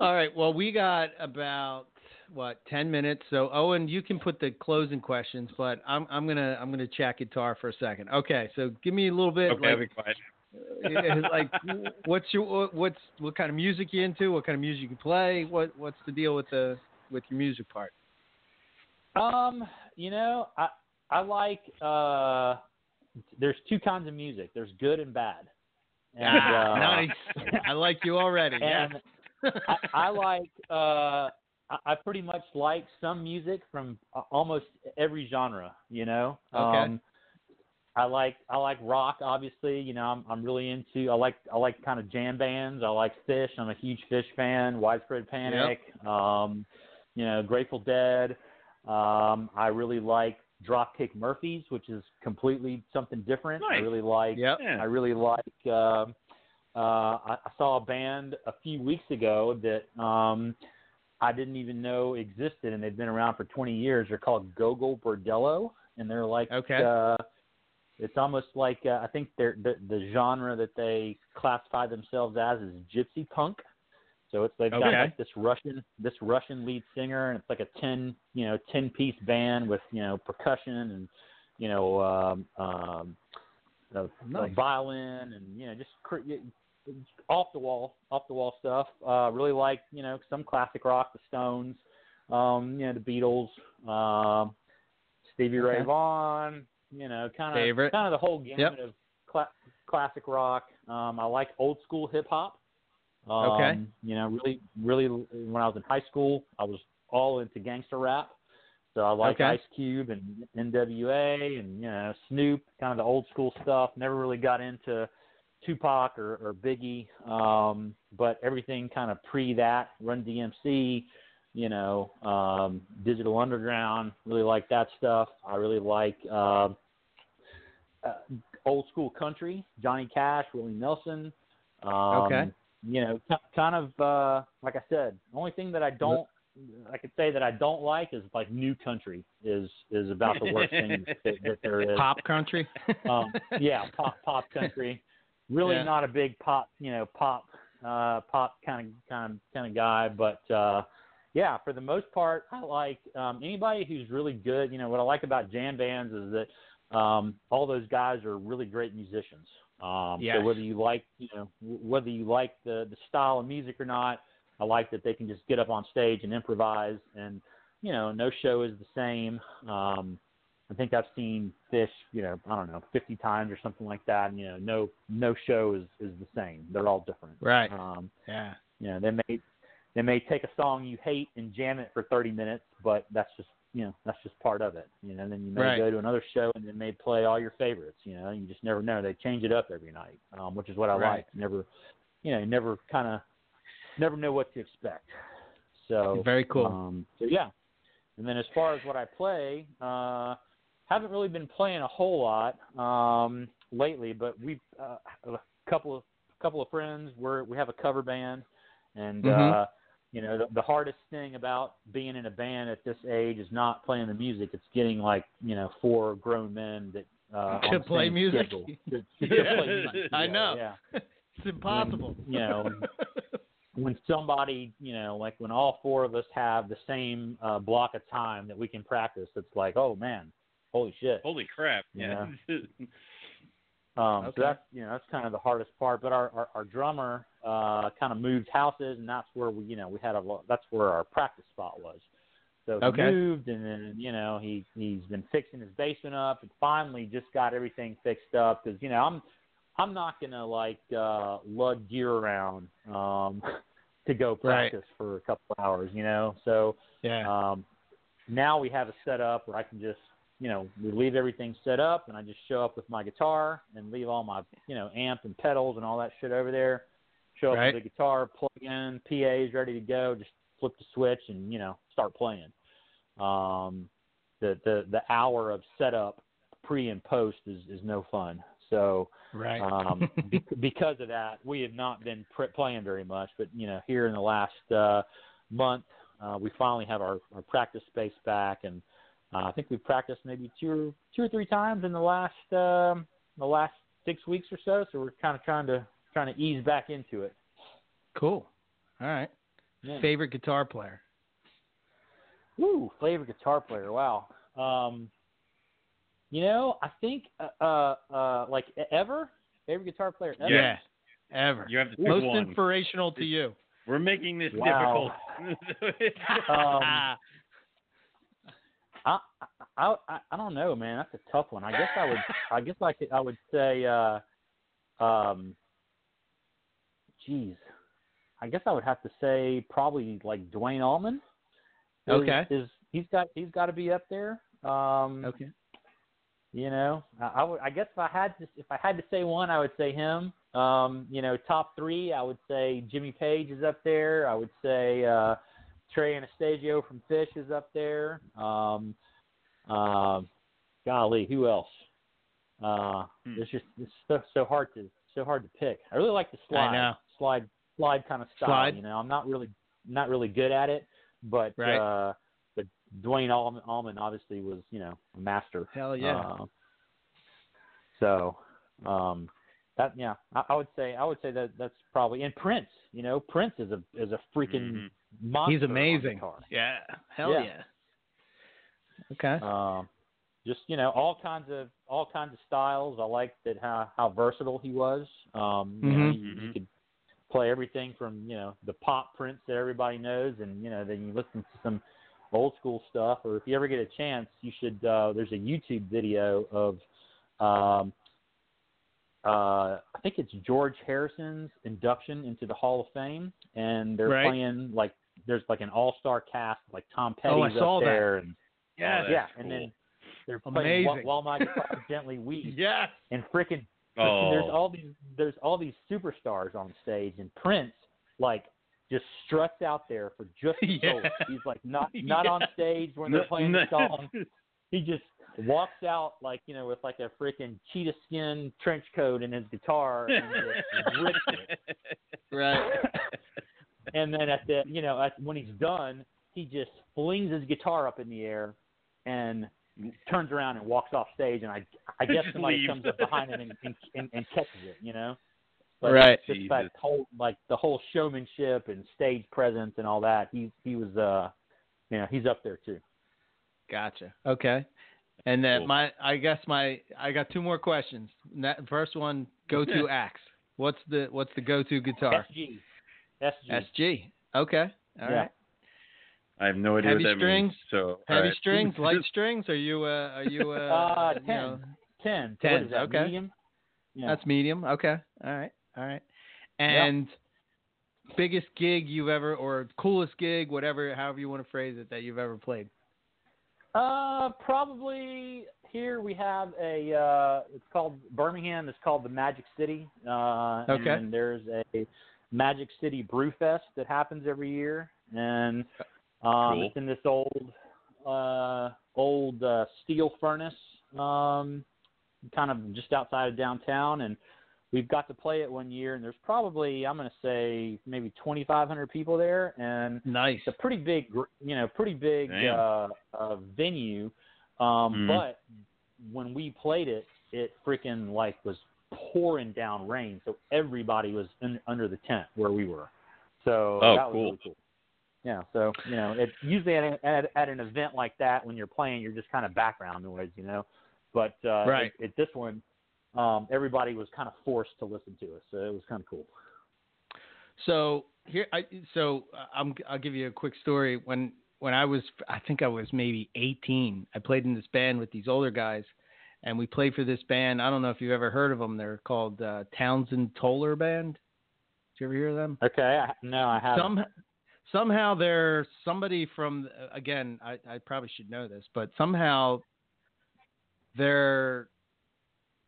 All right. Well, we got about what ten minutes. So Owen, you can put the closing questions, but I'm I'm gonna I'm gonna chat guitar for a second. Okay. So give me a little bit Okay, like be quiet. uh, like what's your what's what kind of music you into? What kind of music you play? What what's the deal with the with your music part? Um, you know, I I like uh there's two kinds of music. There's good and bad. And, ah, uh, nice. I like you already. and yes. I, I like uh I, pretty much like some music from uh, almost every genre, you know. Okay. Um I like I like rock obviously, you know, I'm I'm really into I like I like kind of jam bands. I like Phish. I'm a huge Phish fan, Widespread Panic, um you know, Grateful Dead. Um I really like Dropkick Murphys, which is completely something different. I really like Yep. Yeah. I really like. Um, uh, I, I saw a band a few weeks ago that um, I didn't even know existed, and they've been around for 20 years. They're called Gogol Bordello, and they're like, Okay. uh, it's almost like uh, I think they're the, the genre that they classify themselves as is gypsy punk. So it's they've got like this Russian this Russian lead singer, and it's like a ten you know ten piece band with you know percussion and you know um, um, a, a Nice. violin and you know just cr- off the wall off the wall stuff. Uh, really like you know some classic rock, the Stones, um, you know the Beatles, um, Stevie Ray Vaughan. You know kind of kind of the whole gamut Yep. of cla- classic rock. Um, I like old school hip hop. Um, Okay. You know, really, really, when I was in high school, I was all into gangster rap. So I like Okay. Ice Cube and NWA and you know Snoop, kind of the old school stuff. Never really got into Tupac or, or Biggie, um, but everything kind of pre that, Run DMC, you know, um, Digital Underground. Really like that stuff. I really like uh, uh, old school country, Johnny Cash, Willie Nelson. Um, Okay. You know, ki- kind of uh, like I said. The only thing that I don't, I could say that I don't like is like new country is is about the worst thing that, that there is. Pop country. Um, yeah, pop pop country. Really Yeah. not a big pop, you know, pop uh pop kind of kind of kind of guy, but uh yeah, for the most part I like um anybody who's really good, you know, what I like about jam bands is that um all those guys are really great musicians. Um Yes. so whether you like, you know, whether you like the the style of music or not, I like that they can just get up on stage and improvise and you know, no show is the same. Um I think I've seen Phish, you know, I don't know, 50 times or something like that. And, you know, no no show is is the same. They're all different. Right. Um, yeah. you know, they may they may take a song you hate and jam it for 30 minutes, but that's just you know that's just part of it. You know, and then you may Right. go to another show and they may play all your favorites. You know, you just never know. They change it up every night, um, which is what I Right. like. Never, you know, never kind of never know what to expect. So Very cool. um, so yeah, and then as far as what I play, uh, haven't really been playing a whole lot um, lately, but we've uh, a couple of couple of friends. We're we have a cover band, and Mhm. uh, you know the, the hardest thing about being in a band at this age is not playing the music. It's getting like you know four grown men that uh, on To play music. schedule to, to Yeah. play music. I Yeah, know. Yeah it's impossible. you know, when somebody, you know, like when all four of us have the same uh, block of time that we can practice, it's like, oh man, holy shit. Holy crap! Yeah. Um, Okay. So that's you know that's kind of the hardest part. But our our, our drummer uh, kind of moved houses, and that's where we you know we had a lot. That's where our practice spot was. So he Okay. moved, and then you know he he's been fixing his basement up, and finally just got everything fixed up because you know I'm I'm not gonna like uh, lug gear around um, to go Right. practice for a couple hours, you know. So yeah. um, now we have a setup where I can just, you know, we leave everything set up, and I just show up with my guitar and leave all my, you know, amp and pedals and all that shit over there. Show up Right. with the guitar, plug in, PA's ready to go. Just flip the switch and you know start playing. Um, the the the hour of setup, pre and post is is no fun. So right. um, be- because of that, we have not been pr- playing very much. But you know, here in the last uh, month, uh, we finally have our, our practice space back, and uh, I think we've practiced maybe two or two or three times in the last um, the last six weeks or so. So we're kind of trying to trying to ease back into it. cool. All right. Yeah. Favorite guitar player? Ooh, favorite guitar player. Wow. Um, you know, I think uh, uh, uh, like ever favorite guitar player ever. Yeah. Ever. You have to pick Most one. inspirational to you. We're making this Wow. difficult. Um, I, I I I don't know, man. That's a tough one. I guess I would I guess I could I would say uh um geez. I guess I would have to say probably like Duane Allman. Is, Okay. Is he's got he's got to be up there. Um Okay. you know, I, I would I guess if I had to if I had to say one, I would say him. Um, you know, top 3, I would say Jimmy Page is up there. I would say uh Trey Anastasio from Phish is up there. Um, uh, golly, who else? Uh, Hmm. It's just it's so, so hard to so hard to pick. I really like the slide, slide, slide kind of style. Slide. You know, I'm not really not really good at it, but Right. uh, but Duane Allman, Allman obviously was you know a master. Hell yeah. Uh, so, um, that yeah, I, I would say I would say that that's probably and Prince. You know, Prince is a is a freaking Mhm. Monster. He's on amazing. guitar. Yeah. Hell yeah. Yeah. Okay. Um, just you know, all kinds of all kinds of styles. I like that how how versatile he was. Um, you know, Mhm. he, he Mhm. could play everything from you know the pop Prince that everybody knows, and you know then you listen to some old school stuff. Or if you ever get a chance, you should. Uh, there's a YouTube video of. Um, uh, I think it's George Harrison's induction into the Hall of Fame, and they're Right. playing like there's like an all-star cast, like Tom Petty's Oh, I saw up that. there, and Yes. Oh, that's yeah, cool. and then they're playing Amazing. while, while my guitar gently weeps, Yes. and freaking Oh, there's all these there's all these superstars on stage, and Prince like just struts out there for just the Yeah. solo. He's like not not on stage when they're playing the song. He just walks out like you know with like a freaking cheetah skin trench coat and his guitar and just rips it. Right. And then at the you know at, when he's done, he just flings his guitar up in the air and turns around and walks off stage. And I I guess Just somebody leaves. comes up behind him and, and, and, and catches it. You know. But Right. Just Jesus. that whole like the whole showmanship and stage presence and all that. He he was uh you know he's up there too. Gotcha. Okay. And then Cool. my, I guess my, I got two more questions. That first one, go to axe. What's the, what's the go to guitar? SG. SG. SG. Okay. All right. Yeah. I have no idea Heavy what that strings? means. So Heavy all right. strings, light strings. Are you, uh, are you, uh, Uh, you 10. know, Ten. Ten, What is that? okay. Medium. Yeah. That's medium. Okay. All right. All right. And biggest gig you've ever, or coolest gig, whatever, however you want to phrase it, that you've ever played. Uh, probably here we have a. Uh, it's called Birmingham. It's called the Magic City. Uh, Okay. And there's a Magic City Brew Fest that happens every year, and um, Cool. it's in this old, uh, old uh, steel furnace, um, kind of just outside of downtown, and we've got to play it one year, and there's probably I'm going to say maybe 2,500 people there, and Nice. it's a pretty big, gr- you know, pretty big uh, uh, venue. Um, Mhm. But when we played it, it freaking like was pouring down rain, so everybody was in, under the tent where we were. So Oh, that was cool. really cool. Yeah, so you know, it usually at, a, at at an event like that, when you're playing, you're just kind of background noise, you know. But uh, Right. at, at this one, um, everybody was kind of forced to listen to us, so it was kind of cool. So here, I so uh, I'm I'll give you a quick story. When when I was, I think I was maybe 18. I played in this band with these older guys, and we played for this band. I don't know if you've ever heard of them. They're called uh, Townsend Toller Band. Did you ever hear of them? Okay, I, no, I haven't. Some somehow they're somebody from again. I, I probably should know this, but somehow they're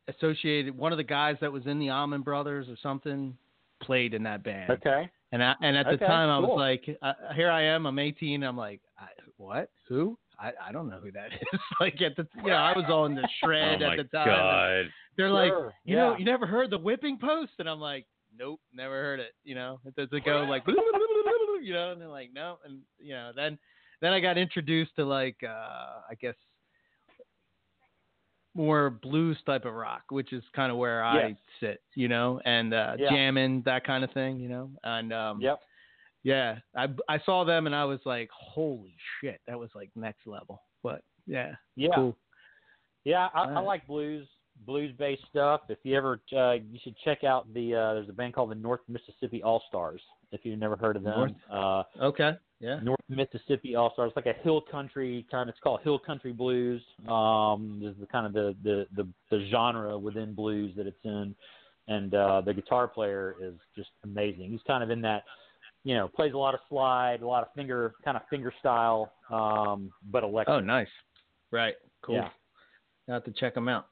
associated. One of the guys that was in the Allman Brothers or something played in that band. okay. And I, and at the Okay, time I cool. was like, uh, here I am, I'm 18. I'm like, I, what? Who? I, I don't know who that is. like at the, you know, I was on the Oh shred my at the time. and god. They're like, Sure, you know, you never heard the whipping post? And I'm like, nope, never heard it. You know, it does it go like, you know, and they're like, no, and you know, then then I got introduced to like, uh, I guess more blues type of rock, which is kind of where I sit, you know, and uh, Yeah. jamming that kind of thing, you know, and um, Yep. Yeah, I I saw them and I was like, holy shit, that was like next level. But yeah, Yeah. cool. Yeah, I, I like blues. blues based stuff. If you ever, uh, you should check out the. Uh, there's a band called the North Mississippi All Stars. If you've never heard of them, North, uh, okay, yeah, North Mississippi All Stars, like a hill country kind. Of, it's called hill country blues. Um, is the kind of the, the the the genre within blues that it's in, and uh, the guitar player is just amazing. He's kind of in that you know, plays a lot of slide, a lot of finger kind of finger style, um, but electric. Oh, nice. Right. Cool. Yeah. I have to check them out.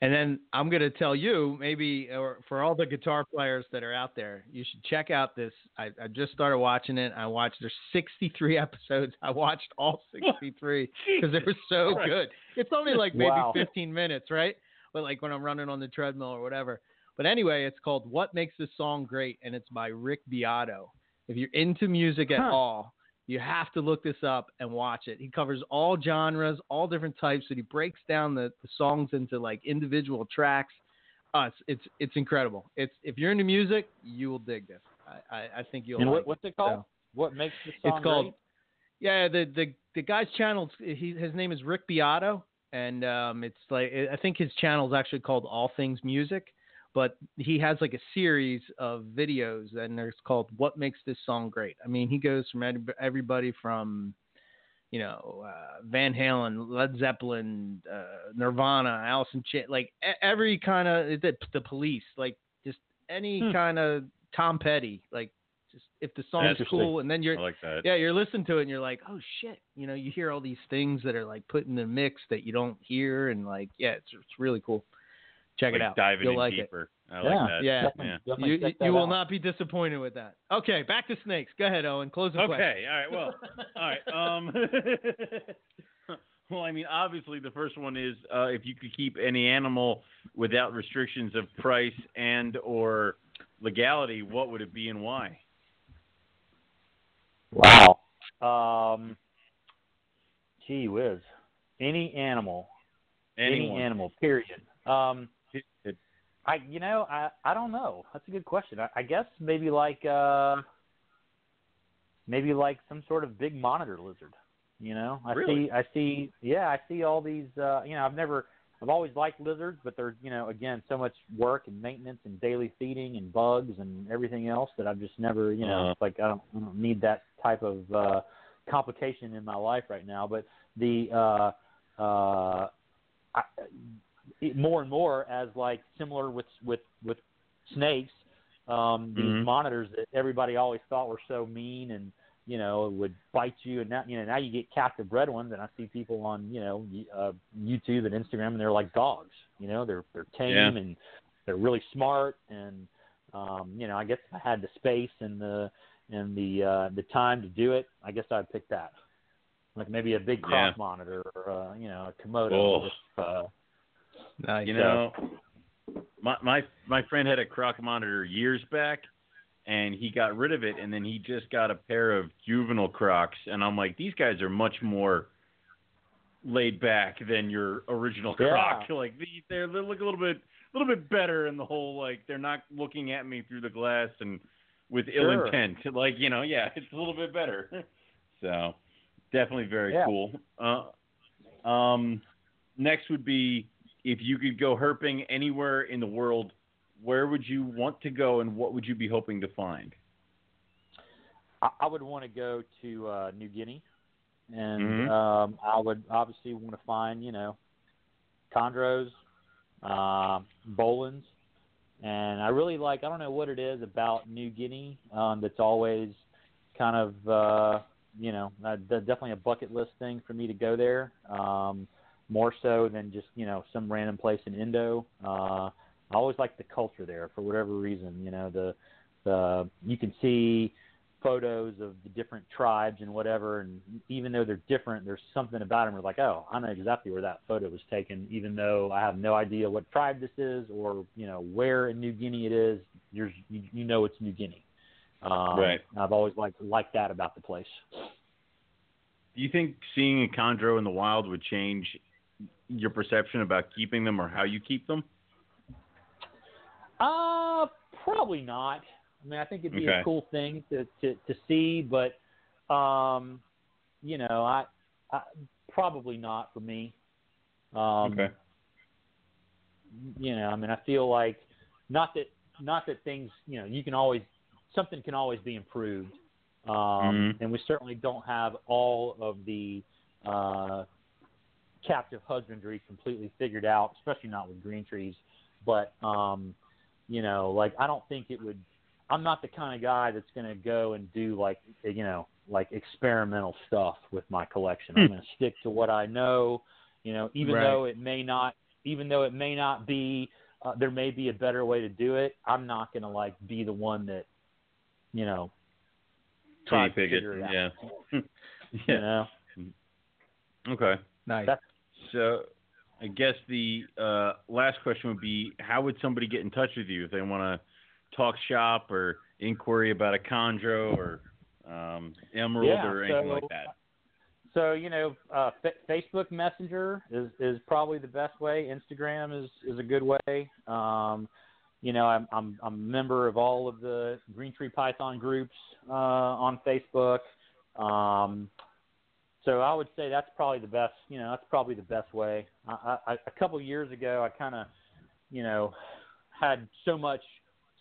And then I'm going to tell you, maybe, or for all the guitar players that are out there, you should check out this. I, I just started watching it. I watched there's 63 episodes. I watched all 63 because they were so good. It's only like maybe wow. 15 minutes, right? But like when I'm running on the treadmill or whatever. But anyway, it's called "What Makes This Song Great," and it's by Rick Beato. If you're into music at huh. all, you have to look this up and watch it. He covers all genres, all different types, and he breaks down the, the songs into like individual tracks. Uh, it's, it's it's incredible. It's if you're into music, you will dig this. I, I, I think you'll. And like what, what's it called? So, what makes the song It's called. Great? Yeah, the the the guy's channel. He his name is Rick Beato, and um, it's like I think his channel is actually called All Things Music but he has like a series of videos and it's called what makes this song great. I mean he goes from everybody from you know uh, van halen led zeppelin uh, nirvana alice in chains like every kind of the, the police like just any hmm. kind of tom petty like just if the song is cool and then you're like yeah you're listening to it and you're like oh shit you know you hear all these things that are like put in the mix that you don't hear and like yeah it's, it's really cool Check like it out. Diving You'll in like deeper. It. I yeah, like that. Yeah, yeah. Definitely you, that you will out. not be disappointed with that. Okay, back to snakes. Go ahead, Owen. Close the Okay, all right. Well, all right. Um, well, I mean, obviously, the first one is uh, if you could keep any animal without restrictions of price and or legality, what would it be and why? Wow. Um, gee whiz. Any animal. Anyone. Any animal. Period. Um, I you know I I don't know. That's a good question. I, I guess maybe like uh maybe like some sort of big monitor lizard. You know, I really? see I see yeah I see all these. uh You know, I've never I've always liked lizards, but they're you know again so much work and maintenance and daily feeding and bugs and everything else that I've just never you know uh, it's like I don't, I don't need that type of uh complication in my life right now. But the uh uh I, more and more as like similar with with with snakes um these Mhm. monitors that everybody always thought were so mean and you know would bite you and now you know now you get captive bred ones and I see people on you know uh YouTube and Instagram and they're like dogs you know they're they're tame Yeah. and they're really smart and um you know I guess if I had the space and the and the uh the time to do it I guess I'd pick that like maybe a big croc Yeah. monitor or uh, you know a Komodo Oh. with, uh nice. You know, my my my friend had a croc monitor years back, and he got rid of it, and then he just got a pair of juvenile crocs, and I'm like, these guys are much more laid back than your original Yeah. croc. Like they they're, look a little bit a little bit better in the whole like they're not looking at me through the glass and with ill intent. Like you know, yeah, it's a little bit better. so definitely very Yeah. cool. Uh, um, next would be if you could go herping anywhere in the world, where would you want to go and what would you be hoping to find? I, I would want to go to uh, New Guinea, and Mhm. um, I would obviously want to find you know chondros, uh, Boelens, and I really like I don't know what it is about New Guinea um, that's always kind of uh, you know uh, definitely a bucket list thing for me to go there. Um, more so than just you know some random place in Indo. Uh, I always like the culture there for whatever reason. You know the the you can see photos of the different tribes and whatever, and even though they're different, there's something about them. We're like, oh, I know exactly where that photo was taken, even though I have no idea what tribe this is or you know where in New Guinea it is. You're, you, you know it's New Guinea. Um, Right. I've always liked liked that about the place. Do you think seeing a chondro in the wild would change your perception about keeping them or how you keep them? Uh, probably not. I mean, I think it'd be Okay. a cool thing to, to to see, but um, you know, I, I probably not for me. Um, okay. you know, I mean, I feel like not that not that things, you know, you can always something can always be improved, um, Mhm. and we certainly don't have all of the uh, captive husbandry completely figured out, especially not with green trees. But um, you know, like I don't think it would. I'm not the kind of guy that's going to go and do like you know like experimental stuff with my collection. I'm going to stick to what I know. You know, even Right. though it may not, even though it may not be, uh, there may be a better way to do it. I'm not going to like be the one that, you know, tries to Guinea it, figure it out. yeah. You yeah. know, Mm-hmm. Okay. Nice. That's- So, I guess the uh, last question would be: How would somebody get in touch with you if they want to talk shop or inquiry about a chondro or um, emerald Yeah, or anything so- like that? So you know, uh, Fa- Facebook Messenger is is probably the best way. Instagram is is a good way. Um, you know, I'm I'm I'm a member of all of the Green Tree Python groups uh, on Facebook. Um, so I would say that's probably the best. You know, that's probably the best way. I, I, a couple years ago, I kind of, you know, had so much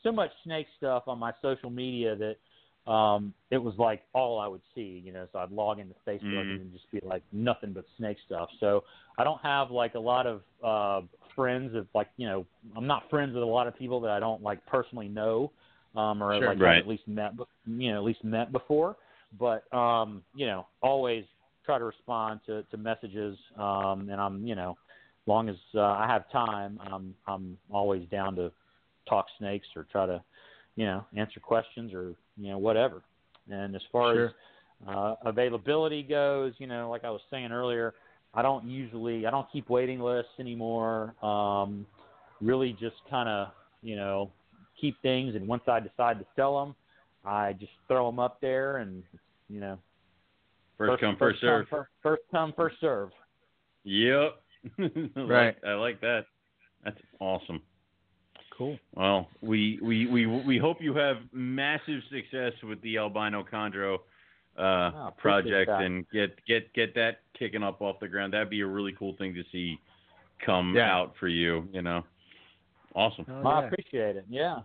so much snake stuff on my social media that um, it was like all I would see, you know. So I'd log into Facebook Mhm. and just be like nothing but snake stuff. So I don't have like a lot of uh, friends of like, you know, I'm not friends with a lot of people that I don't like personally know, um, or Sure. like Right. At least met, you know, at least met before. But um, you know, always try to respond to to messages, um, and I'm, you know, long as uh, I have time, I'm I'm always down to talk snakes or try to, you know, answer questions or you know whatever. And as far Sure. as uh, availability goes, you know, like I was saying earlier, I don't usually I don't keep waiting lists anymore. Um, really, just kind of you know keep things, and once I decide to sell them, I just throw them up there, and you know, First, come, first, serve. Come, first, first come, first serve. Yep. I Right. Like, I like that. That's awesome. Cool. Well, we we we we hope you have massive success with the albino chondro uh, Oh, project that. and get get get that kicking up off the ground. That'd be a really cool thing to see come Yeah. out for you. You know, awesome. Oh, Well, I appreciate it. Yeah.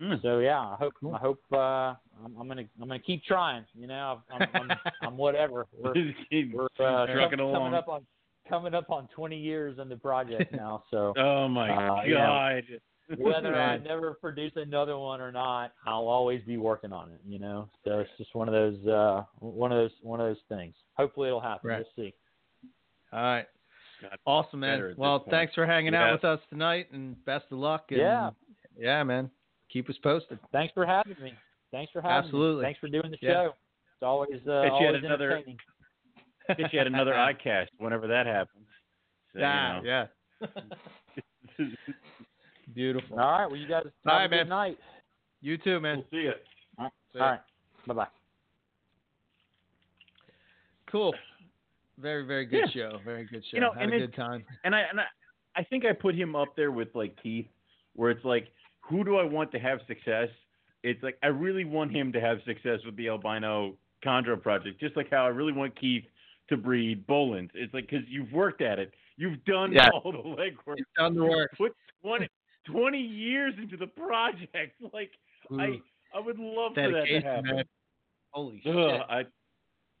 Mm. So yeah, I hope Cool. I hope uh, I'm, I'm gonna I'm gonna keep trying. You know, I'm I'm, I'm whatever. We're we're uh, trucking com- along. coming up on coming up on 20 years in the project now. So Oh my Uh, yeah. god. whether I never produce another one or not, I'll always be working on it. You know, so it's just one of those uh, one of those one of those things. Hopefully, it'll happen. Right. We'll see. All right. God, Awesome, man. Well, thanks for hanging Yeah. out with us tonight, and best of luck. And, Yeah. Yeah, man. Keep us posted. Thanks for having me. Thanks for having me. Absolutely. me. Thanks for doing the Yeah. show. It's always uh, Bet you had always another- entertaining. Get you had another eye cast whenever that happens. So, you yeah, know. yeah. Beautiful. All right. Well, you guys have All right, a good man. night. You too, man. We'll see you. All See ya. right. Bye bye. Cool. Very, very good show. Very good show. You know, Had and a it- good time. and I and I, I think I put him up there with like Keith, where it's like, who do I want to have success? It's like I really want him to have success with the albino chondro project, just like how I really want Keith to breed Boelens. It's like because you've worked at it, you've done Yeah. all the legwork, You've done the work. put 20, 20 years into the project. Like I, Ooh, I would love for that to happen. man. Holy shit. I,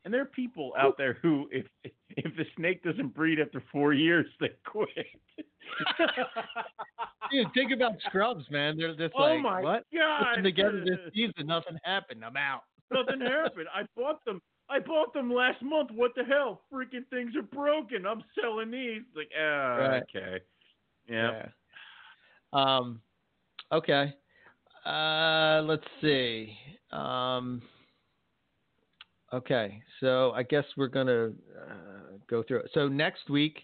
and there are people out there who, if if the snake doesn't breed after four years, they quit. Dude, think about scrubs, man. They're just oh like, my what? god! Put together this season, nothing happened. I'm out. Nothing happened. I bought them. I bought them last month. What the hell? Freaking things are broken. I'm selling these. Like, ah, Right. okay. Yeah. Yeah. Um. Okay. Uh. Let's see. Um. Okay. So I guess we're gonna uh, go through it. So next week,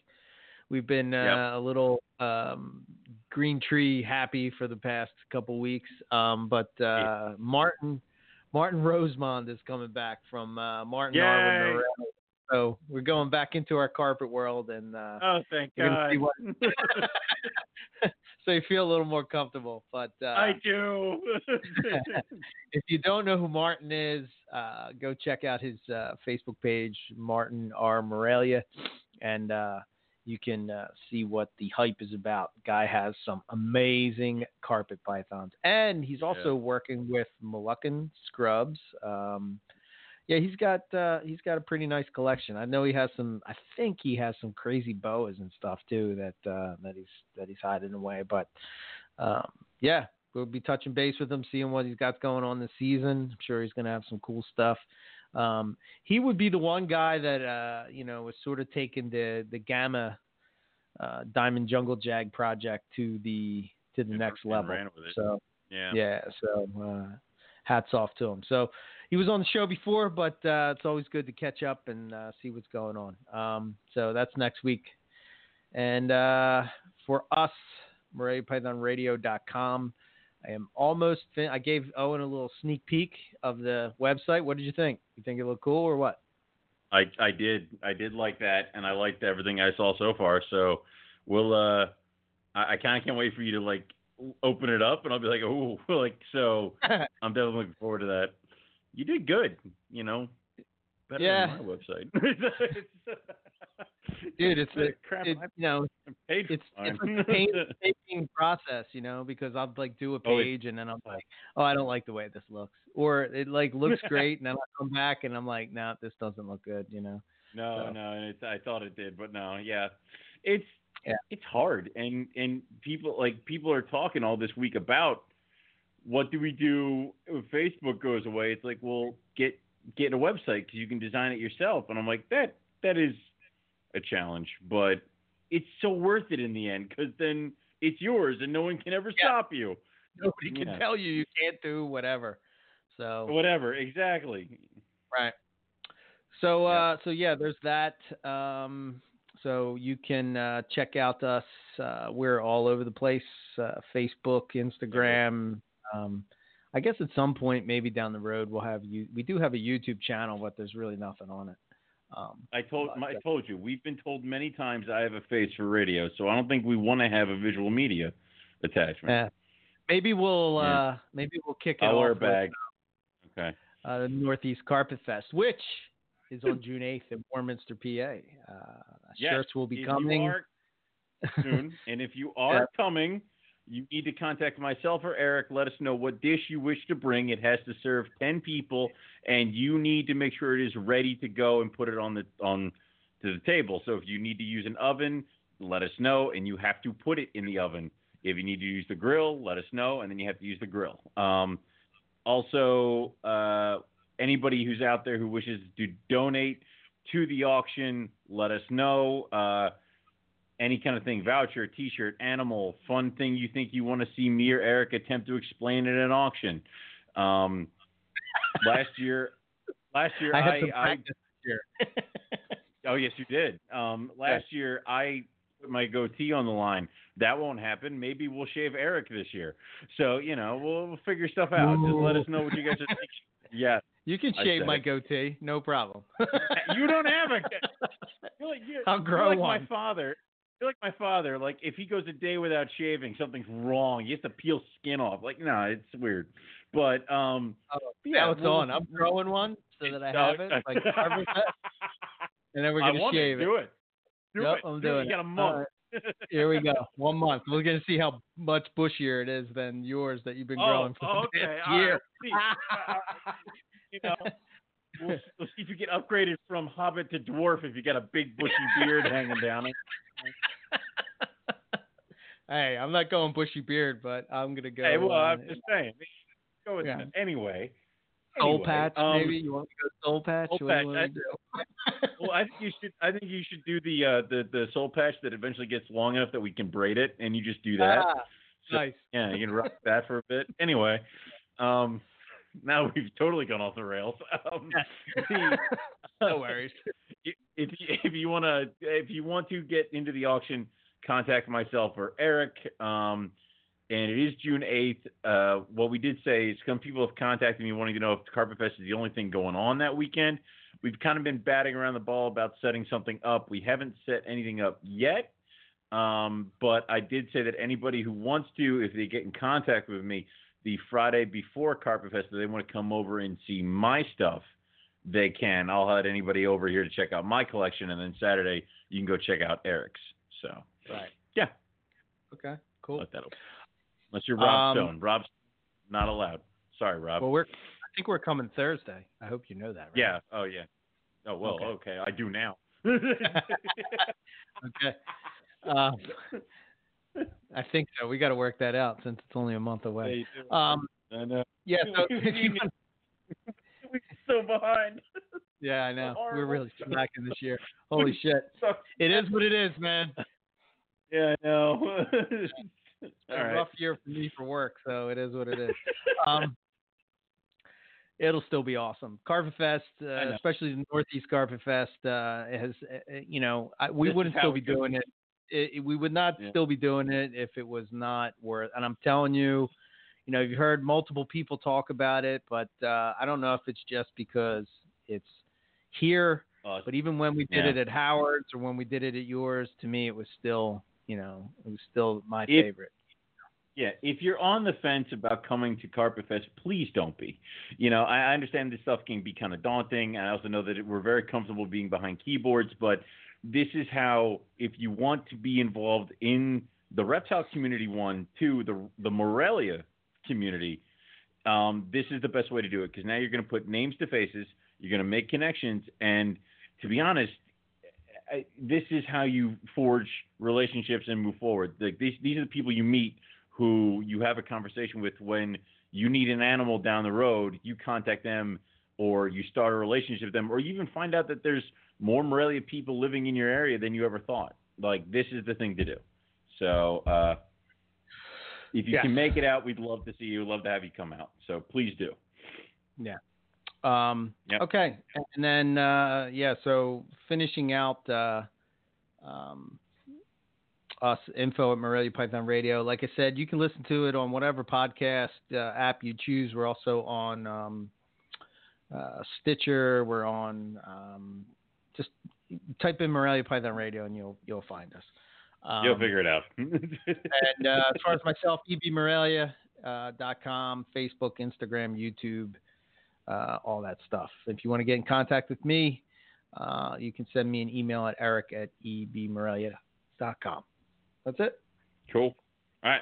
we've been uh, Yep. a little um, green tree happy for the past couple weeks. Um. But uh, Martin Martin Rosemond is coming back from uh, Martin Yay. Morel. So we're going back into our carpet world and. Uh, Oh, thank God. gonna so you feel a little more comfortable. But uh, I do. if you don't know who Martin is, uh, go check out his uh, Facebook page, Martin R. Morelia, and uh, you can uh, see what the hype is about. Guy has some amazing carpet pythons, and he's also Yeah. working with Moluccan Scrubs. Um, yeah, he's got uh, he's got a pretty nice collection. I know he has some. I think he has some crazy boas and stuff too that uh, that he's that he's hiding away. But um, yeah, we'll be touching base with him, seeing what he's got going on this season. I'm sure he's going to have some cool stuff. Um, he would be the one guy that uh, you know was sort of taking the the Gamma uh, Diamond Jungle Jag project to the to the And- next level. ran with it. So Yeah. yeah, so uh, hats off to him. So he was on the show before, but uh, it's always good to catch up and uh, see what's going on. Um, so that's next week. And uh, for us, MoreliaPythonRadio.com. I am almost. Fin- I gave Owen a little sneak peek of the website. What did you think? You think it looked cool or what? I I did I did like that, and I liked everything I saw so far. So we'll uh, I, I kind of can't wait for you to like open it up, and I'll be like, oh, like so. I'm definitely looking forward to that. You did good, you know. Better Yeah. than my website. Dude, it's a, crap. it, you know, it's it's a painstaking process, you know, because I'll like do a Oh, page and then I'm like, oh, I don't like the way this looks, or it like looks great, and then I come back and I'm like, no, this doesn't look good, you know. No, So- no, and it's, I thought it did, but no, yeah, it's Yeah. it's hard, and and people like people are talking all this week about what do we do if Facebook goes away? It's like, well, get get a website because you can design it yourself, and I'm like, that that is a challenge, but it's so worth it in the end because then it's yours and no one can ever Yeah. stop you. Nobody can tell you you can't do whatever. So Whatever, exactly. Right. So Yeah. uh so yeah, there's that. Um so you can uh check out us uh we're all over the place, uh Facebook, Instagram, um I guess at some point maybe down the road we'll have you we do have a YouTube channel but there's really nothing on it. Um I told I uh, told you we've been told many times I have a face for radio, so I don't think we want to have a visual media attachment. yeah. Maybe we'll Yeah. uh maybe we'll kick it I'll off a with, bag. Okay. uh, the Northeast Carpet Fest, which is on June 8th in Warminster, PA. Uh, Yes, shirts will be coming. Soon, and if you are Yeah. coming, you need to contact myself or Eric. Let us know what dish you wish to bring. It has to serve ten people, and you need to make sure it is ready to go and put it on the on to the table. So if you need to use an oven, let us know, and you have to put it in the oven. If you need to use the grill, let us know, and then you have to use the grill. Um, also, uh, anybody who's out there who wishes to donate to the auction, let us know. Uh, any kind of thing, voucher, T-shirt, animal, fun thing you think you want to see me or Eric attempt to explain at an auction. Um, last year, last year I had I, some I year. oh yes you did. Um, last year I put my goatee on the line. That won't happen. Maybe we'll shave Eric this year. So you know we'll, we'll figure stuff out. Just let us know what you guys are thinking. Yeah, You can shave my goatee, no problem. you don't have a. You're like, you're, I'll grow like one. my father. You're like my father. Like if he goes a day without shaving, something's wrong. He has to peel skin off. Like no, it's weird. But um, Oh, yeah, now it's we'll- on. I'm growing one so that I Oh, have it, like and then we're gonna want shave it. it. Do it. Do Yep, it. I'm Do doing it. You got a it. month. Here we go. One month. We're gonna see how much bushier it is than yours that you've been oh, growing for the past all right. year. See, uh, you know, we'll, we'll see if you get upgraded from hobbit to dwarf if you got a big bushy beard hanging down hey, I'm not going bushy beard, but I'm gonna go. Hey, well, I'm just saying. Go with Yeah. that. Anyway. soul Anyway, patch, um, maybe you want to go soul patch? soul What do you patch, I- do? well, I think you should. I think you should do the uh, the the soul patch that eventually gets long enough that we can braid it, and you just do that. Ah, So- nice. Yeah, you can rock that for a bit. Anyway, um, now we've totally gone off the rails. Um, the- no worries. if you, if you want to if you want to get into the auction, contact myself or Eric. Um, and it is June eighth. Uh, what we did say is some people have contacted me wanting to know if Carpet Fest is the only thing going on that weekend. We've kind of been batting around the ball about setting something up. We haven't set anything up yet. Um, but I did say that anybody who wants to, if they get in contact with me the Friday before Carpet Fest, if they want to come over and see my stuff, they can. I'll have anybody over here to check out my collection, and then Saturday you can go check out Eric's. So right. Yeah. Okay. Cool. Let that Unless you're Rob Um, Stone. Rob's not allowed. Sorry, Rob. Well, we're. I think we're coming Thursday. I hope you know that. Right? yeah. Oh yeah. Oh well. Okay. Okay. I do now. Okay. Um, I think so. We got to work that out since it's only a month away. Um, I know. yeah. So if you want- We're so behind. yeah, I know. We're really slacking this year. Holy shit! It is what it is, man. Yeah, I know. It's All a right. rough year for me for work, so it is what it is. Um, it'll still be awesome. Carpet Fest, uh, especially the Northeast Carpet Fest, uh, has uh, you know I, we This wouldn't still be doing it. It, We would not Yeah. still be doing it if it was not worth. And I'm telling you, you know, you've heard multiple people talk about it, but uh, I don't know if it's just because it's here. Uh, But even when we did Yeah. it at Howard's or when we did it at yours, to me it was still, you know, it was still my If- favorite. yeah, if you're on the fence about coming to Carpet Fest, please don't be. You know, I I understand this stuff can be kind of daunting. I also know that we're very comfortable being behind keyboards, but this is how, if you want to be involved in the reptile community, one, two, the the Morelia community, um, this is the best way to do it because now you're going to put names to faces, you're going to make connections, and to be honest, I, this is how you forge relationships and move forward. Like these, these are the people you meet who you have a conversation with when you need an animal down the road. You contact them, or you start a relationship with them, or you even find out that there's more Morelia people living in your area than you ever thought. Like this is the thing to do. So uh, if you can make it out, we'd love to see you. Love to have you come out. So please do. Yeah. Um, Yep. Okay, and then uh, yeah, so finishing out uh, um, us info at Morelia Python Radio. Like I said, you can listen to it on whatever podcast uh, app you choose. We're also on um, uh, Stitcher. We're on um, just type in Morelia Python Radio and you'll you'll find us. Um, You'll figure it out. and uh, as far as myself, ebmorelia.com, uh, dot com, Facebook, Instagram, YouTube, uh, all that stuff. If you want to get in contact with me, uh, you can send me an email at eric at ebmorelia.com. That's it. Cool. All right.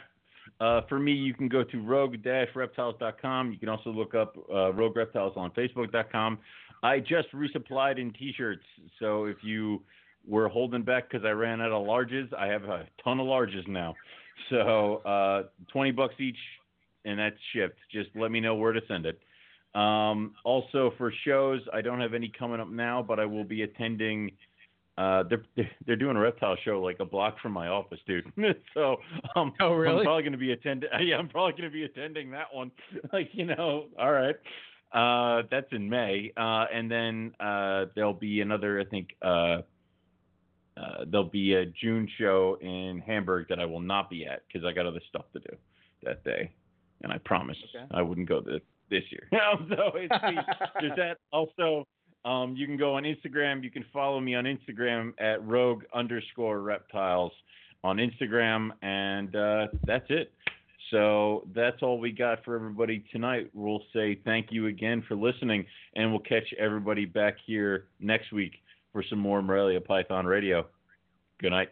Uh, for me, you can go to rogue-reptiles.com. You can also look up uh, Rogue Reptiles on Facebook.com. I just resupplied in T-shirts, so if you were holding back because I ran out of larges, I have a ton of larges now. So uh, 20 bucks each, and that's shipped. Just let me know where to send it. Um, also for shows, I don't have any coming up now, but I will be attending. Uh, they're they're- they're doing a reptile show like a block from my office, dude. so um, Oh, really? I'm probably going to be attending. Yeah, I'm probably going to be attending that one. like you know, all right. Uh, that's in May, uh, and then uh, there'll be another. I think uh, uh, there'll be a June show in Hamburg that I will not be at because I got other stuff to do that day, and I promised Okay. I wouldn't go this this year. so it's there's that. Also, um, you can go on Instagram. You can follow me on Instagram at rogue underscore reptiles on Instagram, and uh, that's it. So that's all we got for everybody tonight. We'll say thank you again for listening, and we'll catch everybody back here next week for some more Morelia Python Radio. Good night.